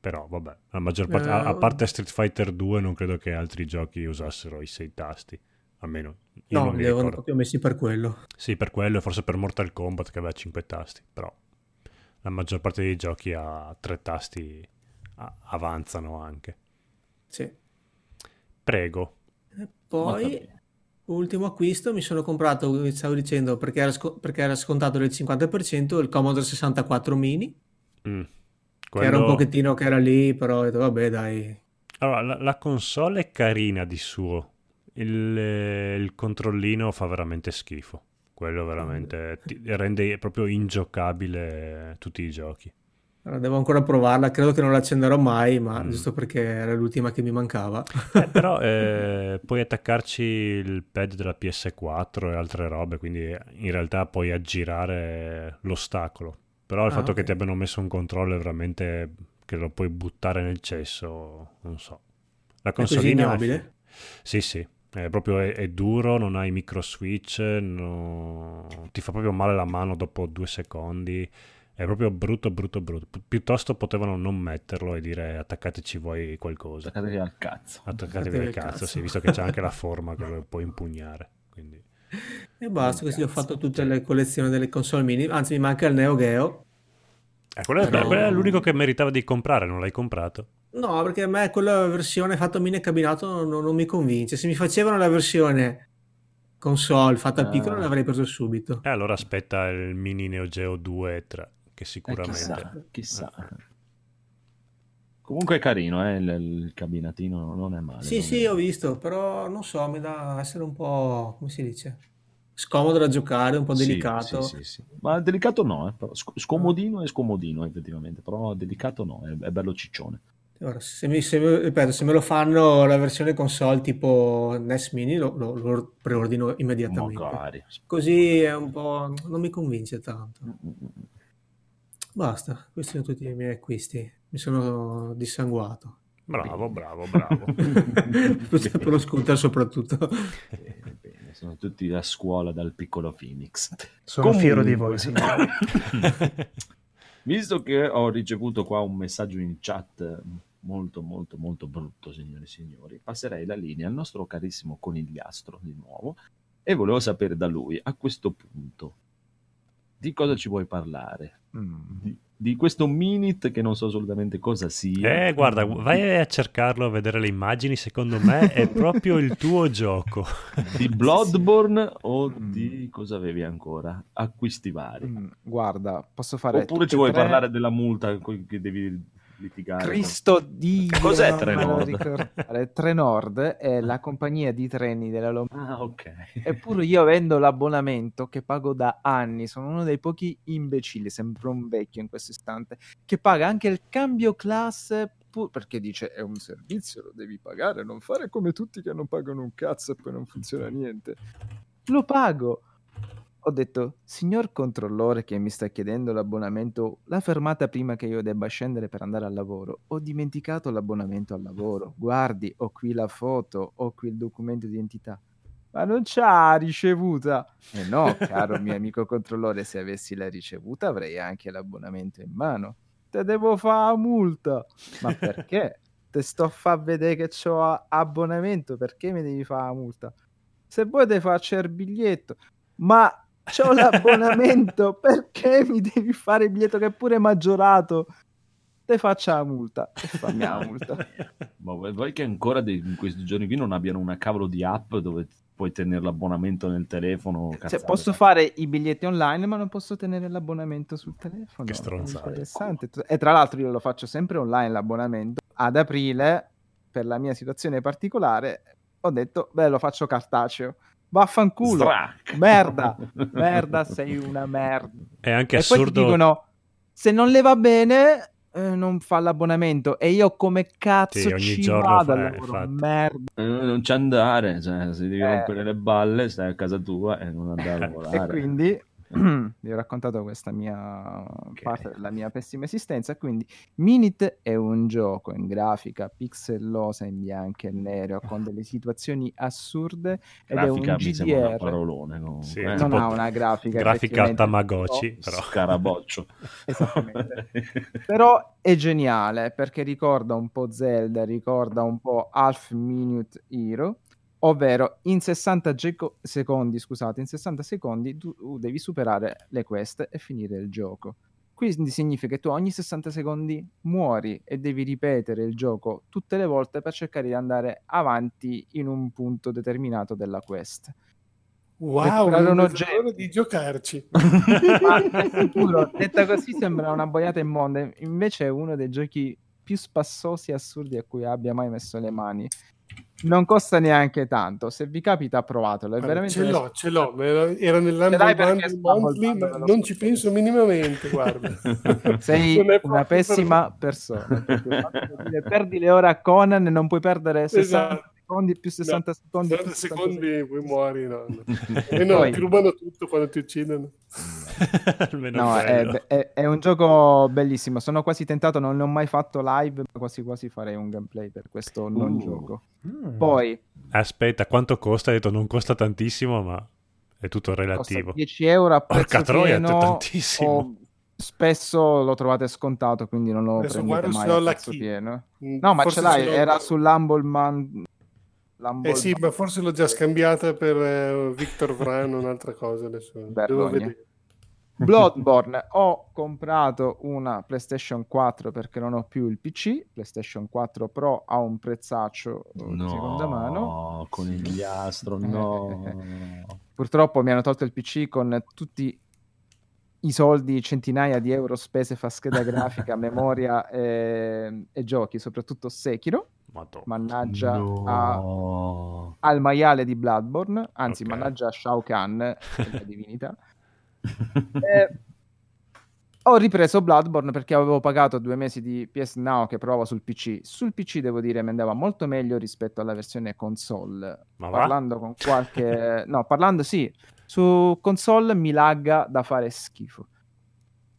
Però vabbè, la maggior parte, a, a Eh, parte Street Fighter 2 non credo che altri giochi usassero i sei tasti, almeno io No, non li avevano proprio messi per quello. Sì, per quello e forse per Mortal Kombat che aveva cinque tasti, però la maggior parte dei giochi a tre tasti avanzano anche. Sì. Prego. E poi, ultimo acquisto, mi sono comprato, stavo dicendo, perché era, sco- perché era scontato del 50%, il Commodore 64 mini, Mm. che era un Quello- pochettino che era lì, però ho detto, vabbè, dai. Allora, la, la console è carina di suo. Il, eh, il controllino fa veramente schifo. Quello veramente ti rende proprio ingiocabile tutti i giochi. Allora, devo ancora provarla, credo che non l'accenderò mai, ma Mm. giusto perché era l'ultima che mi mancava. Eh, però eh, puoi attaccarci il pad della PS4 e altre robe, quindi in realtà puoi aggirare l'ostacolo. Però il Ah, fatto che ok. ti abbiano messo un controller veramente che lo puoi buttare nel cesso, non so. La consolina ignobile? Sì, sì, è proprio è, è duro, non hai micro switch, no- ti fa proprio male la mano dopo due secondi. È proprio brutto, brutto, brutto. Pi- piuttosto potevano non metterlo e dire attaccateci voi qualcosa. Attaccatevi al cazzo. Attaccatevi al cazzo, cazzo. sì, visto che c'è anche la forma che lo puoi impugnare. Quindi... E basta, così ho fatto tutte le collezioni delle console mini. Anzi, mi manca il Neo Geo. Eh, quello, è, Però- quello è l'unico che meritava di comprare, non l'hai comprato? No, perché a me quella versione fatta mini e cabinato non, non mi convince. Se mi facevano la versione console fatta Ah. piccola l'avrei preso subito. E allora aspetta il mini Neo Geo 2 e 3, che Eh, sicuramente... chissà, chissà. Comunque è carino, eh, il, il cabinatino non è male. Sì, sì, è- ho visto, però non so, mi da essere un po', come si dice, scomodo da giocare, un po' delicato. Sì, sì, sì. Ma delicato no, eh, però sc- scomodino è scomodino effettivamente, però delicato no, è, è bello ciccione. Ora, se, mi- se ripeto, se me lo fanno la versione console tipo NES Mini, lo, lo- lo preordino immediatamente. Magari. Così è un po'... non mi convince tanto. Mm, mm, mm. Basta, questi sono tutti i miei acquisti. Mi sono dissanguato. Bravo, bravo, bravo. per lo scooter soprattutto. Bene, bene, sono tutti a scuola dal piccolo Phoenix. Sono Comunque- fiero di voi, signori. Visto che ho ricevuto qua un messaggio in chat molto molto molto brutto, signori e signori, passerei la linea al nostro carissimo conigliastro di nuovo e volevo sapere da lui a questo punto di cosa ci vuoi parlare? Mm. Di, di questo Minit che non so assolutamente cosa sia. Eh, guarda, vai a cercarlo, a vedere le immagini, secondo me è proprio il tuo gioco. Di Bloodborne o Mm. di cosa avevi ancora? Acquisti vari. Mm, Guarda, posso fare Oppure ci vuoi tre? parlare della multa che devi litigare? Cristo Dio! Cos'è me lo Trenord? Trenord è la compagnia di treni della Lombardia. Ah, ok. Eppure io avendo l'abbonamento che pago da anni, sono uno dei pochi imbecilli, sembro un vecchio in questo istante, che paga anche il cambio classe perché dice è un servizio, lo devi pagare, non fare come tutti che non pagano un cazzo e poi non funziona niente. Lo pago. Ho detto, signor controllore che mi sta chiedendo l'abbonamento, la fermata prima che io debba scendere per andare al lavoro, ho dimenticato l'abbonamento al lavoro. Guardi, ho qui la foto, ho qui il documento di identità. Ma non c'ha ricevuta. E no, caro mio amico controllore, se avessi la ricevuta avrei anche l'abbonamento in mano. Te devo fare multa. Ma perché? Te sto a far vedere che ho abbonamento, perché mi devi fare la multa? Se vuoi te faccio il biglietto. Ma c'ho l'abbonamento, perché mi devi fare il biglietto che è pure maggiorato? Te faccio la multa. E fammi la multa. Ma vuoi, che ancora dei- in questi giorni qui non abbiano una cavolo di app dove puoi tenere l'abbonamento nel telefono? Cioè, cazzate? posso fare i biglietti online, ma non posso tenere l'abbonamento sul telefono. Che interessante. E tra l'altro io lo faccio sempre online l'abbonamento. Ad aprile, per la mia situazione particolare, ho detto, beh, lo faccio cartaceo. Vaffanculo. Strac. Merda. Merda, sei una merda. È anche e poi ti assurdo. dicono, se non le va bene, eh, non fa l'abbonamento. E io come cazzo Sì, ogni ci giorno vado fa- lavoro? Merda. Eh, Non c'è andare, cioè, se devi Eh. rompere le balle, stai a casa tua e non andare a E lavorare. quindi vi ho raccontato questa mia parte della mia pessima esistenza. Quindi, Minit è un gioco in grafica pixellosa in bianco e nero con delle situazioni assurde ed è un Grafica mi sembra un GDR. parolone comunque. Sì, eh. Non ha una grafica. grafica Tamagotchi, però- però. Scaraboccio. Esattamente. Però è geniale perché ricorda un po' Zelda, ricorda un po' Half Minute Hero, ovvero in 60 geco- secondi, scusate, in 60 secondi tu devi superare le quest e finire il gioco. Quindi significa che tu ogni 60 secondi muori e devi ripetere il gioco tutte le volte per cercare di andare avanti in un punto determinato della quest. Wow, non l'ora di giocarci. Ma detta così sembra una boiata immonda, invece è uno dei giochi più spassosi e assurdi a cui abbia mai messo le mani. Non costa neanche tanto. Se vi capita, provatelo. È Guarda, veramente ce l'ho, ce l'ho, era Humble Monthly, ma non so ci penso minimamente, guarda. Sei una pessima per- persona. dire, perdi le ore a Conan e non puoi perdere 60 Esatto. Secondi più 60 secondi. 60 più 60 secondi poi muori, no, no. E no, Poi- ti rubano tutto quando ti uccidono. No, è, è- è un gioco bellissimo. Sono quasi tentato, non ne ho mai fatto live, ma quasi quasi farei un gameplay per questo non Uh. gioco. Mm. Poi Aspetta, quanto costa? Hai detto non costa tantissimo, ma è tutto costa relativo. 10 euro a Porca prezzo troia, è pieno, tantissimo. o spesso lo trovate scontato, quindi non lo Adesso prendete mai a prezzo pieno. Mm, No, ma forse ce l'hai, l'ho- era sull'Humble Man. Eh sì, ma forse l'ho già scambiata per eh, Victor Vran, un'altra cosa adesso. Devo vedere. Bloodborne. Ho comprato una PlayStation 4 perché non ho più il PC PlayStation 4 Pro ha un prezzaccio eh, di seconda mano. No, conigliastro, no. purtroppo mi hanno tolto il PC con tutti i soldi centinaia di euro spese fa scheda grafica memoria e, e giochi soprattutto Sekiro Madonna. mannaggia a- No. al maiale di Bloodborne anzi Ok. mannaggia a Shao Kahn la divinità Eh, ho ripreso Bloodborne perché avevo pagato due mesi di PS Now che provo sul PC. Sul PC devo dire mi andava molto meglio rispetto alla versione console. Ma va? parlando con qualche... no, parlando sì, su console mi lagga da fare schifo.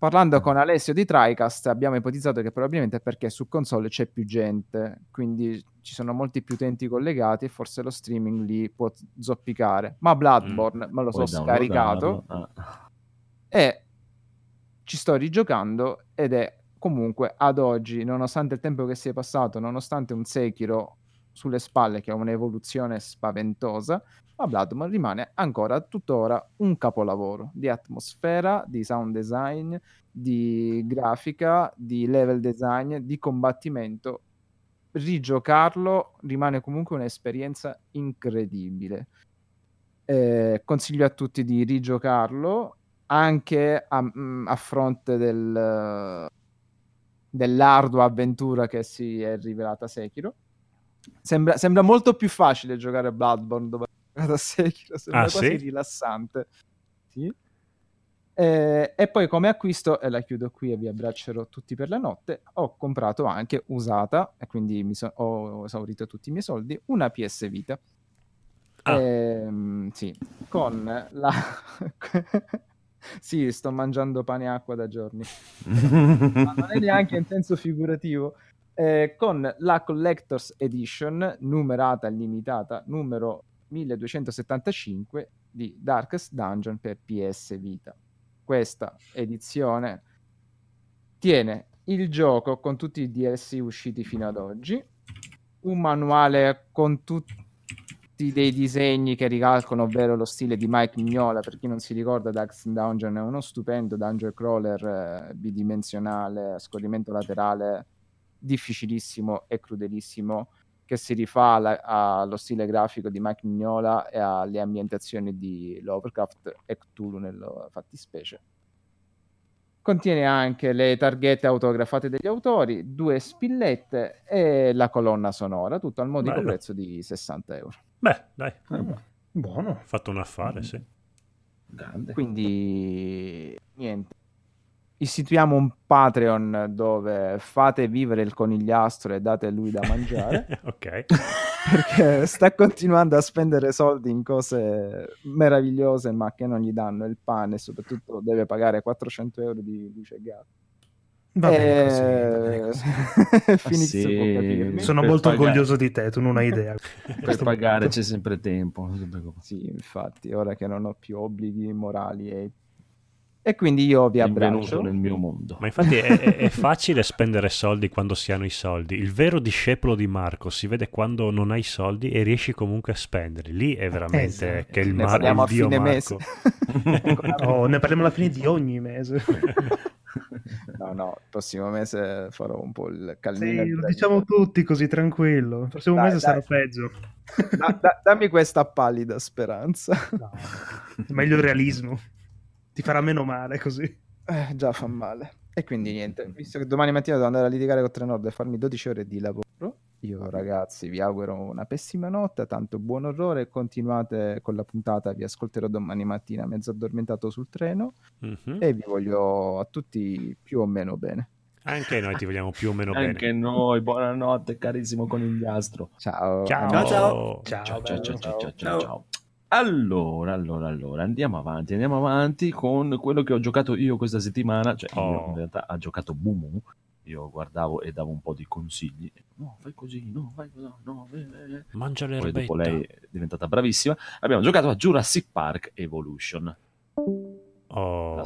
Parlando con Alessio di TriCast abbiamo ipotizzato che probabilmente è perché su console c'è più gente, quindi ci sono molti più utenti collegati e forse lo streaming lì può zoppicare. Ma Bloodborne me lo Puoi so scaricato. Ah. e ci sto rigiocando ed è comunque ad oggi, nonostante il tempo che sia passato, nonostante un Sekiro sulle spalle che ha un'evoluzione spaventosa, ma Bloodborne rimane ancora tuttora un capolavoro di atmosfera, di sound design, di grafica, di level design, di combattimento. Rigiocarlo rimane comunque un'esperienza incredibile. Eh, consiglio a tutti di rigiocarlo anche a, mm, a fronte del, dell'ardua avventura che si è rivelata Sekiro. Sembra, sembra molto più facile giocare a Bloodborne dopo giocato a Sekiro, sembra Ah, quasi sì? rilassante. Sì. Eh, e poi come acquisto, e la chiudo qui e vi abbraccerò tutti per la notte, ho comprato anche usata, e quindi so- ho esaurito tutti i miei soldi, una PS Vita. Ah. Ehm, sì, con la... sì, sto mangiando pane e acqua da giorni. Ma non è neanche in senso figurativo. Eh, con la Collector's Edition numerata limitata numero 1275 di Darkest Dungeon per PS Vita. Questa edizione tiene il gioco con tutti i DLC usciti fino ad oggi, un manuale con tutti dei disegni che ricalcano, ovvero lo stile di Mike Mignola. Per chi non si ricorda, Darkest Dungeon è uno stupendo dungeon crawler eh, bidimensionale, a scorrimento laterale, difficilissimo e crudelissimo, che si rifà alla- allo stile grafico di Mike Mignola e alle ambientazioni di Lovecraft e Cthulhu nella fattispecie. Contiene anche le targhette autografate degli autori, due spillette e la colonna sonora, tutto al modico Bello. prezzo di 60 euro. Beh, dai, Ah, buono. fatto un affare, sì. Grande. Quindi niente. Istituiamo un Patreon dove fate vivere il conigliastro e date lui da mangiare. ok. perché sta continuando a spendere soldi in cose meravigliose ma che non gli danno il pane e soprattutto deve pagare 400 euro di luce e gas. Va bene così, va bene Eh, così. Phoenix Sì. Sono Per molto pagare. orgoglioso di te, tu non hai idea. Per Questo pagare momento. c'è sempre tempo. Sì, infatti, ora che non ho più obblighi morali e, e quindi io vi abbraccio. nel mio mondo. Ma infatti è, è- è facile spendere soldi quando si hanno i soldi. Il vero discepolo di Marco si vede quando non hai soldi e riesci comunque a spenderli. Lì è veramente Esatto. che il, mar- parliamo a il dio fine Marco. mese. Oh, ne parliamo alla fine di ogni mese. no, no, il prossimo mese farò un po' il Sì, calmino. lo diciamo tutti così tranquillo. Il prossimo Dai, mese dai. sarà peggio. Da- da- dammi questa pallida speranza. No, meglio il realismo. Ti farà meno male così. Eh, già fa male. E quindi niente, visto che domani mattina devo andare a litigare con Trenord e farmi 12 ore di lavoro, Io ragazzi vi auguro una pessima notte, tanto buon orrore, continuate con la puntata, vi ascolterò domani mattina mezzo addormentato sul treno Mhm. e vi voglio a tutti più o meno bene. Anche noi ti vogliamo più o meno Anche bene. noi, buonanotte carissimo conigliastro. Ciao. Ciao. Ciao, ciao. Ciao, Ciao, ciao, ciao, ciao, ciao, Ciao. Allora, allora, allora, andiamo avanti, andiamo avanti con quello che ho giocato io questa settimana, cioè io Oh. in realtà ha giocato Mumu, io guardavo e davo un po' di consigli, no, fai così, no, fai così, no, eh, eh, eh. Mangia poi l'erbetta. dopo lei è diventata bravissima, abbiamo giocato a Jurassic Park Evolution, Oh. La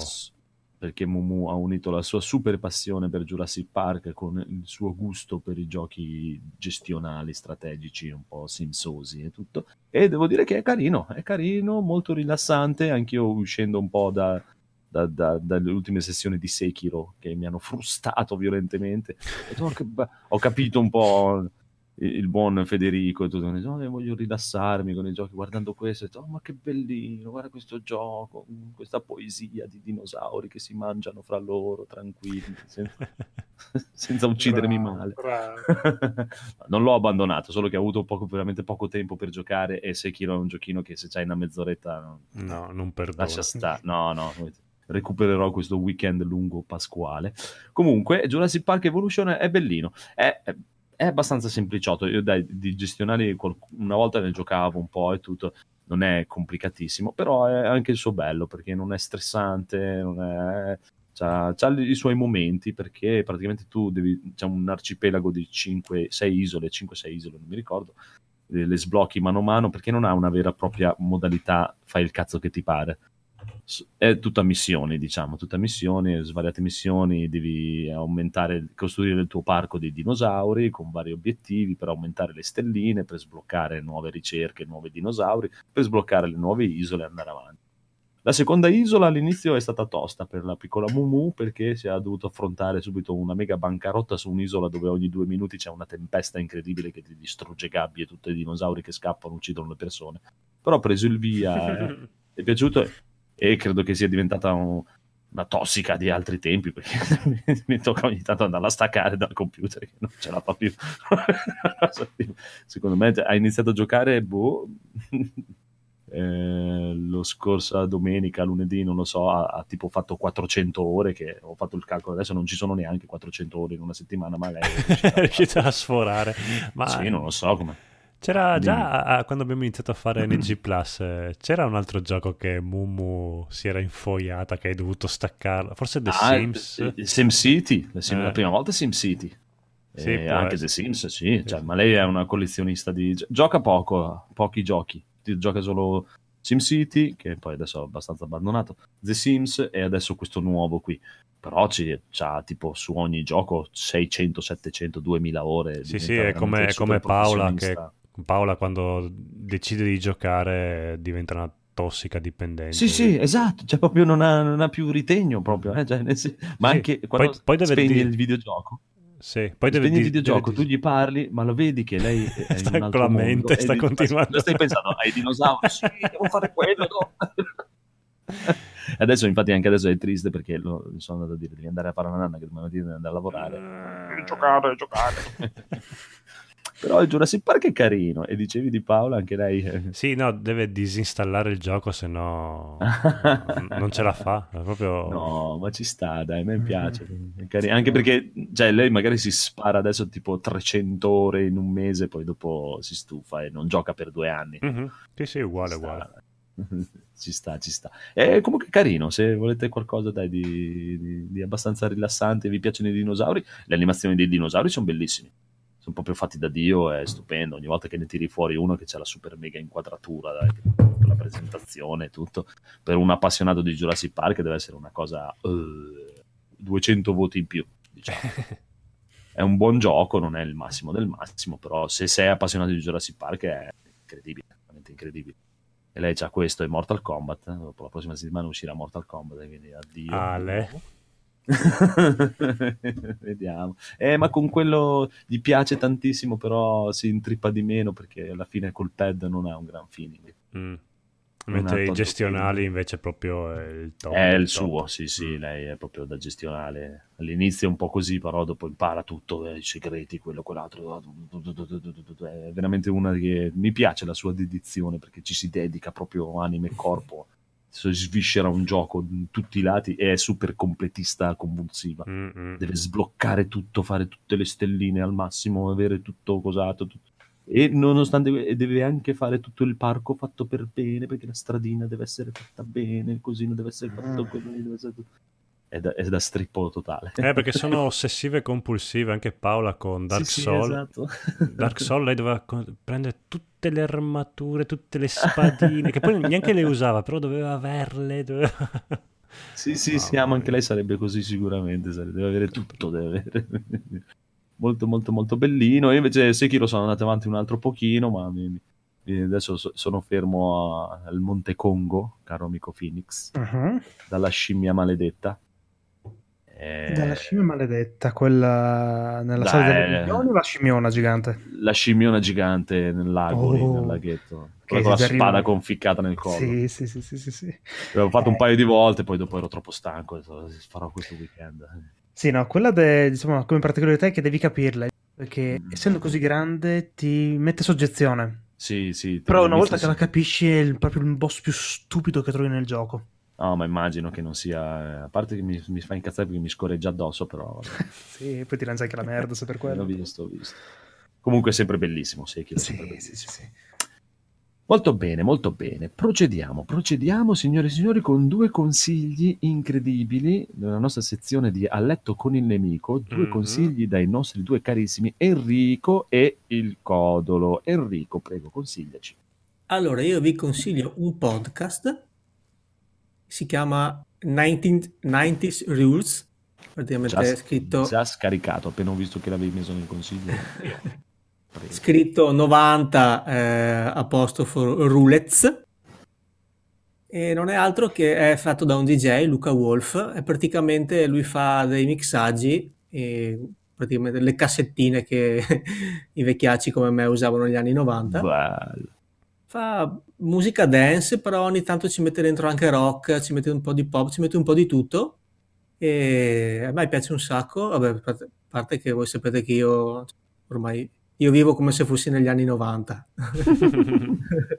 perché Mumu ha unito la sua super passione per Jurassic Park con il suo gusto per i giochi gestionali, strategici, un po' simsosi e tutto. E devo dire che è carino, è carino, molto rilassante, anch'io uscendo un po' da, da- da- dalle ultime sessioni di Sekiro che mi hanno frustato violentemente. Ho capito un po' il, buon Federico e tutto, "Oh, io voglio rilassarmi con i giochi guardando questo, ho detto, "Oh, ma che bellino, guarda questo gioco, mm, questa poesia di dinosauri che si mangiano fra loro tranquilli, senza, senza uccidermi Bravo, male. bravo. non l'ho abbandonato, solo che ho avuto poco, veramente poco tempo per giocare e Sekiro è un giochino che se c'hai una mezz'oretta non- No, non perdono. lascia stare. No, no, recupererò questo weekend lungo pasquale. Comunque, Jurassic Park Evolution è bellino, è, è- abbastanza sempliciotto. Io dai, di gestionali qual- una volta ne giocavo un po' e tutto. Non è complicatissimo, però è anche il suo bello perché non è stressante, non è... C'ha, c'ha i suoi momenti perché praticamente tu devi, c'è un arcipelago di 5-6 isole, 5-6 isole, non mi ricordo, le sblocchi mano a mano perché non ha una vera e propria modalità fai il cazzo che ti pare. È tutta missioni, diciamo, tutta missioni, svariate missioni, devi aumentare, costruire il tuo parco di dinosauri con vari obiettivi per aumentare le stelline, per sbloccare nuove ricerche, nuovi dinosauri, per sbloccare le nuove isole e andare avanti. La seconda isola all'inizio è stata tosta per la piccola Mumu perché si è dovuto affrontare subito una mega bancarotta su un'isola dove ogni due minuti c'è una tempesta incredibile che ti distrugge gabbie tutti i dinosauri che scappano uccidono le persone. Però ha preso il via, è piaciuto e credo che sia diventata un- una tossica di altri tempi perché mi tocca ogni tanto andarla a staccare dal computer che non ce la fa più. Secondo me ha iniziato a giocare boh, eh, lo scorsa domenica, lunedì, non lo so, ha, ha tipo fatto 400 ore che ho fatto il calcolo, adesso non ci sono neanche 400 ore in una settimana, ma lei è riuscita è riuscita a sforare. Ma Sì, non lo so come. C'era già ah, quando abbiamo iniziato a fare NG Plus, eh, c'era un altro gioco che Mumu si era infoiata, che hai dovuto staccarla. Forse The Ah, Sims. eh, SimCity, la, sim- Eh. la prima volta SimCity. Sì, Eh, anche essere. The Sims, sì, cioè, ma lei è una collezionista di... gi- Gioca poco, pochi giochi, gioca solo SimCity, che poi adesso è abbastanza abbandonato, The Sims e adesso questo nuovo qui. Però ci, c'ha tipo su ogni gioco 600, 700, 2000 ore. Sì, sì, è come, è come Paola che. Paola quando decide di giocare diventa una tossica dipendente. Sì, sì, esatto, cioè proprio non ha, non ha più ritegno proprio, eh, cioè, nel ma Sì, anche quando poi- poi deve spegni dire- il videogioco, Sì, poi deve spegni il di- videogioco, deve tu gli parli, ma lo vedi che lei è in Sta un con altro la mondo mente, sta dici, continuando. "Ma Stai pensando ai dinosauri? Sì, devo fare quello, no?" Adesso, infatti, anche adesso è triste perché lo, sono andato a dire devi andare a fare una nanna che domani mattina devi andare a lavorare. Giocare, giocare. Però il Jurassic Park è carino e dicevi di Paola anche lei. eh, Sì, no, deve disinstallare il gioco, se no non ce la fa. Proprio... No, ma ci sta, dai, a me piace. È carino. Anche perché cioè, lei magari si spara adesso tipo 300 ore in un mese, poi dopo si stufa e non gioca per due anni. Mhm. Sì, sì, uguale, sta. uguale. ci sta, ci sta. È comunque carino, se volete qualcosa dai, di, di- di abbastanza rilassante, vi piacciono i dinosauri, le animazioni dei dinosauri sono bellissime. Sono proprio fatti da Dio, è stupendo. Ogni volta che ne tiri fuori uno che c'è la super mega inquadratura, la presentazione e tutto, per un appassionato di Jurassic Park deve essere una cosa... eh, 200 voti in più, diciamo. è un buon gioco, non è il massimo del massimo, però se sei appassionato di Jurassic Park è incredibile, veramente incredibile. E lei c'ha questo e Mortal Kombat, eh, dopo la prossima settimana uscirà Mortal Kombat, quindi addio. Ale. Vediamo. Eh, ma con quello gli piace tantissimo, però si intrippa di meno perché alla fine col pad non ha un gran feeling. Mm. Mentre i gestionali invece proprio è il top. È il top. suo, sì, sì, lei è proprio da gestionale. All'inizio è un po' così, però dopo impara tutto, eh, i segreti, quello, quell'altro. È veramente una che mi piace la sua dedizione perché ci si dedica proprio anima e corpo. Si sviscera un gioco in tutti i lati e è super completista convulsiva. Mm, mm. Deve sbloccare tutto, fare tutte le stelline al massimo, avere tutto cosato. tutto- E nonostante deve anche fare tutto il parco fatto per bene, perché la stradina deve essere fatta bene, il cosino deve essere fatto Mm. lì deve essere... È da, è da strippo totale. Eh, perché sono ossessive e compulsive, anche Paola con Dark Sì, sì, Soul. esatto. Dark Soul lei doveva prendere tutte le armature, tutte le spadine, che poi neanche le usava, però doveva averle. doveva- Sì, sì, sì, ah, ma anche lei sarebbe così sicuramente, sarebbe- deve avere tutto, deve avere... molto, molto, molto bellino. Io invece Sekiro sono andato avanti un altro pochino, ma mi- mi- adesso so- sono fermo a- al Monte Congo, caro amico Phoenix, Mhm. dalla scimmia maledetta. Eh, Dalla scimmia maledetta, quella nella Dai, sala delle milioni o la scimmiona gigante? La scimmiona gigante nel lago, lì, Oh, nel laghetto, con la spada conficcata nel collo. Sì, sì, sì, sì, sì, sì. L'avevo fatto un Eh. paio di volte, poi dopo ero troppo stanco, farò questo weekend. Sì, no, quella de- diciamo, come particolarità è che devi capirla, perché Mm. essendo così grande ti mette soggezione. Sì, sì. Però una volta che la capisci è il- proprio il boss più stupido che trovi nel gioco. No, ma immagino che non sia... A parte che mi, mi fa incazzare perché mi scorreggia addosso, però... Sì, poi ti lancia anche la merda se per quello. L'ho visto, ho visto. Comunque è sempre bellissimo, è Sì, sempre sì, bellissimo. sì, sì. Molto bene, molto bene. Procediamo, procediamo, signore e signori, con due consigli incredibili nella nostra sezione di A letto con il nemico. Due Mhm. consigli dai nostri due carissimi Enrico e il Codolo. Enrico, prego, consigliaci. Allora, io vi consiglio un podcast, si chiama 19 90s Rules, praticamente è scritto, già scaricato, appena ho visto che l'avevi messo nel consiglio. Scritto 90 eh, apostrofo Rulets, e non è altro che è fatto da un DJ, Luca Wolf, e praticamente lui fa dei mixaggi, praticamente le cassettine che i vecchiacci come me usavano negli anni 90. Bello. Fa musica dance, però ogni tanto ci mette dentro anche rock, ci mette un po' di pop, ci mette un po' di tutto. E a me piace un sacco. Vabbè, a parte- che voi sapete che io ormai io vivo come se fossi negli anni 90.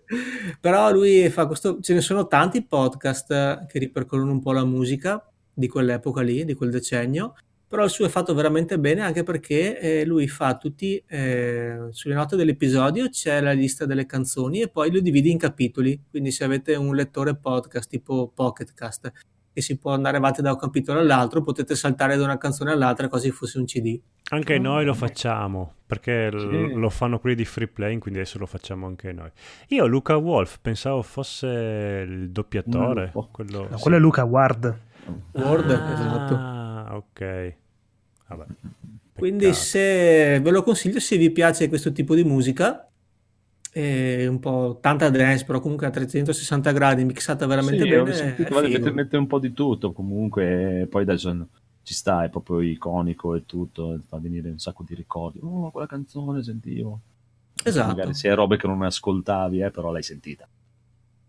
Però lui fa questo, ce ne sono tanti podcast che ripercorrono un po' la musica di quell'epoca lì, di quel decennio. Però il suo è fatto veramente bene anche perché eh, lui fa tutti, eh, sulle note dell'episodio c'è la lista delle canzoni e poi lo divide in capitoli. Quindi se avete un lettore podcast tipo Pocketcast che si può andare avanti da un capitolo all'altro, potete saltare da una canzone all'altra quasi fosse un CD. Anche Ah, noi lo facciamo perché l- Sì. lo fanno quelli di free play, quindi adesso lo facciamo anche noi. Io, Luca Wolf, pensavo fosse il doppiatore. Quello, No, sì. quello è Luca Ward. Word, ah, esatto. Ok. Vabbè, Quindi se ve lo consiglio se vi piace questo tipo di musica, è un po' tanta dance, però comunque a 360 gradi mixata veramente Sì, bene. sentito, vale, mette, mette un po' di tutto comunque, poi adesso ci sta, è proprio iconico e tutto, fa venire un sacco di ricordi. Oh, quella canzone sentivo. Esatto. Magari se è robe che non ascoltavi, eh, però l'hai sentita.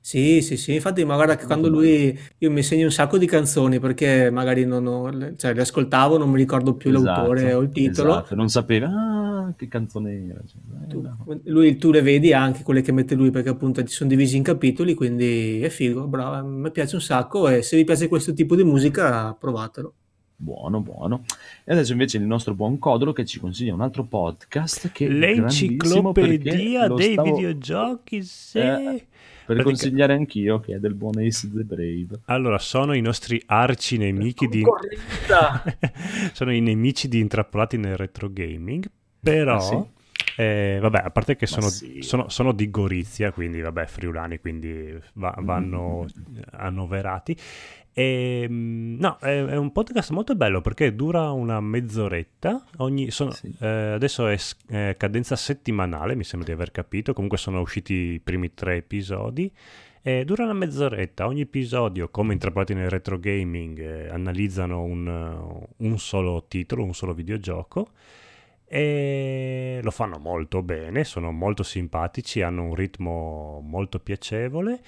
Sì, sì, sì, infatti ma guarda che quando lui, io mi segno un sacco di canzoni perché magari non ho, le- cioè le ascoltavo, non mi ricordo più l'autore Esatto, o il titolo. esatto, non sapevi, ah, che canzone era. Cioè, eh, Tu, no. lui, tu le vedi anche quelle che mette lui perché appunto ci sono divisi in capitoli, quindi è figo, bravo, a me piace un sacco e se vi piace questo tipo di musica provatelo. Buono, buono. E adesso invece il nostro buon Codolo che ci consiglia un altro podcast che L'enciclopedia lo dei stavo videogiochi, sì. Eh, Pratica- consigliare anch'io che è del buon Ace the Brave. Allora, sono i nostri arci nemici di... Sono i nemici di intrappolati nel retro gaming, però... Ah, sì? eh, vabbè, a parte che sono, sì. sono- sono di Gorizia, quindi vabbè, friulani, quindi va- Mm. vanno annoverati. E, mm, no, è, è un podcast molto bello perché dura una mezz'oretta. Ogni, sono- Sì. eh, adesso è, è cadenza settimanale, mi sembra di aver capito. Comunque sono usciti i primi tre episodi. E dura una mezz'oretta. Ogni episodio, come intrappolati nel retro gaming, eh, analizzano un, un solo titolo, un solo videogioco. e lo fanno molto bene, sono molto simpatici, hanno un ritmo molto piacevole.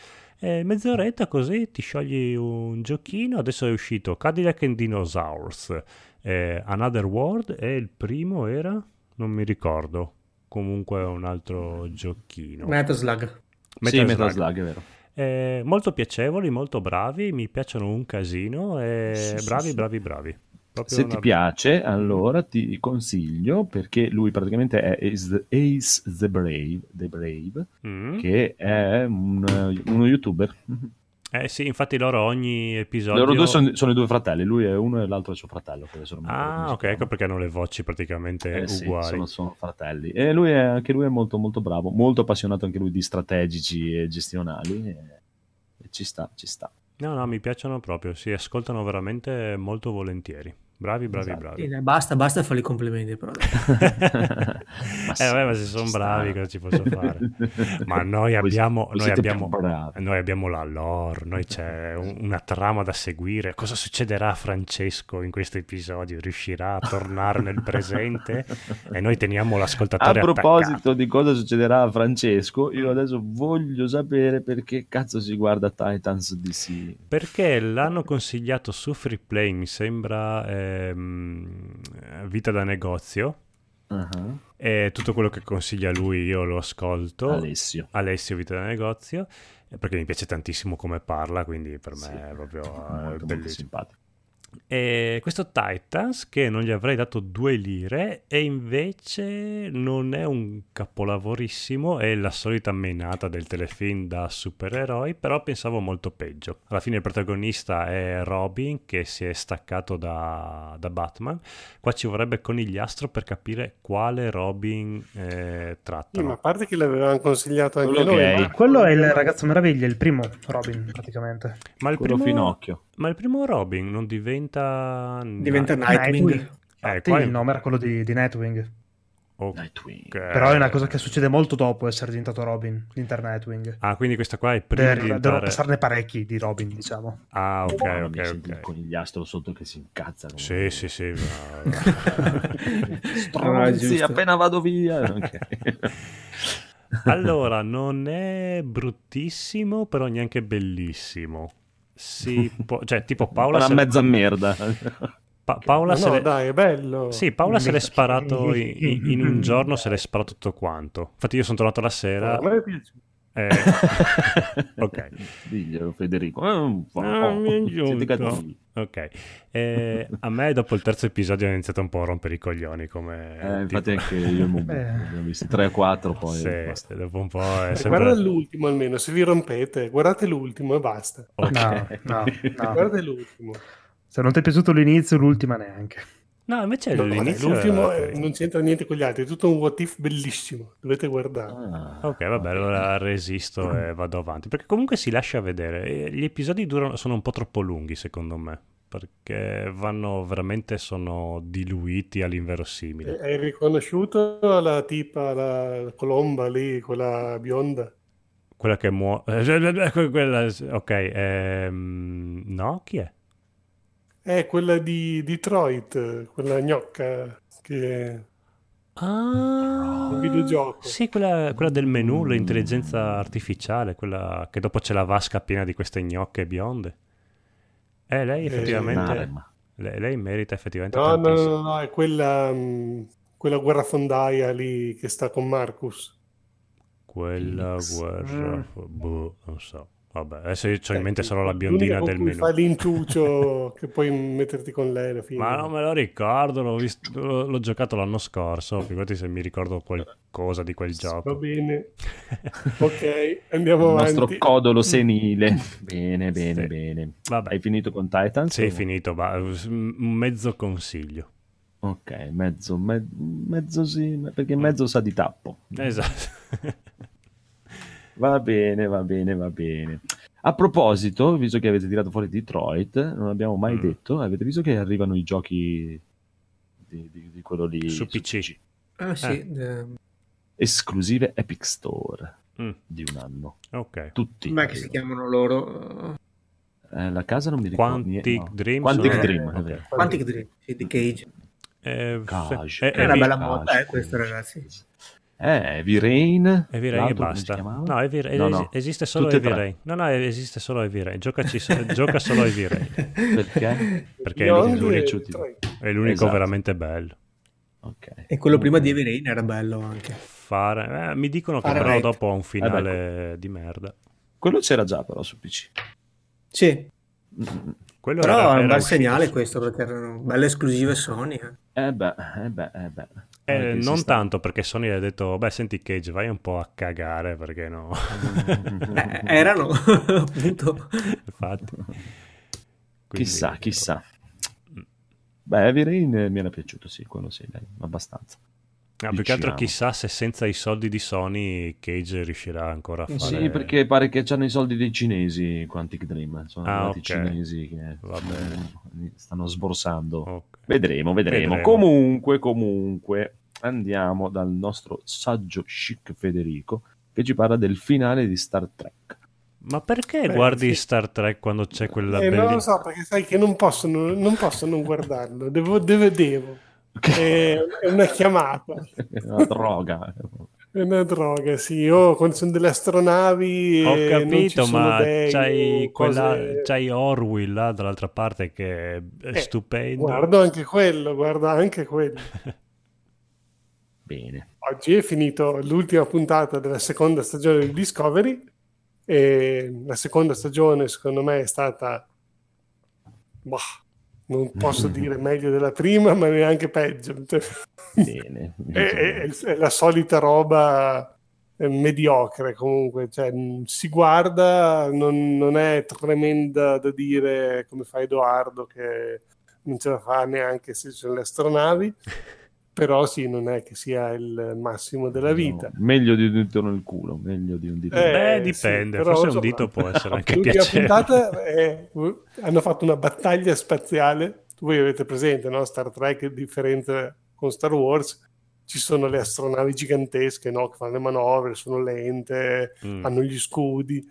E mezz'oretta così ti sciogli un giochino. Adesso è uscito Cadillac and Dinosaurs, eh, Another World e il primo era, non mi ricordo, comunque un altro giochino. Metal Slug. sì, Metal Metal Slug. È vero. Eh, molto piacevoli, molto bravi, mi piacciono un casino. E Sì, sì, bravi, sì. bravi, bravi. Proprio Se ti piace, allora ti consiglio perché lui praticamente è Ace the, Ace the Brave, the Brave Mm. che è un, uno youtuber. Eh sì, infatti loro ogni episodio... Loro due sono, sono i due fratelli, lui è uno e l'altro è suo fratello. Ah, ok, ecco perché hanno le voci praticamente Eh sì, uguali. sono, sono fratelli. E lui è, anche lui è molto molto bravo, molto appassionato anche lui di strategici e gestionali. E, e ci sta, ci sta. No, no, mi piacciono proprio, si ascoltano veramente molto volentieri. Bravi, bravi, Esatto. bravi. Sì, dai, basta, basta fare i complimenti. Però. eh, vabbè, ma se sono bravi, sta. cosa ci posso fare? Ma noi abbiamo, voi noi abbiamo, noi abbiamo la lore, noi c'è un- una trama da seguire. Cosa succederà a Francesco in questo episodio? Riuscirà a tornare nel presente? E noi teniamo A l'ascoltatore proposito attaccato. di cosa succederà a Francesco, io adesso voglio sapere perché cazzo si guarda Titans DC. Perché l'hanno consigliato su Free Play, mi sembra ehm, Vita da negozio. Uh-huh. E tutto quello che consiglia lui io lo ascolto. Alessio. Alessio Vita da negozio. eh, Perché mi piace tantissimo come parla, quindi per me Sì, è proprio eh, molto, molto bellissimo. simpatico. E questo Titans che non gli avrei dato due lire e invece non è un capolavorissimo, è la solita menata del telefilm da supereroi, però pensavo molto peggio. Alla fine il protagonista è Robin che si è staccato da, da Batman. Qua ci vorrebbe Conigliastro per capire quale Robin eh, Sì, trattano. ma a parte che l'avevamo consigliato anche Quello noi, è- ma- Quello è il ragazzo meraviglia, il primo Robin praticamente. Ma il, Quello primo, finocchio. Ma il primo Robin non diventa... Diventa Nightwing. Eh, Infatti, qua è- il nome era quello di, di Nightwing. Ok. Nightwing. Però è una cosa che succede molto dopo essere diventato Robin, l'intero Nightwing. Ah, quindi questa qua è prima devono diventare... passarne parecchi di Robin, diciamo. Ah, ok, mi ok, senti il ok. conigliastro sotto che si incazza. Sì, sì, sì. ma- Stronzi, giusto. appena vado via. Ok. allora, non è bruttissimo, però neanche bellissimo. Si può... Cioè, tipo Paola... Una se- mezza merda. Pa- Paola Ma se no, l'è- dai, è bello. Sì, Paola se l'è sparato in, in- in un giorno, se l'è sparato tutto quanto. Infatti io sono tornato la sera... A me è piaciuto. Eh, ok. Diglielo Federico. Eh, un po'. Ah, mi è Siete giunto. cattivi. Ok, Eh, a me dopo il terzo episodio ho iniziato un po' a rompere i coglioni come... Eh, infatti tipo- anche io e Eh. abbiamo visti 3 o 4 poi Sì, basta. dopo un po' è Eh, sempre... Guarda l'ultimo almeno, se vi rompete, guardate l'ultimo e basta. Ok. No, no, no. Guardate l'ultimo. Se non ti è piaciuto l'inizio, l'ultima neanche. No, invece No, l'inizio... l'ultimo era- eh, non c'entra niente con gli altri, è tutto un what if bellissimo. Dovete guardare. Ah, Ok, vabbè, allora resisto e vado avanti. Perché comunque si lascia vedere. Gli episodi durano, sono un po' troppo lunghi, secondo me. Perché vanno veramente, sono diluiti all'inverosimile. Eh, Hai riconosciuto la tipa, la colomba lì, quella bionda? Quella che muore... Quella... Ok, ehm, no? Chi è? È quella di Detroit, quella gnocca che... Ah, Il videogioco. Sì, quella, quella del menu, l'intelligenza artificiale, quella che dopo c'è la vasca piena di queste gnocche bionde. Eh, lei Eh, effettivamente... Lei, lei merita effettivamente No, no, no, no, è quella, mh, quella guerrafondaia lì che sta con Marcus. Quella Phoenix. guerra... Boh, non so. Vabbè, adesso io ho in mente solo la biondina del menu. Fai l'intucio che puoi metterti con lei alla fine. Ma non me lo ricordo, l'ho, visto- l'ho- l'ho giocato l'anno scorso, figurati se mi ricordo qualcosa di quel Va gioco. bene. ok, andiamo Il avanti. nostro codolo senile. Bene, bene, Sì. bene. Vabbè, Hai finito con Titans? sì, è finito, va, un mezzo consiglio. Ok, mezzo, me- mezzo sì, perché mezzo sa di tappo. Esatto. Va bene, va bene, va bene. A proposito, visto che avete tirato fuori Detroit, non abbiamo mai Mm. detto, avete visto che arrivano i giochi di, di- di quello lì Su PC. Ah sì, eh, esclusive Epic Store Mm, di un anno. ok. Tutti. com'è che si chiamano loro? Eh, la casa non mi ricordo. Quantic no. Dream Quantic sono- Dream, è ok. vero. Quantic Dream, sì, di Cage. Eh, Cage. sì. Eh, È una Heavy- bella moda, eh, questa, ragazzi. Eh, Heavy Rain. Heavy Rain e basta. No, Heavy No, es- no. esiste solo Tutte Heavy. Rain. No, no, esiste solo Heavy Rain. Giocaci so- gioca solo Heavy Rain. Perché? Perché è l'unico, è l'unico Esatto. veramente bello. Ok. E quello prima di Heavy Rain era bello anche. Fare... eh, mi dicono che Fare però rec. dopo ha un finale Eh di merda. Quello c'era già però su PC. Sì, Mm, Quello però era- è un era bel segnale questo perché erano belle esclusive Sony. eh. Eh beh, eh beh, eh beh. Eh, Eh, non sta- tanto perché Sony ha detto, beh senti Cage, vai un po' a cagare perché no. Eh, erano appunto. Infatti. Quindi- Chissà, chissà. Beh, Heavy Rain eh, mi era piaciuto, sì, quello sì, dai, abbastanza. Ah, più che altro Diciamo. chissà se senza i soldi di Sony Cage riuscirà ancora a fare... Sì, perché pare che hanno i soldi dei cinesi, Quantic Dream. Sono Ah, arrivati ok. i cinesi che eh, stanno sborsando. Ok. Vedremo, vedremo, Vedremo. Comunque, comunque, andiamo dal nostro saggio chic Federico che ci parla del finale di Star Trek. Ma perché Beh, guardi sì. Star Trek quando c'è quella Eh, non bellissima... lo so perché sai che non posso non, non posso non guardarlo, devo, devo, devo. È, è una chiamata, È una droga. è una droga, sì. Io quando sono delle astronavi Ho e non ci capito, sono ma dei c'hai, o quella, cose- c'hai Orwell là dall'altra parte che è Eh, stupendo. Guardo anche quello, guardo anche quello. Bene. Oggi è finito l'ultima puntata della seconda stagione di Discovery e la seconda stagione secondo me è stata bah, non posso dire meglio della prima ma neanche peggio Cioè, Bene. è, è- è la solita roba eh, mediocre comunque cioè, si guarda non, non è tremenda da dire come fa Edoardo che non ce la fa neanche se ci sono le astronavi però sì non è che sia il massimo della vita No, meglio di un dito nel culo, meglio di un dito Eh, Beh, sì, dipende, però, forse un insomma, dito può essere anche L'ultima piacevole. puntata è- hanno fatto una battaglia spaziale. Voi avete presente, no? Star Trek, differenza con Star Wars, ci sono le astronavi gigantesche no? che fanno le manovre, sono lente, Mm. hanno gli scudi.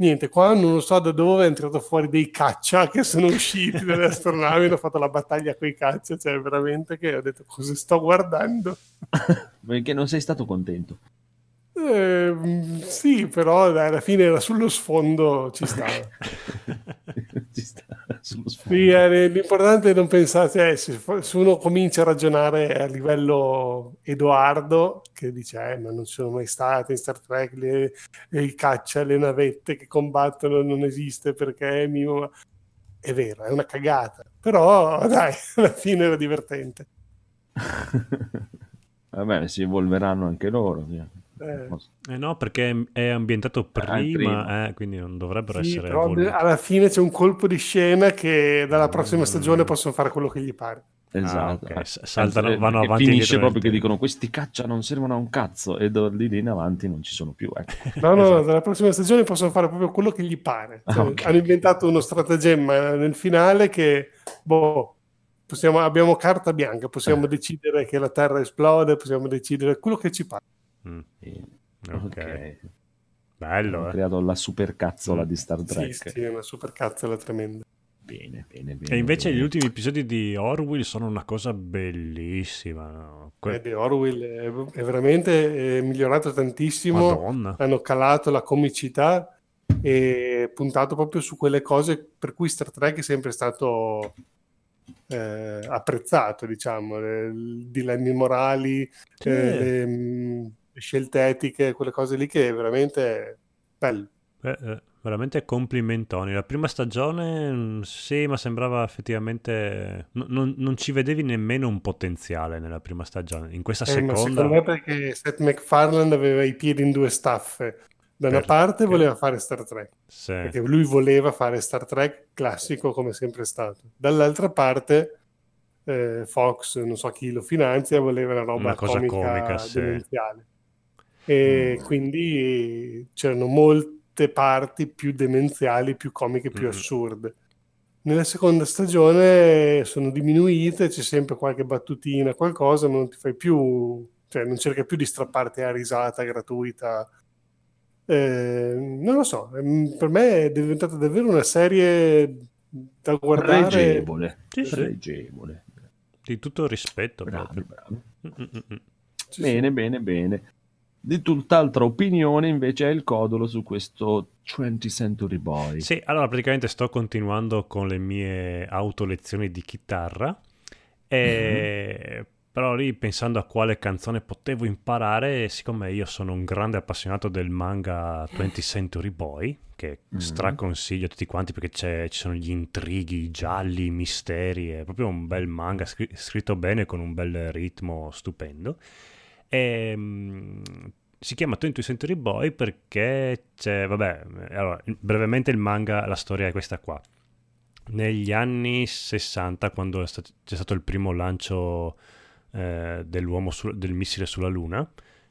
Niente, qua non so da dove è entrato fuori dei caccia che sono usciti dalle astronavi e hanno fatto la battaglia con i caccia. Cioè, veramente che ho detto cosa sto guardando. Perché non sei stato contento. Eh, sì, però alla fine era sullo sfondo, ci stava. Ci sta sullo sfondo. Sì, eh, l'importante è non pensare, cioè, se, se uno comincia a ragionare a livello Edoardo, che dice, eh, ma non ci sono mai state in Star Trek le, le- i caccia, le navette che combattono, non esiste perché è mio... È vero, è una cagata, però dai, alla fine era divertente. Vabbè, si evolveranno anche loro. via. Eh, Eh no, perché è ambientato prima, prima. eh, quindi non dovrebbero sì, essere però alla fine c'è un colpo di scena che dalla prossima stagione possono fare quello che gli pare. Esatto. ok, s- saltano- Eh, vanno e avanti e Finisce proprio che dicono questi caccia non servono a un cazzo e da lì in avanti non ci sono più. Ecco. No, no, Esatto. dalla prossima stagione possono fare proprio quello che gli pare. Cioè, Ah, ok. Hanno inventato uno stratagemma nel finale che, boh, possiamo- abbiamo carta bianca, possiamo decidere che la Terra esplode, possiamo decidere quello che ci pare. Mm, Sì. ok. Ok. Bello, Hanno eh. creato la supercazzola di Star Sì, Trek. sì, è una super cazzola tremenda. Bene, bene, bene. E invece bene. gli ultimi episodi di Orwell sono una cosa bellissima. no? Que- Eh, Orwell è, è veramente è migliorato tantissimo. Madonna. hanno calato la comicità e puntato proprio su quelle cose per cui Star Trek è sempre stato eh, apprezzato, diciamo, i dilemmi morali, Sì. eh, mh, le scelte etiche, quelle cose lì che è veramente bello. Eh, eh, veramente complimentoni. La prima stagione, mm, sì, ma sembrava effettivamente. n- non, non ci vedevi nemmeno un potenziale nella prima stagione. In questa Eh, seconda. secondo me perché Seth MacFarlane aveva i piedi in due staffe. Da una parte voleva fare Star Trek, sì. perché lui voleva fare Star Trek classico come sempre stato. Dall'altra parte eh, Fox, non so chi lo finanzia, voleva una roba Una cosa comica, comica, sì. demenziale. E Mm. quindi c'erano molte parti più demenziali, più comiche, più Mm. assurde. Nella seconda stagione sono diminuite, c'è sempre qualche battutina, qualcosa, ma non ti fai più, cioè non cerca più di strapparti a risata gratuita. Eh, non lo so, ehm, per me è diventata davvero una serie da guardare. Pregevole. Sì, sì. Pregevole. di tutto rispetto. Bravi, proprio. bravi. Mm, mm, mm. Bene, bene, bene. Di tutt'altra opinione invece è il Codolo su questo 20th Century Boy. Sì, allora praticamente sto continuando con le mie autolezioni di chitarra, e... però lì pensando a quale canzone potevo imparare, siccome io sono un grande appassionato del manga 20th Century Boy, che Mhm. straconsiglio a tutti quanti perché c'è- ci sono gli intrighi, i gialli, i misteri, è proprio un bel manga scri- scritto bene con un bel ritmo stupendo. E, mm, si chiama 20th Century Boy perché c'è, vabbè, allora, brevemente il manga, la storia è questa qua. Negli anni 60, quando è stat- c'è stato il primo lancio eh, dell'uomo su- del missile sulla Luna,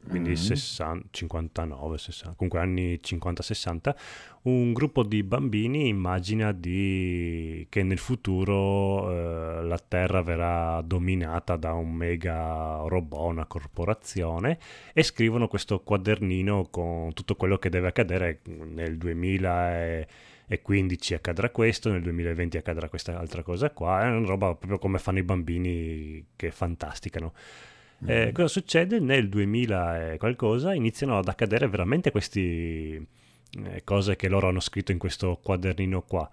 quindi Mhm. 60 59, 60, comunque anni 50-60, un gruppo di bambini immagina di- che nel futuro eh, la Terra verrà dominata da un mega robot, una corporazione, e scrivono questo quadernino con tutto quello che deve accadere nel 2015 accadrà questo, nel 2020 accadrà questa altra cosa qua, è una roba proprio come fanno i bambini che fantasticano. Eh, cosa succede? Nel 2000 e qualcosa iniziano ad accadere veramente queste cose che loro hanno scritto in questo quadernino qua.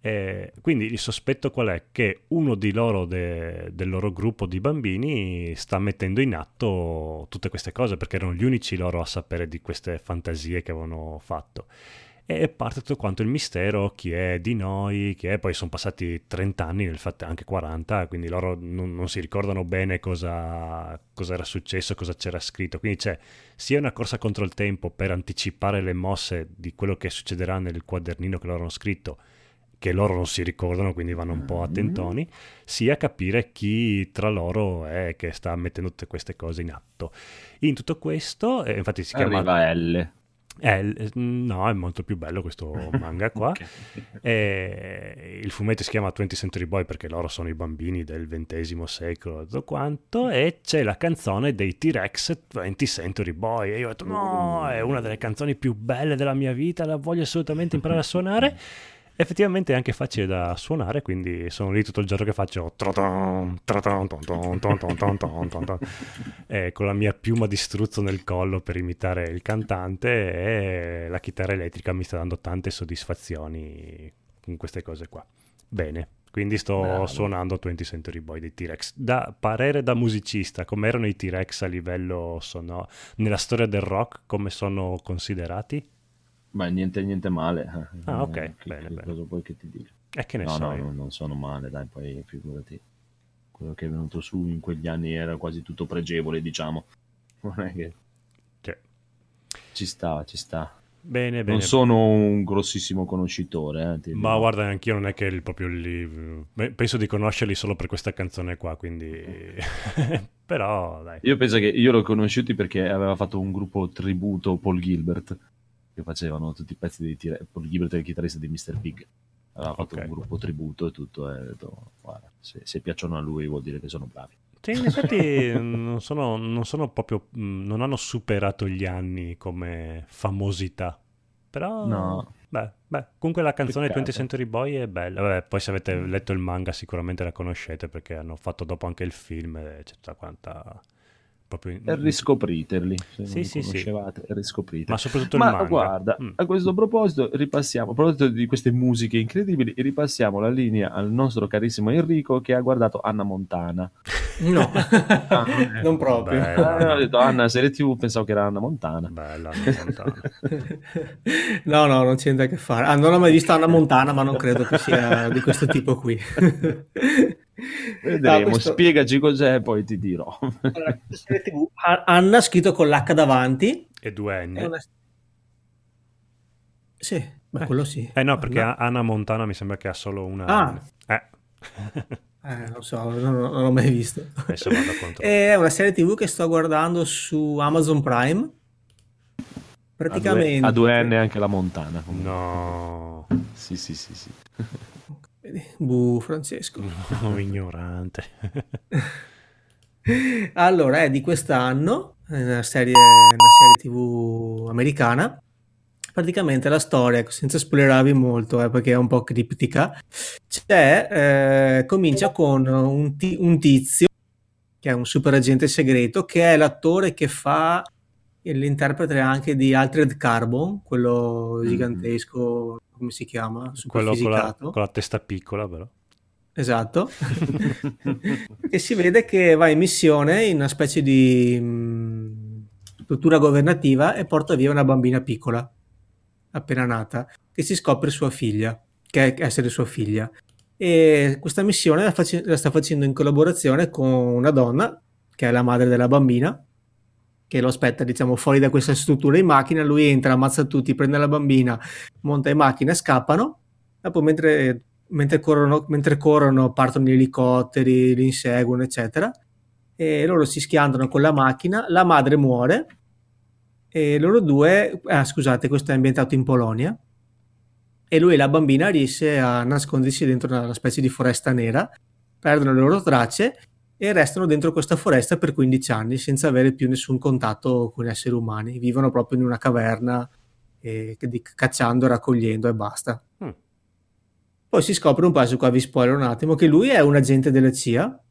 Eh, quindi il sospetto qual è? Che uno di loro de- del loro gruppo di bambini sta mettendo in atto tutte queste cose perché erano gli unici loro a sapere di queste fantasie che avevano fatto. E parte tutto quanto il mistero, chi è di noi, chi è, poi sono passati 30 anni, nel fatto anche 40, quindi loro non, non si ricordano bene cosa, cosa era successo, cosa c'era scritto, quindi c'è sia una corsa contro il tempo per anticipare le mosse di quello che succederà nel quadernino che loro hanno scritto, che loro non si ricordano, quindi vanno un po' attentoni, sia capire chi tra loro è che sta mettendo tutte queste cose in atto. In tutto questo, eh, infatti si chiama... Arriva L. Eh, l- no, è molto più bello questo manga qua. Ok. E il fumetto si chiama 20th Century Boy perché loro sono i bambini del XX secolo, tutto quanto, e c'è la canzone dei T-Rex 20th Century Boy. E io ho detto, no, è una delle canzoni più belle della mia vita, la voglio assolutamente imparare a suonare. effettivamente è anche facile da suonare, quindi sono lì tutto il giorno che faccio eh, con la mia piuma di struzzo nel collo per imitare il cantante e la chitarra elettrica mi sta dando tante soddisfazioni con queste cose qua. Bene. Quindi sto Bravo. suonando 20 Century Boy dei T-Rex. Da parere da musicista, come erano i T-Rex a livello sonoro? Nella storia del rock, come sono considerati? Ma niente, niente male. Ah, ok, Eh, che- bene, che bene. Cosa vuoi che ti dica? E che ne No, so no, no, non sono male, dai, poi figurati. Quello che è venuto su in quegli anni era quasi tutto pregevole, diciamo. Non è che Cioè, ci sta, ci sta. bene, bene. Non sono un grossissimo conoscitore, eh, Ma guarda, anch'io non è che il, proprio lì. beh, Penso di conoscerli solo per questa canzone qua, quindi. Però, dai. Io penso che io l'ho conosciuti perché aveva fatto un gruppo tributo Paul Gilbert, che facevano tutti i pezzi dei tira- è il chitarrista di Mr. Big. Aveva fatto Ok. un gruppo tributo e tutto, e ho detto, guarda, se, se piacciono a lui vuol dire che sono bravi. Sì, in effetti non sono, non sono proprio. mh, Non hanno superato gli anni come famosità. Però. No. Beh, beh, comunque la canzone Peccato. 20th Century Boy è bella. Vabbè, poi se avete letto il manga sicuramente la conoscete perché hanno fatto dopo anche il film e c'è tutta quanta. Proprio in- E riscopriterli, se Sì, non sì, sì. conoscevate, riscopriteli. Ma soprattutto il Ma manga. guarda, Mm. a questo proposito ripassiamo, a proposito di queste musiche incredibili, ripassiamo la linea al nostro carissimo Enrico che ha guardato Anna Montana. No, non proprio. Bello. Ah, ho detto Anna, serie TV, pensavo che era Anna Montana. Bella, Anna Montana. No, no, non c'entra a che fare. Ah, non ho mai visto Anna Montana, ma non credo che sia di questo tipo qui. Vedremo, Ah, questo- spiegaci cos'è e poi ti dirò. Allora, TV, Anna scritto con l'H davanti. e due N. È una... Sì, ma quello sì. Eh no, perché Anna- Anna Montana mi sembra che ha solo una. Ah. Eh. Eh, non so, non, non l'ho mai visto. È una serie TV che sto guardando su Amazon Prime. Praticamente... A due, a due N anche la Montana. comunque. No, Sì, sì, sì, sì. Vedi, Bu, Francesco. no, ignorante. Allora, è di quest'anno, è una serie, una serie TV americana. praticamente la storia, senza spoilerarvi molto, eh, perché è un po' criptica, c'è, eh, comincia con un, ti- un tizio che è un super agente segreto, che è l'attore che fa l'interprete anche di Altered Carbon, quello gigantesco, come si chiama? Quello con la, con la testa piccola, però. Esatto. e si vede che va in missione in una specie di mh, struttura governativa e porta via una bambina piccola, appena nata, che si scopre sua figlia, che è essere sua figlia. E questa missione la, face- la sta facendo in collaborazione con una donna, che è la madre della bambina, che lo aspetta, diciamo, fuori da questa struttura in macchina. Lui entra, ammazza tutti, prende la bambina, monta in macchina scappano. Dopo, mentre mentre corrono, mentre corrono partono gli elicotteri, li inseguono, eccetera. E loro si schiantano con la macchina, la madre muore e loro due, ah, scusate, questo è ambientato in Polonia. E lui e la bambina riesce a nascondersi dentro una specie di foresta nera, perdono le loro tracce e restano dentro questa foresta per 15 anni senza avere più nessun contatto con gli esseri umani. Vivono proprio in una caverna, eh, cacciando, raccogliendo e basta. Mm. Poi si scopre un su qua vi spoiler un attimo, che lui è un agente della CIA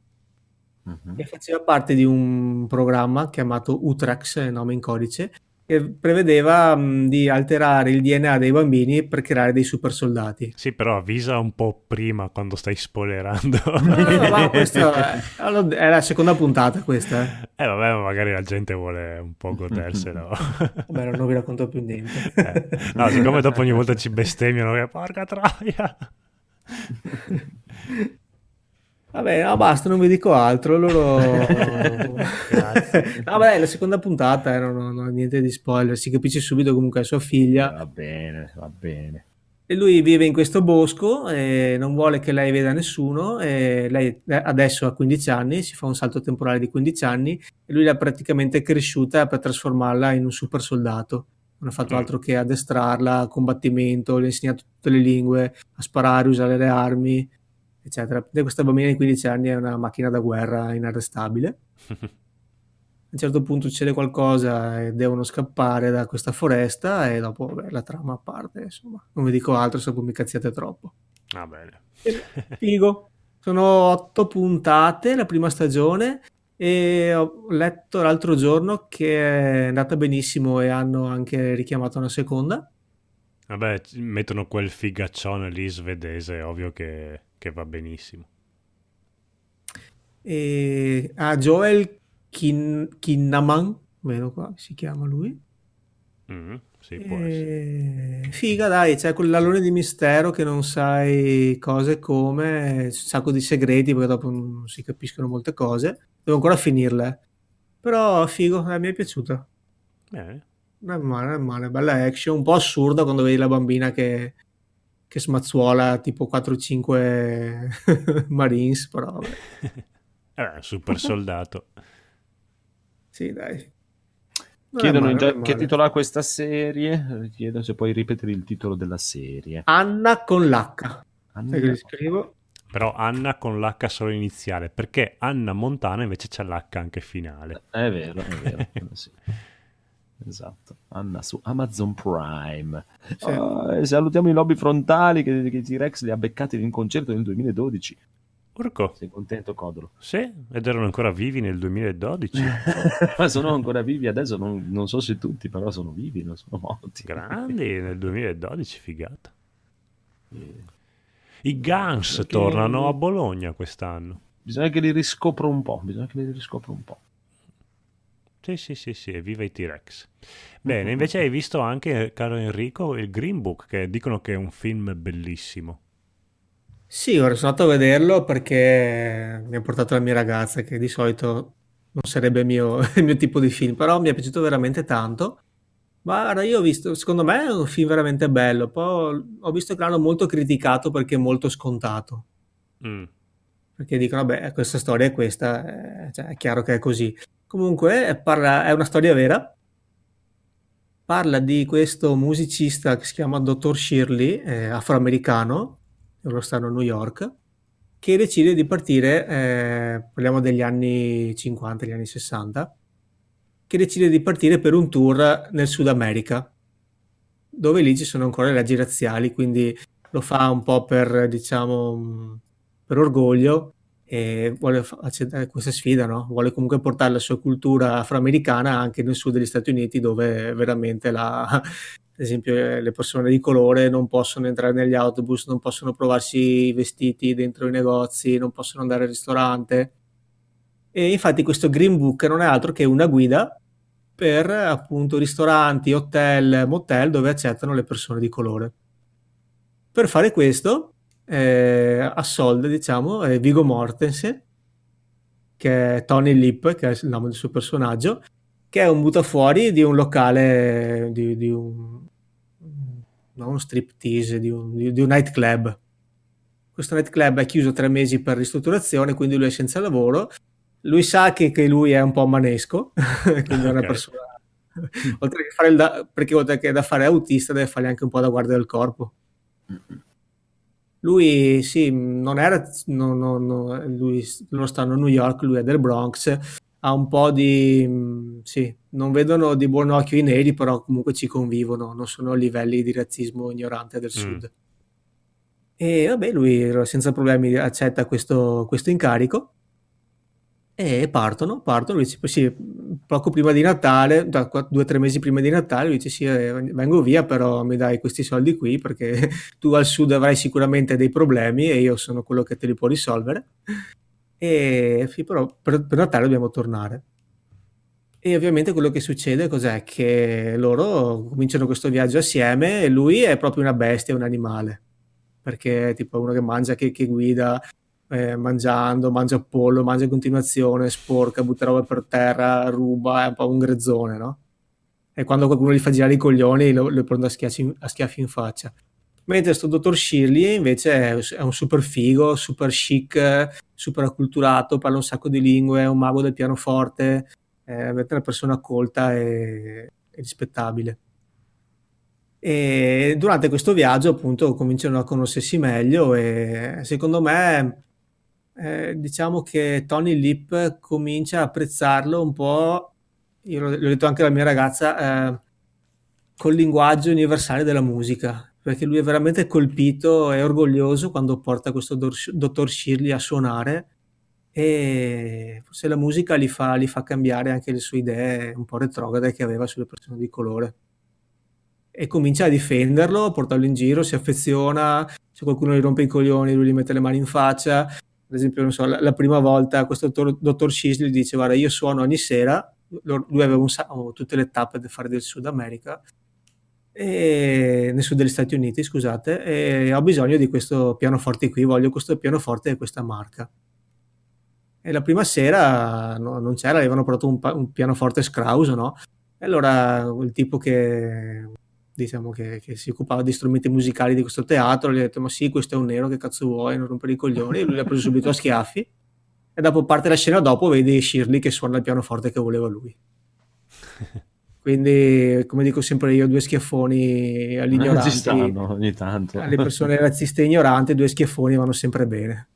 Mhm. e faceva parte di un programma chiamato Utrax, nome in codice, che prevedeva mh, di alterare il DNA dei bambini per creare dei super soldati. Sì, però avvisa un po' prima quando stai spoilerando. No, no, questo è, la seconda puntata questa. eh. Eh vabbè, ma magari la gente vuole un po' goderselo. Vabbè, non vi racconto più niente. Eh, No, siccome dopo ogni volta ci bestemmiano, che porca troia. Vabbè, no, basta, non vi dico altro. Loro... No, vabbè, la seconda puntata eh, non, non ho niente di spoiler. Si capisce subito comunque è sua figlia. Va bene, va bene. E lui vive in questo bosco e non vuole che lei veda nessuno. E lei eh, adesso ha 15 anni, si fa un salto temporale di 15 anni e lui l'ha praticamente cresciuta per trasformarla in un super soldato. Non ha fatto Mm. altro che addestrarla a combattimento, le ha insegnato tutte le lingue, a sparare, usare le armi, eccetera. Questa bambina di 15 anni è una macchina da guerra inarrestabile. A un certo punto succede qualcosa e devono scappare da questa foresta e dopo vabbè, la trama parte, insomma. Non vi dico altro, se mi cazziate troppo. Va bene. Figo. Sono otto puntate la prima stagione e ho letto l'altro giorno che è andata benissimo e hanno anche richiamato una seconda. Vabbè, mettono quel figaccione lì svedese, ovvio che, che va benissimo. E a Joel Kin- Kinnaman, meno qua si chiama lui. Mm, sì. E... Figa, dai, c'è quell'alone di mistero che non sai cose come, un sacco di segreti perché dopo non si capiscono molte cose. Devo ancora finirle. Però figo, eh, mi è piaciuta. Eh, Non è male, non è male, bella action, un po' assurda quando vedi la bambina che, che smazzuola tipo 4-5 Marines, però vabbè. eh, super soldato. Sì, dai. Non Chiedono male, già- che titolo ha questa serie. Chiedo se puoi ripetere il titolo della serie. Anna con l'H. Anna- che scrivo? Però Anna con l'H solo iniziale, perché Anna Montana invece c'ha l'H anche finale. È vero, è vero. sì. Esatto, Anna su Amazon Prime. Sì. E salutiamo i lobby frontali che, che T-Rex li ha beccati in un concerto nel 2012. Urco, Sei contento, Codolo? sì, ed erano ancora vivi nel 2012. Ma sono ancora vivi adesso, non, non so se tutti, però sono vivi, non sono morti. Grandi nel 2012, figata. Eh, I Guns Perché- tornano a Bologna quest'anno. Bisogna che li riscopro un po', bisogna che li riscopro un po'. Sì, sì, sì, sì, evviva i T-Rex. Bene, invece hai visto anche, caro Enrico, il Green Book, che dicono che è un film bellissimo. Sì, ora sono andato a vederlo perché mi ha portato la mia ragazza, che di solito non sarebbe il mio, il mio tipo di film, però mi è piaciuto veramente tanto. Guarda, io ho visto, secondo me è un film veramente bello, poi ho visto che l'hanno molto criticato perché è molto scontato, Mm. perché dicono, vabbè, questa storia è questa, eh, cioè, è chiaro che è così. Comunque, eh, parla- è una storia vera, parla di questo musicista che si chiama Dr. Shirley, eh, afroamericano, loro stanno a New York, che decide di partire, eh, parliamo degli anni 50, gli anni 60, che decide di partire per un tour nel Sud America. dove lì ci sono ancora le leggi razziali, quindi lo fa un po' per, diciamo, per orgoglio e vuole accettare questa sfida, no? Vuole comunque portare la sua cultura afroamericana anche nel sud degli Stati Uniti, dove veramente la, ad esempio eh, le persone di colore non possono entrare negli autobus, non possono provarsi i vestiti dentro i negozi, non possono andare al ristorante. E infatti questo Green Book non è altro che una guida per appunto ristoranti, hotel, motel dove accettano le persone di colore. Per fare questo, eh, a Solde, diciamo, è Vigo Mortensen, che è Tony Lip, che è il nome del suo personaggio, che è un buttafuori di un locale, di, di un, non uno striptease, di un, di, di un nightclub. Questo nightclub è chiuso tre mesi per ristrutturazione, quindi lui è senza lavoro. Lui sa che, che lui è un po' manesco, quindi è una persona... oltre che fare il da, perché oltre che da fare autista deve fare anche un po' da guardia del corpo. Lui sì, non era, no, no, no, lui, loro stanno a New York, lui è del Bronx, ha un po' di, mh, sì, non vedono di buon occhio i neri, però comunque ci convivono, non sono a livelli di razzismo ignorante del Mm. sud. E vabbè, lui senza problemi accetta questo, questo incarico e partono, partono, dice sì, poco prima di Natale, da due o tre mesi prima di Natale, dice sì, eh, vengo via, però mi dai questi soldi qui perché tu al sud avrai sicuramente dei problemi e io sono quello che te li può risolvere. E sì, però per, per Natale dobbiamo tornare. E ovviamente quello che succede cos'è? Che loro cominciano questo viaggio assieme e lui è proprio una bestia, un animale, perché è tipo uno che mangia, che, che guida, eh, mangiando, mangia pollo, mangia in continuazione, sporca, butta roba per terra, ruba, è un po' un grezzone, no? E quando qualcuno gli fa girare i coglioni lo, lo prende a schiaffi, a schiaffi in faccia. Mentre sto dottor Shirley invece è, un super figo, super chic, super acculturato, parla un sacco di lingue, è un mago del pianoforte, è una persona colta e, e rispettabile. E durante questo viaggio appunto cominciano a conoscersi meglio e secondo me eh, diciamo che Tony Lip comincia a apprezzarlo un po', io l'ho, detto anche alla mia ragazza, eh, col linguaggio universale della musica, perché lui è veramente colpito e orgoglioso quando porta questo dor- dottor Shirley a suonare e forse la musica gli fa, gli fa cambiare anche le sue idee un po' retrograde che aveva sulle persone di colore. E comincia a difenderlo, a portarlo in giro, si affeziona, se qualcuno gli rompe i coglioni lui gli mette le mani in faccia. Ad esempio, non so, la, la prima volta questo dottor, dottor Shisley dice guarda io suono ogni sera, lui aveva un, sa- tutte le tappe da fare del Sud America, e, nel sud degli Stati Uniti, scusate, e ho bisogno di questo pianoforte qui, voglio questo pianoforte e questa marca. E la prima sera no, non c'era, avevano portato un, un, pianoforte scrauso, no? E allora il tipo che diciamo che, che, si occupava di strumenti musicali di questo teatro gli ha detto ma sì questo è un nero che cazzo vuoi? Non rompere i coglioni. E lui l'ha preso subito a schiaffi. E dopo parte la scena dopo vedi Shirley che suona il pianoforte che voleva lui. Quindi come dico sempre io due schiaffoni agli ignoranti ci stanno ogni tanto. Alle persone razziste e ignoranti due schiaffoni vanno sempre bene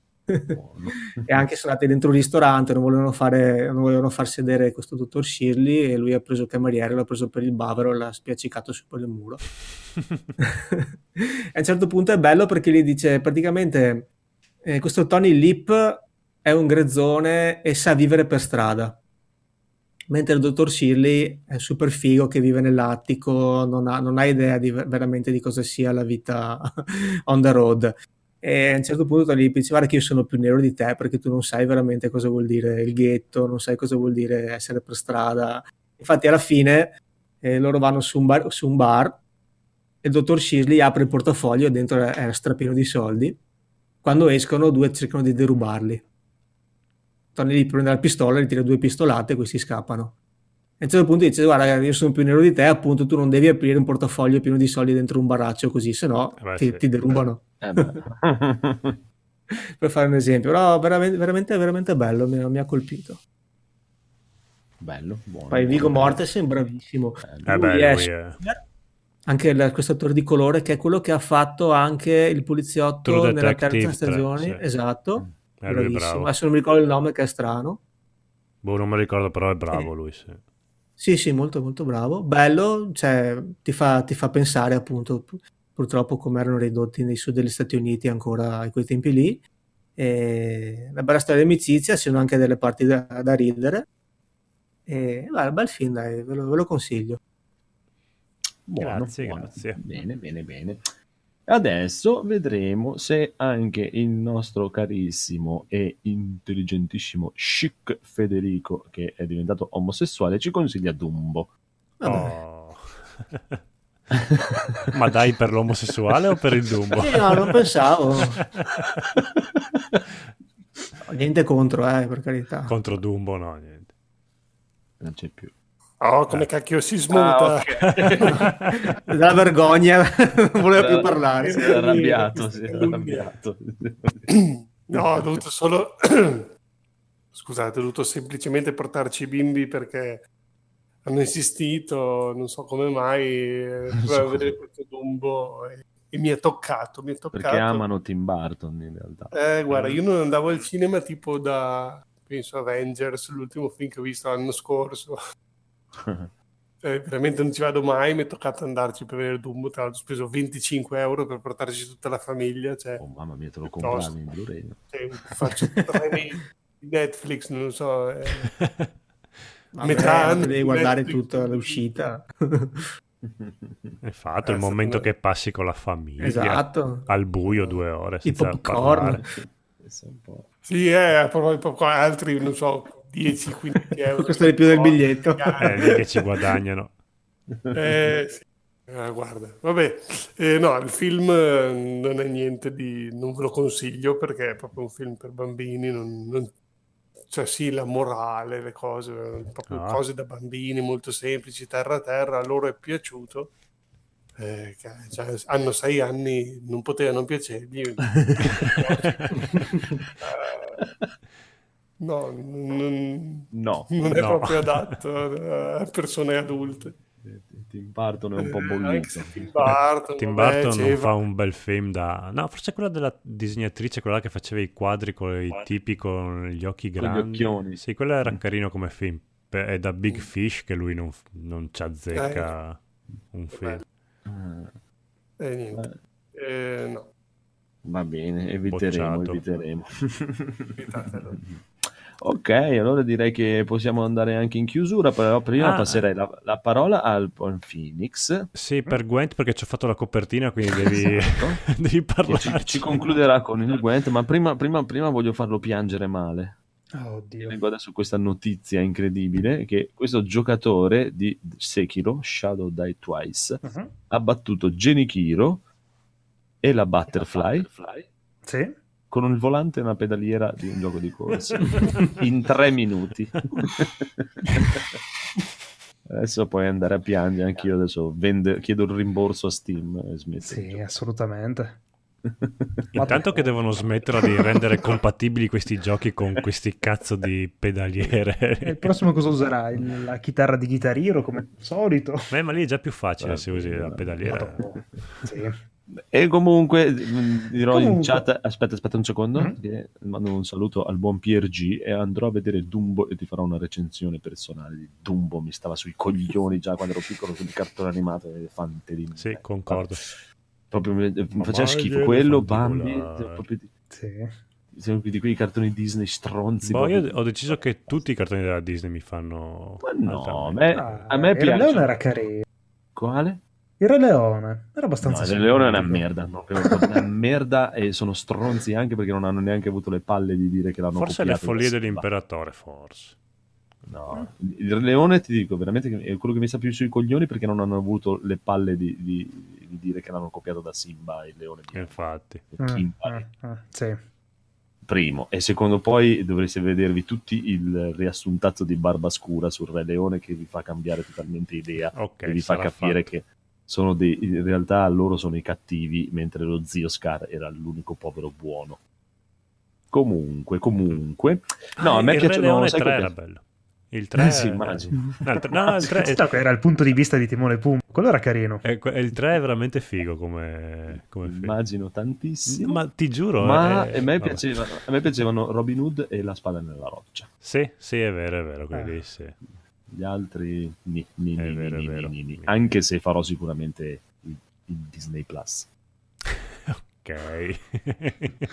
e anche sono andati dentro un ristorante non volevano, fare, non volevano far sedere questo dottor Shirley e lui ha preso il cameriere l'ha preso per il bavero e l'ha spiaccicato su quel muro. E a un certo punto è bello perché gli dice praticamente eh, questo Tony Lip è un grezzone e sa vivere per strada. Mentre il dottor Shirley è super figo che vive nell'attico non ha, non ha idea di, veramente di cosa sia la vita on the road e a un certo punto gli dice guarda che io sono più nero di te perché tu non sai veramente cosa vuol dire il ghetto non sai cosa vuol dire essere per strada. Infatti alla fine eh, loro vanno su un, bar, su un bar e il dottor Shirley apre il portafoglio e dentro è strapieno di soldi. Quando escono due cercano di derubarli. Tony lì prende la pistola gli tira due pistolate e questi scappano a un certo punto dice guarda io sono più nero di te appunto tu non devi aprire un portafoglio pieno di soldi dentro un baraccio così se no Eh ti, sì. ti derubano Eh per fare un esempio però veramente veramente, veramente bello mi, mi ha colpito bello buono poi Vigo. Mortensen bravissimo Eh Lui beh, è lui è- anche questo attore di colore che è quello che ha fatto anche il poliziotto nella terza stagione sì. esatto Eh, lui è bravissimo bravo. adesso non mi ricordo il nome che è strano Boh, non mi ricordo, però è bravo Eh. lui, sì. Sì, sì, molto molto bravo. Bello, cioè, ti fa, ti fa pensare appunto pu- purtroppo come erano ridotti nei sud degli Stati Uniti ancora a quei tempi lì. E una bella storia di amicizia, ci sono anche delle parti da, da ridere. E, beh, bel film, dai, ve lo, ve lo consiglio. Buono, Grazie, buono. grazie. Bene, bene, bene. Adesso vedremo se anche il nostro carissimo e intelligentissimo chic Federico, che è diventato omosessuale, ci consiglia Dumbo. Vabbè. Oh. Ma dai per l'omosessuale o per il Dumbo? Sì, no, non pensavo. Niente contro, eh, per carità. Contro Dumbo no, niente. Non c'è più. Oh, come cacchio si smonta. Ah, ok. Dalla vergogna, non voleva più parlare. Si è arrabbiato, si è arrabbiato. No, ho dovuto solo... Scusate, ho dovuto semplicemente portarci i bimbi perché hanno insistito, non so come mai, eh, per vedere questo Dumbo e, e mi è toccato, mi è toccato. Perché amano Tim Burton in realtà. Eh, guarda, io non andavo al cinema tipo da, penso, Avengers, l'ultimo film che ho visto l'anno scorso. Eh, veramente non ci vado mai, mi è toccato andarci per vedere Dumbo, tra l'altro ho speso 25 euro per portarci tutta la famiglia, cioè, Oh mamma mia, te lo compravi in Blu-ray. cioè, faccio Netflix, non lo so. eh. Vabbè, Metà anno devi guardare Netflix. tutta l'uscita. È fatto il Eh, momento secondo me- che passi con la famiglia. esatto. Al buio due ore I senza popcorn. parlare. Sì, eh, proprio, proprio altri, non so, 10-15 euro. Costa di più del biglietto. È lì che ci guadagnano. Eh, sì. Eh, guarda, vabbè, eh, no, il film eh, non è niente di... non ve lo consiglio perché è proprio un film per bambini, non, non- cioè sì, la morale, le cose, eh, proprio Ah. cose da bambini molto semplici, terra a terra, a loro è piaciuto. Eh, cioè, hanno sei anni, non poteva non piacergli. Eh, no, non, No, non è No. proprio adatto a persone adulte. Tim Burton è un po' Eh, bollito. Tim Burton, Tim Burton non fa un bel film da... No, forse quella della disegnatrice, quella che faceva i quadri con i tipi con gli occhi Con gli grandi. occhioni. Sì, quello era Mm. carino come film. È da Big Fish che lui non, non ci azzecca un film. Ah, Eh, niente. Eh, no, Va bene, eviteremo, Bocciato. eviteremo. ok, allora direi che possiamo andare anche in chiusura, però prima Ah. passerei la, la parola al Phoenix. Sì, per Gwent perché ci ho fatto la copertina, quindi devi, Esatto. devi che parlarci. ci, ci concluderà con il Gwent, ma prima, prima, prima voglio farlo piangere male. Oddio. Leggo adesso questa notizia incredibile che questo giocatore di Sekiro, Shadow Die Twice, Mhm. ha battuto Genikiro e la Butterfly Sì. Con il volante e una pedaliera di un gioco di corsa in tre minuti. adesso puoi andare a piangere, anch'io adesso vende- chiedo il rimborso a Steam e smetto. Sì, assolutamente. Intanto che devono smettere di rendere compatibili questi giochi con questi cazzo di E il pedaliere. prossimo cosa userai? Il- La chitarra di Guitar Hero come al solito? Beh, ma lì è già più facile Eh, se usi la pedaliera. Sì. E comunque mh, dirò in Comunque. chat, aspetta, aspetta un secondo, Mhm. che mando un saluto al buon PRG e andrò a vedere Dumbo e ti farò una recensione personale di Dumbo, mi stava sui coglioni già quando ero piccolo sul cartone animato elefante di Sì, concordo. proprio mi, mi faceva schifo quello, Bambi, proprio di, Sì. sono di quei cartoni Disney stronzi. Boh, io ho deciso che tutti i cartoni della Disney mi fanno... Ma no, a me, Ah, a me piace. Era carino. Quale? Il Re Leone era No, abbastanza il Leone è una merda, proprio una merda e sono stronzi anche perché non hanno neanche avuto le palle di dire che l'hanno Forse le copiato da follie Simba. dell'imperatore, forse. No, il Re Leone ti dico veramente che è quello che mi sta più sui coglioni perché non hanno avuto le palle di, di- di dire che l'hanno copiato da Simba il leone bianco. Infatti. Mm, Kimba, mm, mm, sì. primo e secondo poi dovreste vedervi tutti il riassuntazzo di Barbascura sul Re Leone che vi fa cambiare totalmente idea Ok, e vi fa capire fatto. che sono dei, in realtà loro sono i cattivi mentre lo zio Scar era l'unico povero buono comunque comunque no Ah, a me il Re piacciono Leone sai 3 che era piace? bello. Il 3 sì immagino No, il 3, no, il 3 Sì, era il punto di vista di Timone Pumba. Quello era carino. è, è- il 3 è veramente figo come, come film. immagino tantissimo Ma ti giuro, Ma eh, a, me piaceva- a me piacevano Robin Hood e la spada nella roccia. Sì, sì, è vero, è vero, quelli Eh. lì, sì. Gli altri, ni, ni, È ni, vero, ni, vero. ni, ni. anche se farò sicuramente il, il Disney Plus. Ok.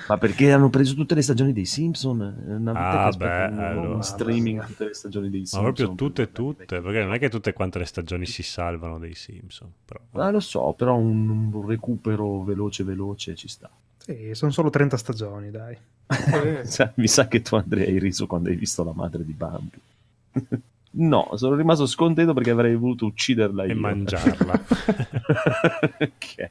Ma perché hanno preso tutte le stagioni dei Simpson? È una vita Ah, che beh, un- allora. un streaming tutte le stagioni dei Ma Simpson. proprio tutte, tutte, perché non è che tutte quante le stagioni si salvano dei Simpson. Però. Ah, lo so, però un, un recupero veloce veloce ci sta. Sì, sono solo 30 stagioni, dai. Mi sa che tu Andrea hai riso quando hai visto la madre di Bambi. No, sono rimasto scontento perché avrei voluto ucciderla E io. mangiarla. ok.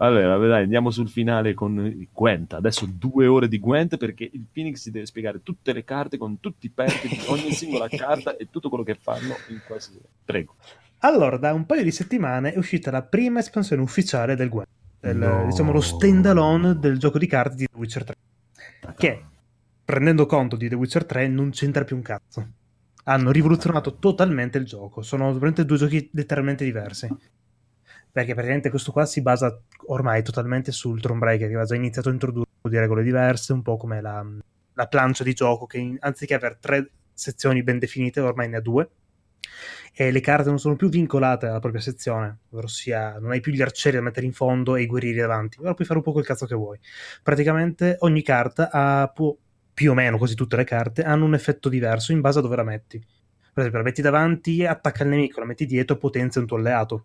Allora, dai, andiamo sul finale con Gwent. Adesso due ore di Gwent perché il Phoenix si deve spiegare tutte le carte con tutti i perk di ogni singola carta e tutto quello che fanno in qualsiasi... Prego. Allora, da un paio di settimane è uscita la prima espansione ufficiale del Gwent, del, No. diciamo lo standalone del gioco di carte di The Witcher 3, che prendendo conto di The Witcher 3 non c'entra più un cazzo. Hanno rivoluzionato totalmente il gioco, sono veramente due giochi letteralmente diversi. Perché praticamente questo qua si basa ormai totalmente sul Thronebreaker, che aveva già iniziato a introdurre un po' di regole diverse, un po' come la, la plancia di gioco, che in- anziché avere tre sezioni ben definite, ormai ne ha due e le carte non sono più vincolate alla propria sezione, ossia non hai più gli arcieri da mettere in fondo e i guerrieri davanti, ora puoi fare un po' quel cazzo che vuoi. Praticamente ogni carta ha, può- più o meno quasi tutte le carte, hanno un effetto diverso in base a dove la metti. Per esempio, la metti davanti, attacca il nemico, la metti dietro, potenzia un tuo alleato.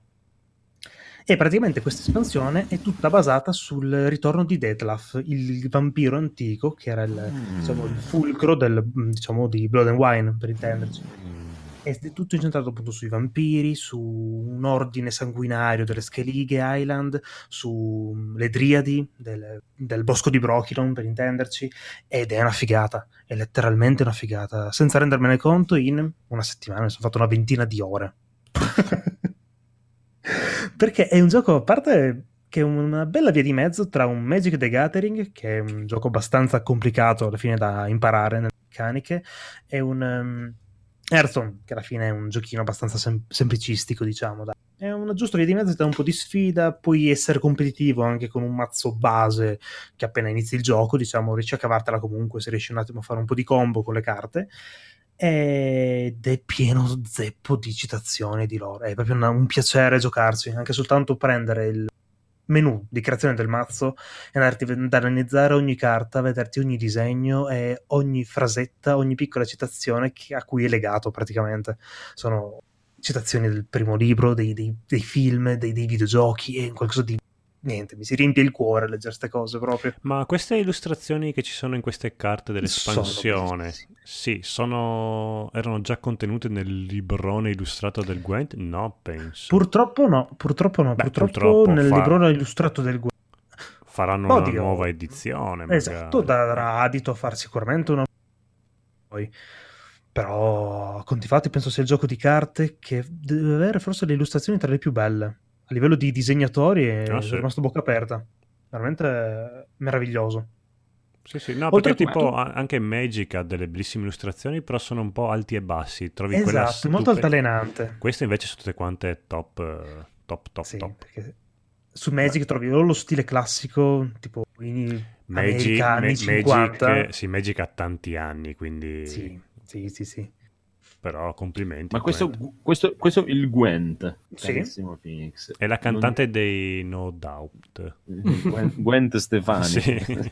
E praticamente questa espansione è tutta basata sul ritorno di Detlaf, il vampiro antico che era il, diciamo, il fulcro del, diciamo, di Blood and Wine, per intenderci. È tutto incentrato appunto sui vampiri, su un ordine sanguinario delle Skellige Island, sulle Driadi del, del bosco di Brokilon, per intenderci, ed è una figata, è letteralmente una figata. Senza rendermene conto, in una settimana mi sono fatto una ventina di ore. Perché è un gioco, a parte che è una bella via di mezzo tra un Magic the Gathering, che è un gioco abbastanza complicato alla fine da imparare nelle meccaniche, e un um, Hearthstone, che alla fine è un giochino abbastanza sem- semplicistico, diciamo. dai. È una giusta via di mezzo tra un po' di sfida, puoi essere competitivo anche con un mazzo base che appena inizi il gioco, diciamo, riesci a cavartela comunque se riesci un attimo a fare un po' di combo con le carte. Ed è pieno zeppo di citazioni di loro. È proprio una- un piacere giocarci, anche soltanto prendere il menu di creazione del mazzo e andarti ad analizzare ogni carta, vederti ogni disegno e ogni frasetta, ogni piccola citazione a cui è legato praticamente. Sono citazioni del primo libro, dei, dei- dei film, dei, dei videogiochi e qualcosa di... Niente, mi si riempie il cuore a leggere queste cose proprio. Ma queste illustrazioni che ci sono in queste carte dell'espansione, Sono sì, sono... erano già contenute nel librone illustrato del Gwent? No, penso. Purtroppo no, purtroppo no, Beh, purtroppo, purtroppo nel fa- librone illustrato del Gwent Faranno una Oddio. nuova edizione. magari. Esatto, darà adito a fare sicuramente una poi. Però conti fatti penso sia il gioco di carte che deve avere forse le illustrazioni tra le più belle. A livello di disegnatori è Ah, sì. rimasto bocca aperta. Veramente meraviglioso. Sì, sì, no, perché Oltretutto- tipo a- anche Magic ha delle bellissime illustrazioni, però sono un po' alti e bassi. Trovi quella Esatto, molto stupe- altalenante. Queste invece sono tutte quante top, eh, top, top, Sì, top. perché su Magic trovi o lo stile classico, tipo in Magic, America, Ma- anni 50. Magic, sì, Magic ha tanti anni, quindi... Sì, sì, sì, sì. Però complimenti. Ma questo, questo, questo è il Gwent, Sì. Phoenix. È la cantante dei No Doubt. Non- Gwent, Gwent Stefani. Sì.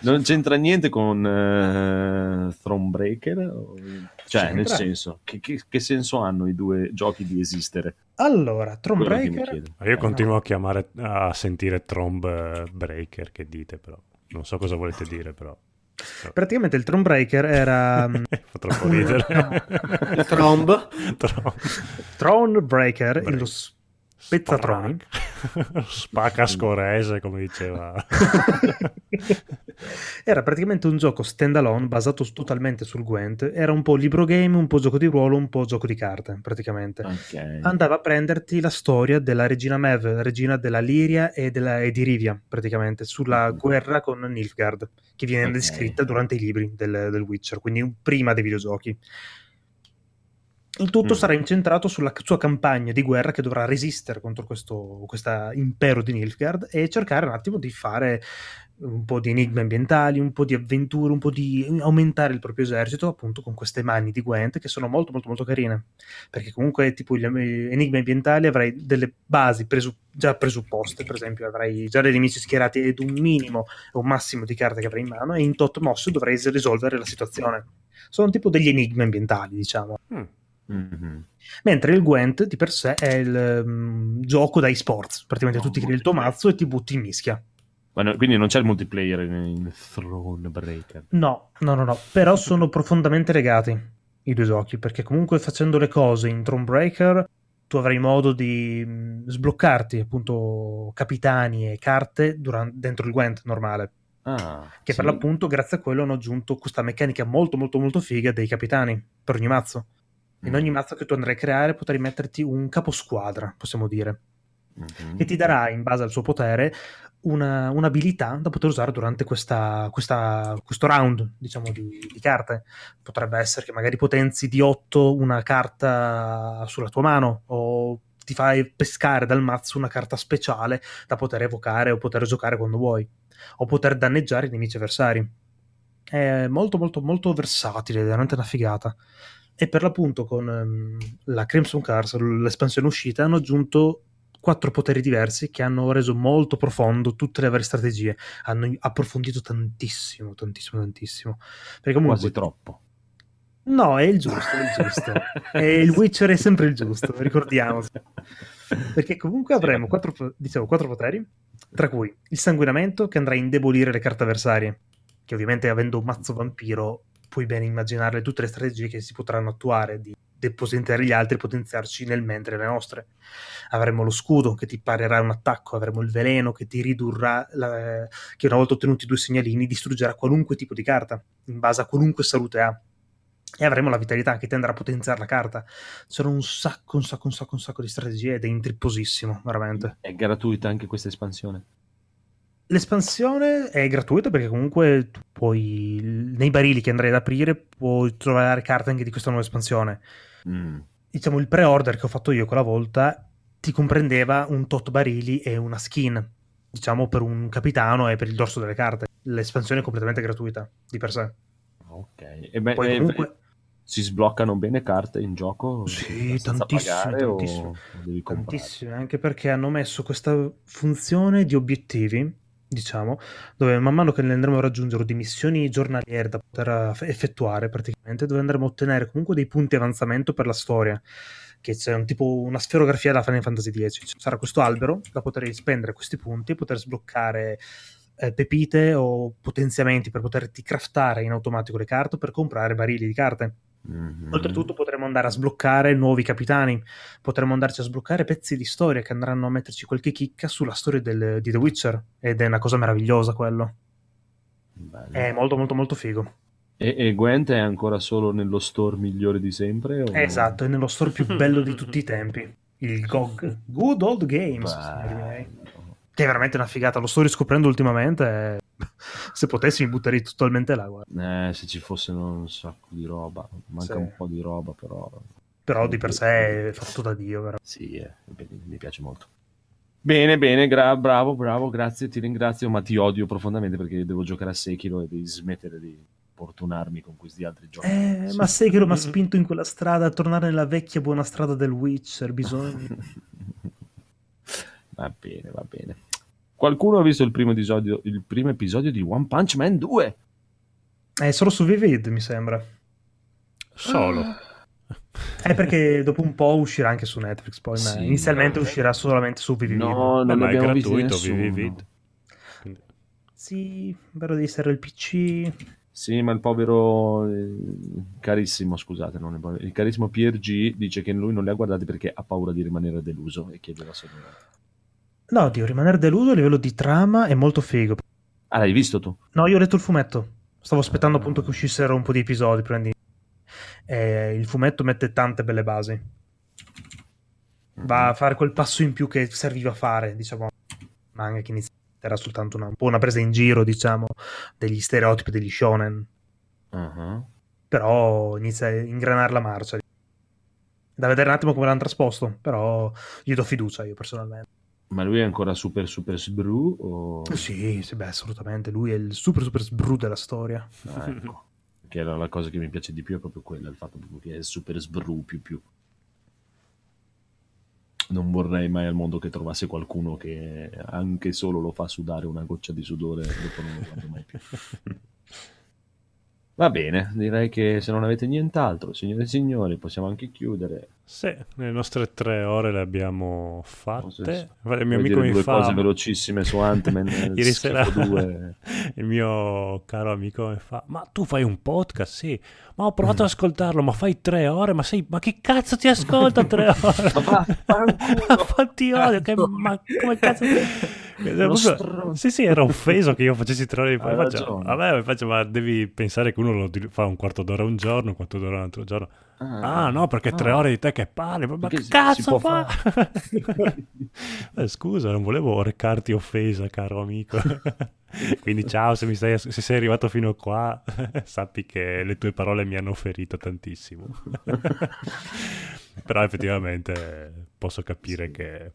non c'entra niente con eh, Thronebreaker? Cioè, C'entra. nel senso, che, che- che senso hanno i due giochi di esistere? Allora, Thronebreaker Io Eh, continuo a chiamare, a sentire Tromb eh, Breaker che dite, però. Non so cosa volete dire, però. Praticamente il Thronebreaker era mm, Fa troppo ridere. Tromb. Trom- Thronebreaker, Break. lo spezzatroni. Spac- Spacca scorese, come diceva. era praticamente un gioco standalone basato totalmente sul Gwent. Era un po' libro game, un po' gioco di ruolo, un po' gioco di carte, praticamente. Ok. Andava a prenderti la storia della regina Mev, regina della Liria e, della, e di Rivia, praticamente, sulla Mhm. guerra con Nilfgaard, che viene Ok. descritta durante i libri del, del Witcher, quindi prima dei videogiochi. Il tutto Mm. sarà incentrato sulla sua campagna di guerra che dovrà resistere contro questo impero di Nilfgaard e cercare un attimo di fare un po' di enigmi ambientali, un po' di avventure, un po' di aumentare il proprio esercito appunto con queste mani di Gwent che sono molto molto molto carine perché comunque tipo gli eh, enigmi ambientali avrai delle basi presu- già presupposte per esempio avrai già dei nemici schierati ed un minimo e un massimo di carte che avrai in mano e in tot mosse dovrai risolvere la situazione sono tipo degli enigmi ambientali diciamo Mm. Mhm. Mentre il Gwent di per sé è il mm, gioco da sports praticamente No, tu ti crei il tuo mazzo e ti butti in mischia. No- quindi non c'è il multiplayer in, in Thronebreaker. No, no, no, no, però sono profondamente legati i due giochi perché comunque facendo le cose in Thronebreaker tu avrai modo di mm, sbloccarti appunto capitani e carte duran- dentro il Gwent normale. Ah, Che sì. per l'appunto, grazie a quello, hanno aggiunto questa meccanica molto, molto, molto figa dei capitani per ogni mazzo. In Mm. ogni mazzo che tu andrai a creare potrai metterti un caposquadra, possiamo dire. Mhm. che ti darà in base al suo potere una- un'abilità da poter usare durante questa- questa- questo round diciamo di, di carte potrebbe essere che magari potenzi di 8 una carta sulla tua mano o ti fai pescare dal mazzo una carta speciale da poter evocare o poter giocare quando vuoi o poter danneggiare i nemici avversari è molto molto molto versatile veramente una figata e per l'appunto con ehm, la Crimson Cars l'espansione uscita hanno aggiunto quattro poteri diversi che hanno reso molto profondo tutte le varie strategie. Hanno approfondito tantissimo tantissimo tantissimo. Perché comunque Quasi troppo. no è il giusto è il giusto. E il Witcher è sempre il giusto ricordiamoci. Perché comunque avremo quattro, dicevo, quattro poteri tra cui il sanguinamento che andrà a indebolire le carte avversarie che ovviamente avendo un mazzo vampiro puoi bene immaginare tutte le strategie che si potranno attuare di depositare gli altri e potenziarci nel mentre le nostre. Avremo lo scudo che ti parerà un attacco avremo il veleno che ti ridurrà la- che una volta ottenuti due segnalini distruggerà qualunque tipo di carta in base a qualunque salute ha. E avremo la vitalità che ti andrà a potenziare la carta. Sono un sacco un sacco un sacco un sacco di strategie ed è intripposissimo veramente. È gratuita anche questa espansione. L'espansione è gratuita perché comunque tu puoi, nei barili che andrai ad aprire, puoi trovare carte anche di questa nuova espansione. Mm. Diciamo, il pre-order che ho fatto io quella volta ti comprendeva un tot barili e una skin, diciamo, per un capitano e per il dorso delle carte. L'espansione è completamente gratuita di per sé. Ok. E beh, Poi comunque... si sbloccano bene carte in gioco? Sì, tantissime, tantissime. Tantissime, anche perché hanno messo questa funzione di obiettivi, diciamo, dove man mano che ne andremo a raggiungere di missioni giornaliere da poter eh, effettuare praticamente, dove andremo a ottenere comunque dei punti avanzamento per la storia. Che c'è un tipo una sferografia da Final Fantasy X. Ci sarà questo albero da poter spendere questi punti e poter sbloccare eh, pepite o potenziamenti per poterti craftare in automatico le carte per comprare barili di carte. Mhm. Oltretutto potremo andare a sbloccare nuovi capitani, potremo andarci a sbloccare pezzi di storia che andranno a metterci qualche chicca sulla storia del- di The Witcher ed è una cosa meravigliosa quello. Bello. È molto molto molto figo. E, e Gwent è ancora solo nello store migliore di sempre? o- Esatto, è nello store più bello di tutti i tempi, il GOG, Good Old Games, che è veramente una figata, lo sto riscoprendo ultimamente e se potessi mi butterei totalmente là, guarda. Eh, se ci fosse un sacco di roba, manca Sì. un po' di roba, però Però di per sé è fatto da Dio, veramente. sì, eh, mi piace molto. Bene, bene, gra- bravo, bravo, grazie, ti ringrazio, ma ti odio profondamente perché devo giocare a Sekiro e devi smettere di importunarmi con questi altri giochi. Eh, ma sai che lo mi ha spinto in quella strada a tornare nella vecchia buona strada del Witcher, bisogna... va bene, va bene. Qualcuno ha visto il primo episodio, il primo episodio di One Punch Man 2? È solo su Vivid, mi sembra. Solo. È perché dopo un po' uscirà anche su Netflix, poi ma Sì. inizialmente uscirà solamente su Vivid. No, non ma ne è gratuito nessuno. Vivid. Sì, però devi essere il PC. Sì, ma il povero eh, carissimo, scusate, non il, povero- il carissimo Pier G dice che lui non li ha guardati perché ha paura di rimanere deluso e chiedeva solo. No, Dio, rimanere deluso a livello di trama è molto figo. Ah, l'hai visto tu? No, io ho letto il fumetto. Stavo aspettando appunto che uscissero un po' di episodi prima di... Eh, il fumetto mette tante belle basi. Va a fare quel passo in più che serviva a fare, diciamo, manga che inizia era soltanto una, un po' una presa in giro, diciamo, degli stereotipi degli shonen. Ah, Però inizia a ingranare la marcia. Da vedere un attimo come l'hanno trasposto, però gli do fiducia io personalmente. Ma lui è ancora super super sbru o... Sì, sì, beh, assolutamente. Lui è il super super sbru della storia. Ah, ecco. Che era la cosa che mi piace di più è proprio quella, il fatto che è super sbru più più. Non vorrei mai al mondo che trovasse qualcuno che anche solo lo fa sudare una goccia di sudore e dopo non lo guardo mai più. Va bene, direi che se non avete nient'altro, signore e signori, possiamo anche chiudere. Sì, le nostre tre ore le abbiamo fatte. Il mio amico mi due fa... cose velocissime su Ant-Man e Ieri sera Schifo 2. il mio caro amico mi fa: Ma tu fai un podcast? Sì, ma ho provato ad ascoltarlo. Ma fai tre ore? Ma sei, ma che cazzo ti ascolta tre ore? Ma. Fatti odio, che, ma come cazzo. Proprio- sì, sì, era offeso che io facessi tre ore di Hai faccio. Vabbè, faccio, ma devi pensare che uno lo fa un quarto d'ora un giorno, un quarto d'ora un altro giorno. Ah, no, perché tre Ah. ore di te che parli, ma che cazzo fa? Eh, scusa, non volevo recarti offesa, caro amico. Quindi ciao, se, mi stai, se sei arrivato fino qua, sappi che le tue parole mi hanno ferito tantissimo. Però effettivamente posso capire che...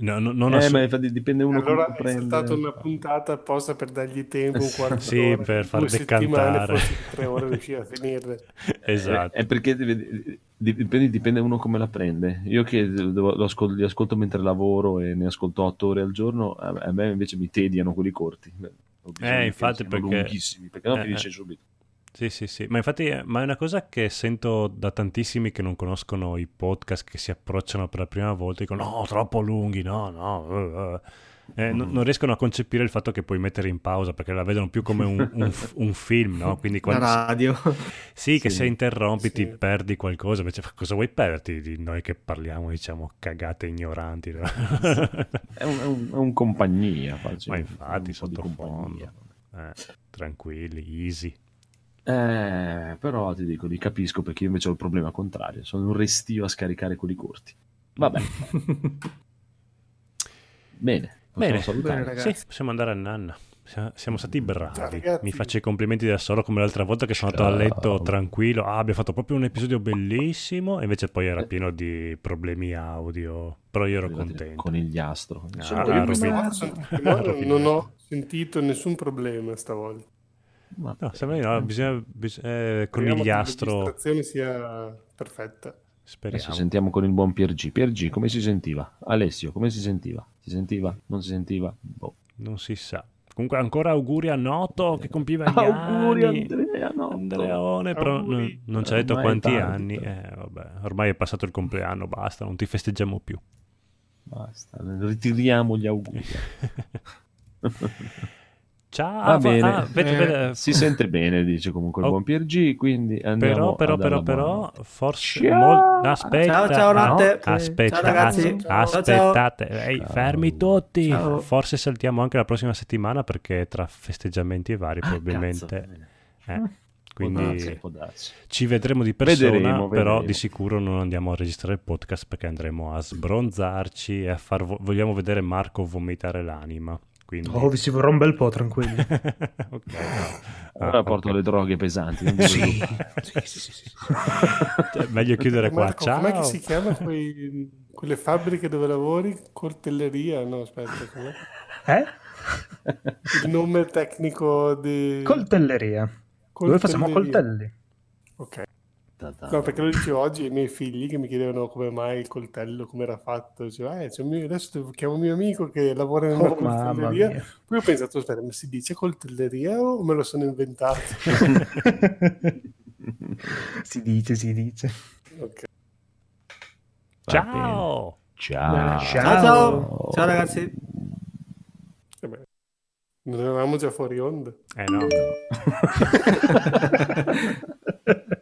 No, no, non eh, ass- ma infatti dipende uno allora come è prende. stata una puntata apposta per dargli tempo, un quarto Sì, d'ora, per far decantare. forse tre ore riuscire a finirle. Esatto. Eh, È perché deve- dipende, dipende uno come la prende. Io che lo ascol- li ascolto mentre lavoro e ne ascolto otto ore al giorno, a me invece mi tediano quelli corti. Eh, infatti, perché- lunghissimi, perché no eh, finisce eh. subito. Sì, sì, sì, ma infatti eh, ma è una cosa che sento da tantissimi che non conoscono i podcast, che si approcciano per la prima volta e dicono no, troppo lunghi, no, no. eh, eh." Eh, non- non riescono a concepire il fatto che puoi mettere in pausa perché la vedono più come un, un un film, no? Quindi La radio. sì, che Sì. se interrompi ti Sì. perdi qualcosa, invece cosa vuoi perderti di noi che parliamo, diciamo, cagate ignoranti? no? È un, è è un compagnia. faccio Ma infatti, sottofondo. Eh, tranquilli, easy. Eh, però ti dico, li capisco perché io invece ho il problema contrario. Sono un restio a scaricare quelli corti. Vabbè, bene. possiamo Bene, bene. Sì, possiamo andare a nanna. Siamo, stati bravi. Ciao, ragazzi. Mi faccio i complimenti da solo come l'altra volta che sono andato a letto tranquillo. Ah, abbiamo fatto proprio un episodio bellissimo. E invece poi era pieno di problemi audio. Però io ero Arrivati contento. Conigliastro. Ah, Sono ah, non, non ho sentito nessun problema stavolta. Ma- No, sembra di no, bisogna, bis- eh, conigliastro. La registrazione sia perfetta. Speriamo. Adesso sentiamo con il buon Piergi. Piergi, come si sentiva? Alessio, come si sentiva? Si sentiva? Non si sentiva? Boh. Non si sa. Comunque ancora auguri a Noto che compiva gli Auguri anni. Andrea, no. Andreone, però Auguri. non, non ci ha detto quanti anni. Eh, vabbè, ormai è passato il compleanno, basta, non ti festeggiamo più. Basta, ritiriamo gli auguri. Ciao, Va ah, bene. ah, vede- Eh, vede- Si sente bene, dice comunque il Oh. buon Piergi, quindi andiamo Però, però, però, però, forse... Ciao. mol- Aspetta, Ciao, ciao, no, notte. aspetta, Ciao, ragazzi. as- Ciao, ciao. aspettate, Ehi, fermi tutti. Ciao. Forse saltiamo anche la prossima settimana perché tra festeggiamenti e vari Ah, probabilmente... eh, Può quindi darsi, può darsi. ci vedremo di persona, Vedremo, però vedremo. di sicuro non andiamo a registrare il podcast perché andremo a sbronzarci e a far... vo- vogliamo vedere Marco vomitare l'anima. Quindi... Oh, vi ci vorrà un bel po', tranquilli. ok, no. Ora Ah, porto ok. le droghe pesanti. sì, sì, sì, sì. Cioè, meglio chiudere qua. Marco, Ciao. com'è che si chiama quei- quelle fabbriche dove lavori? Coltelleria? No, aspetta, com'è? Eh? Il nome tecnico di... Coltelleria. Dove facciamo Coltelleria. coltelli? Ok. Ta ta. No, perché lo dicevo oggi ai miei figli che mi chiedevano come mai il coltello, come era fatto. Dicevo, eh, mio- adesso chiamo mio amico che lavora in una Oh, coltelleria. Poi ho pensato, aspetta, ma si dice coltelleria o me lo sono inventato? si dice, si dice. ok. Va Ciao. Ciao. Ciao. Ciao, ciao. Ragazzi. Vabbè. Non eravamo già fuori onda. Eh no.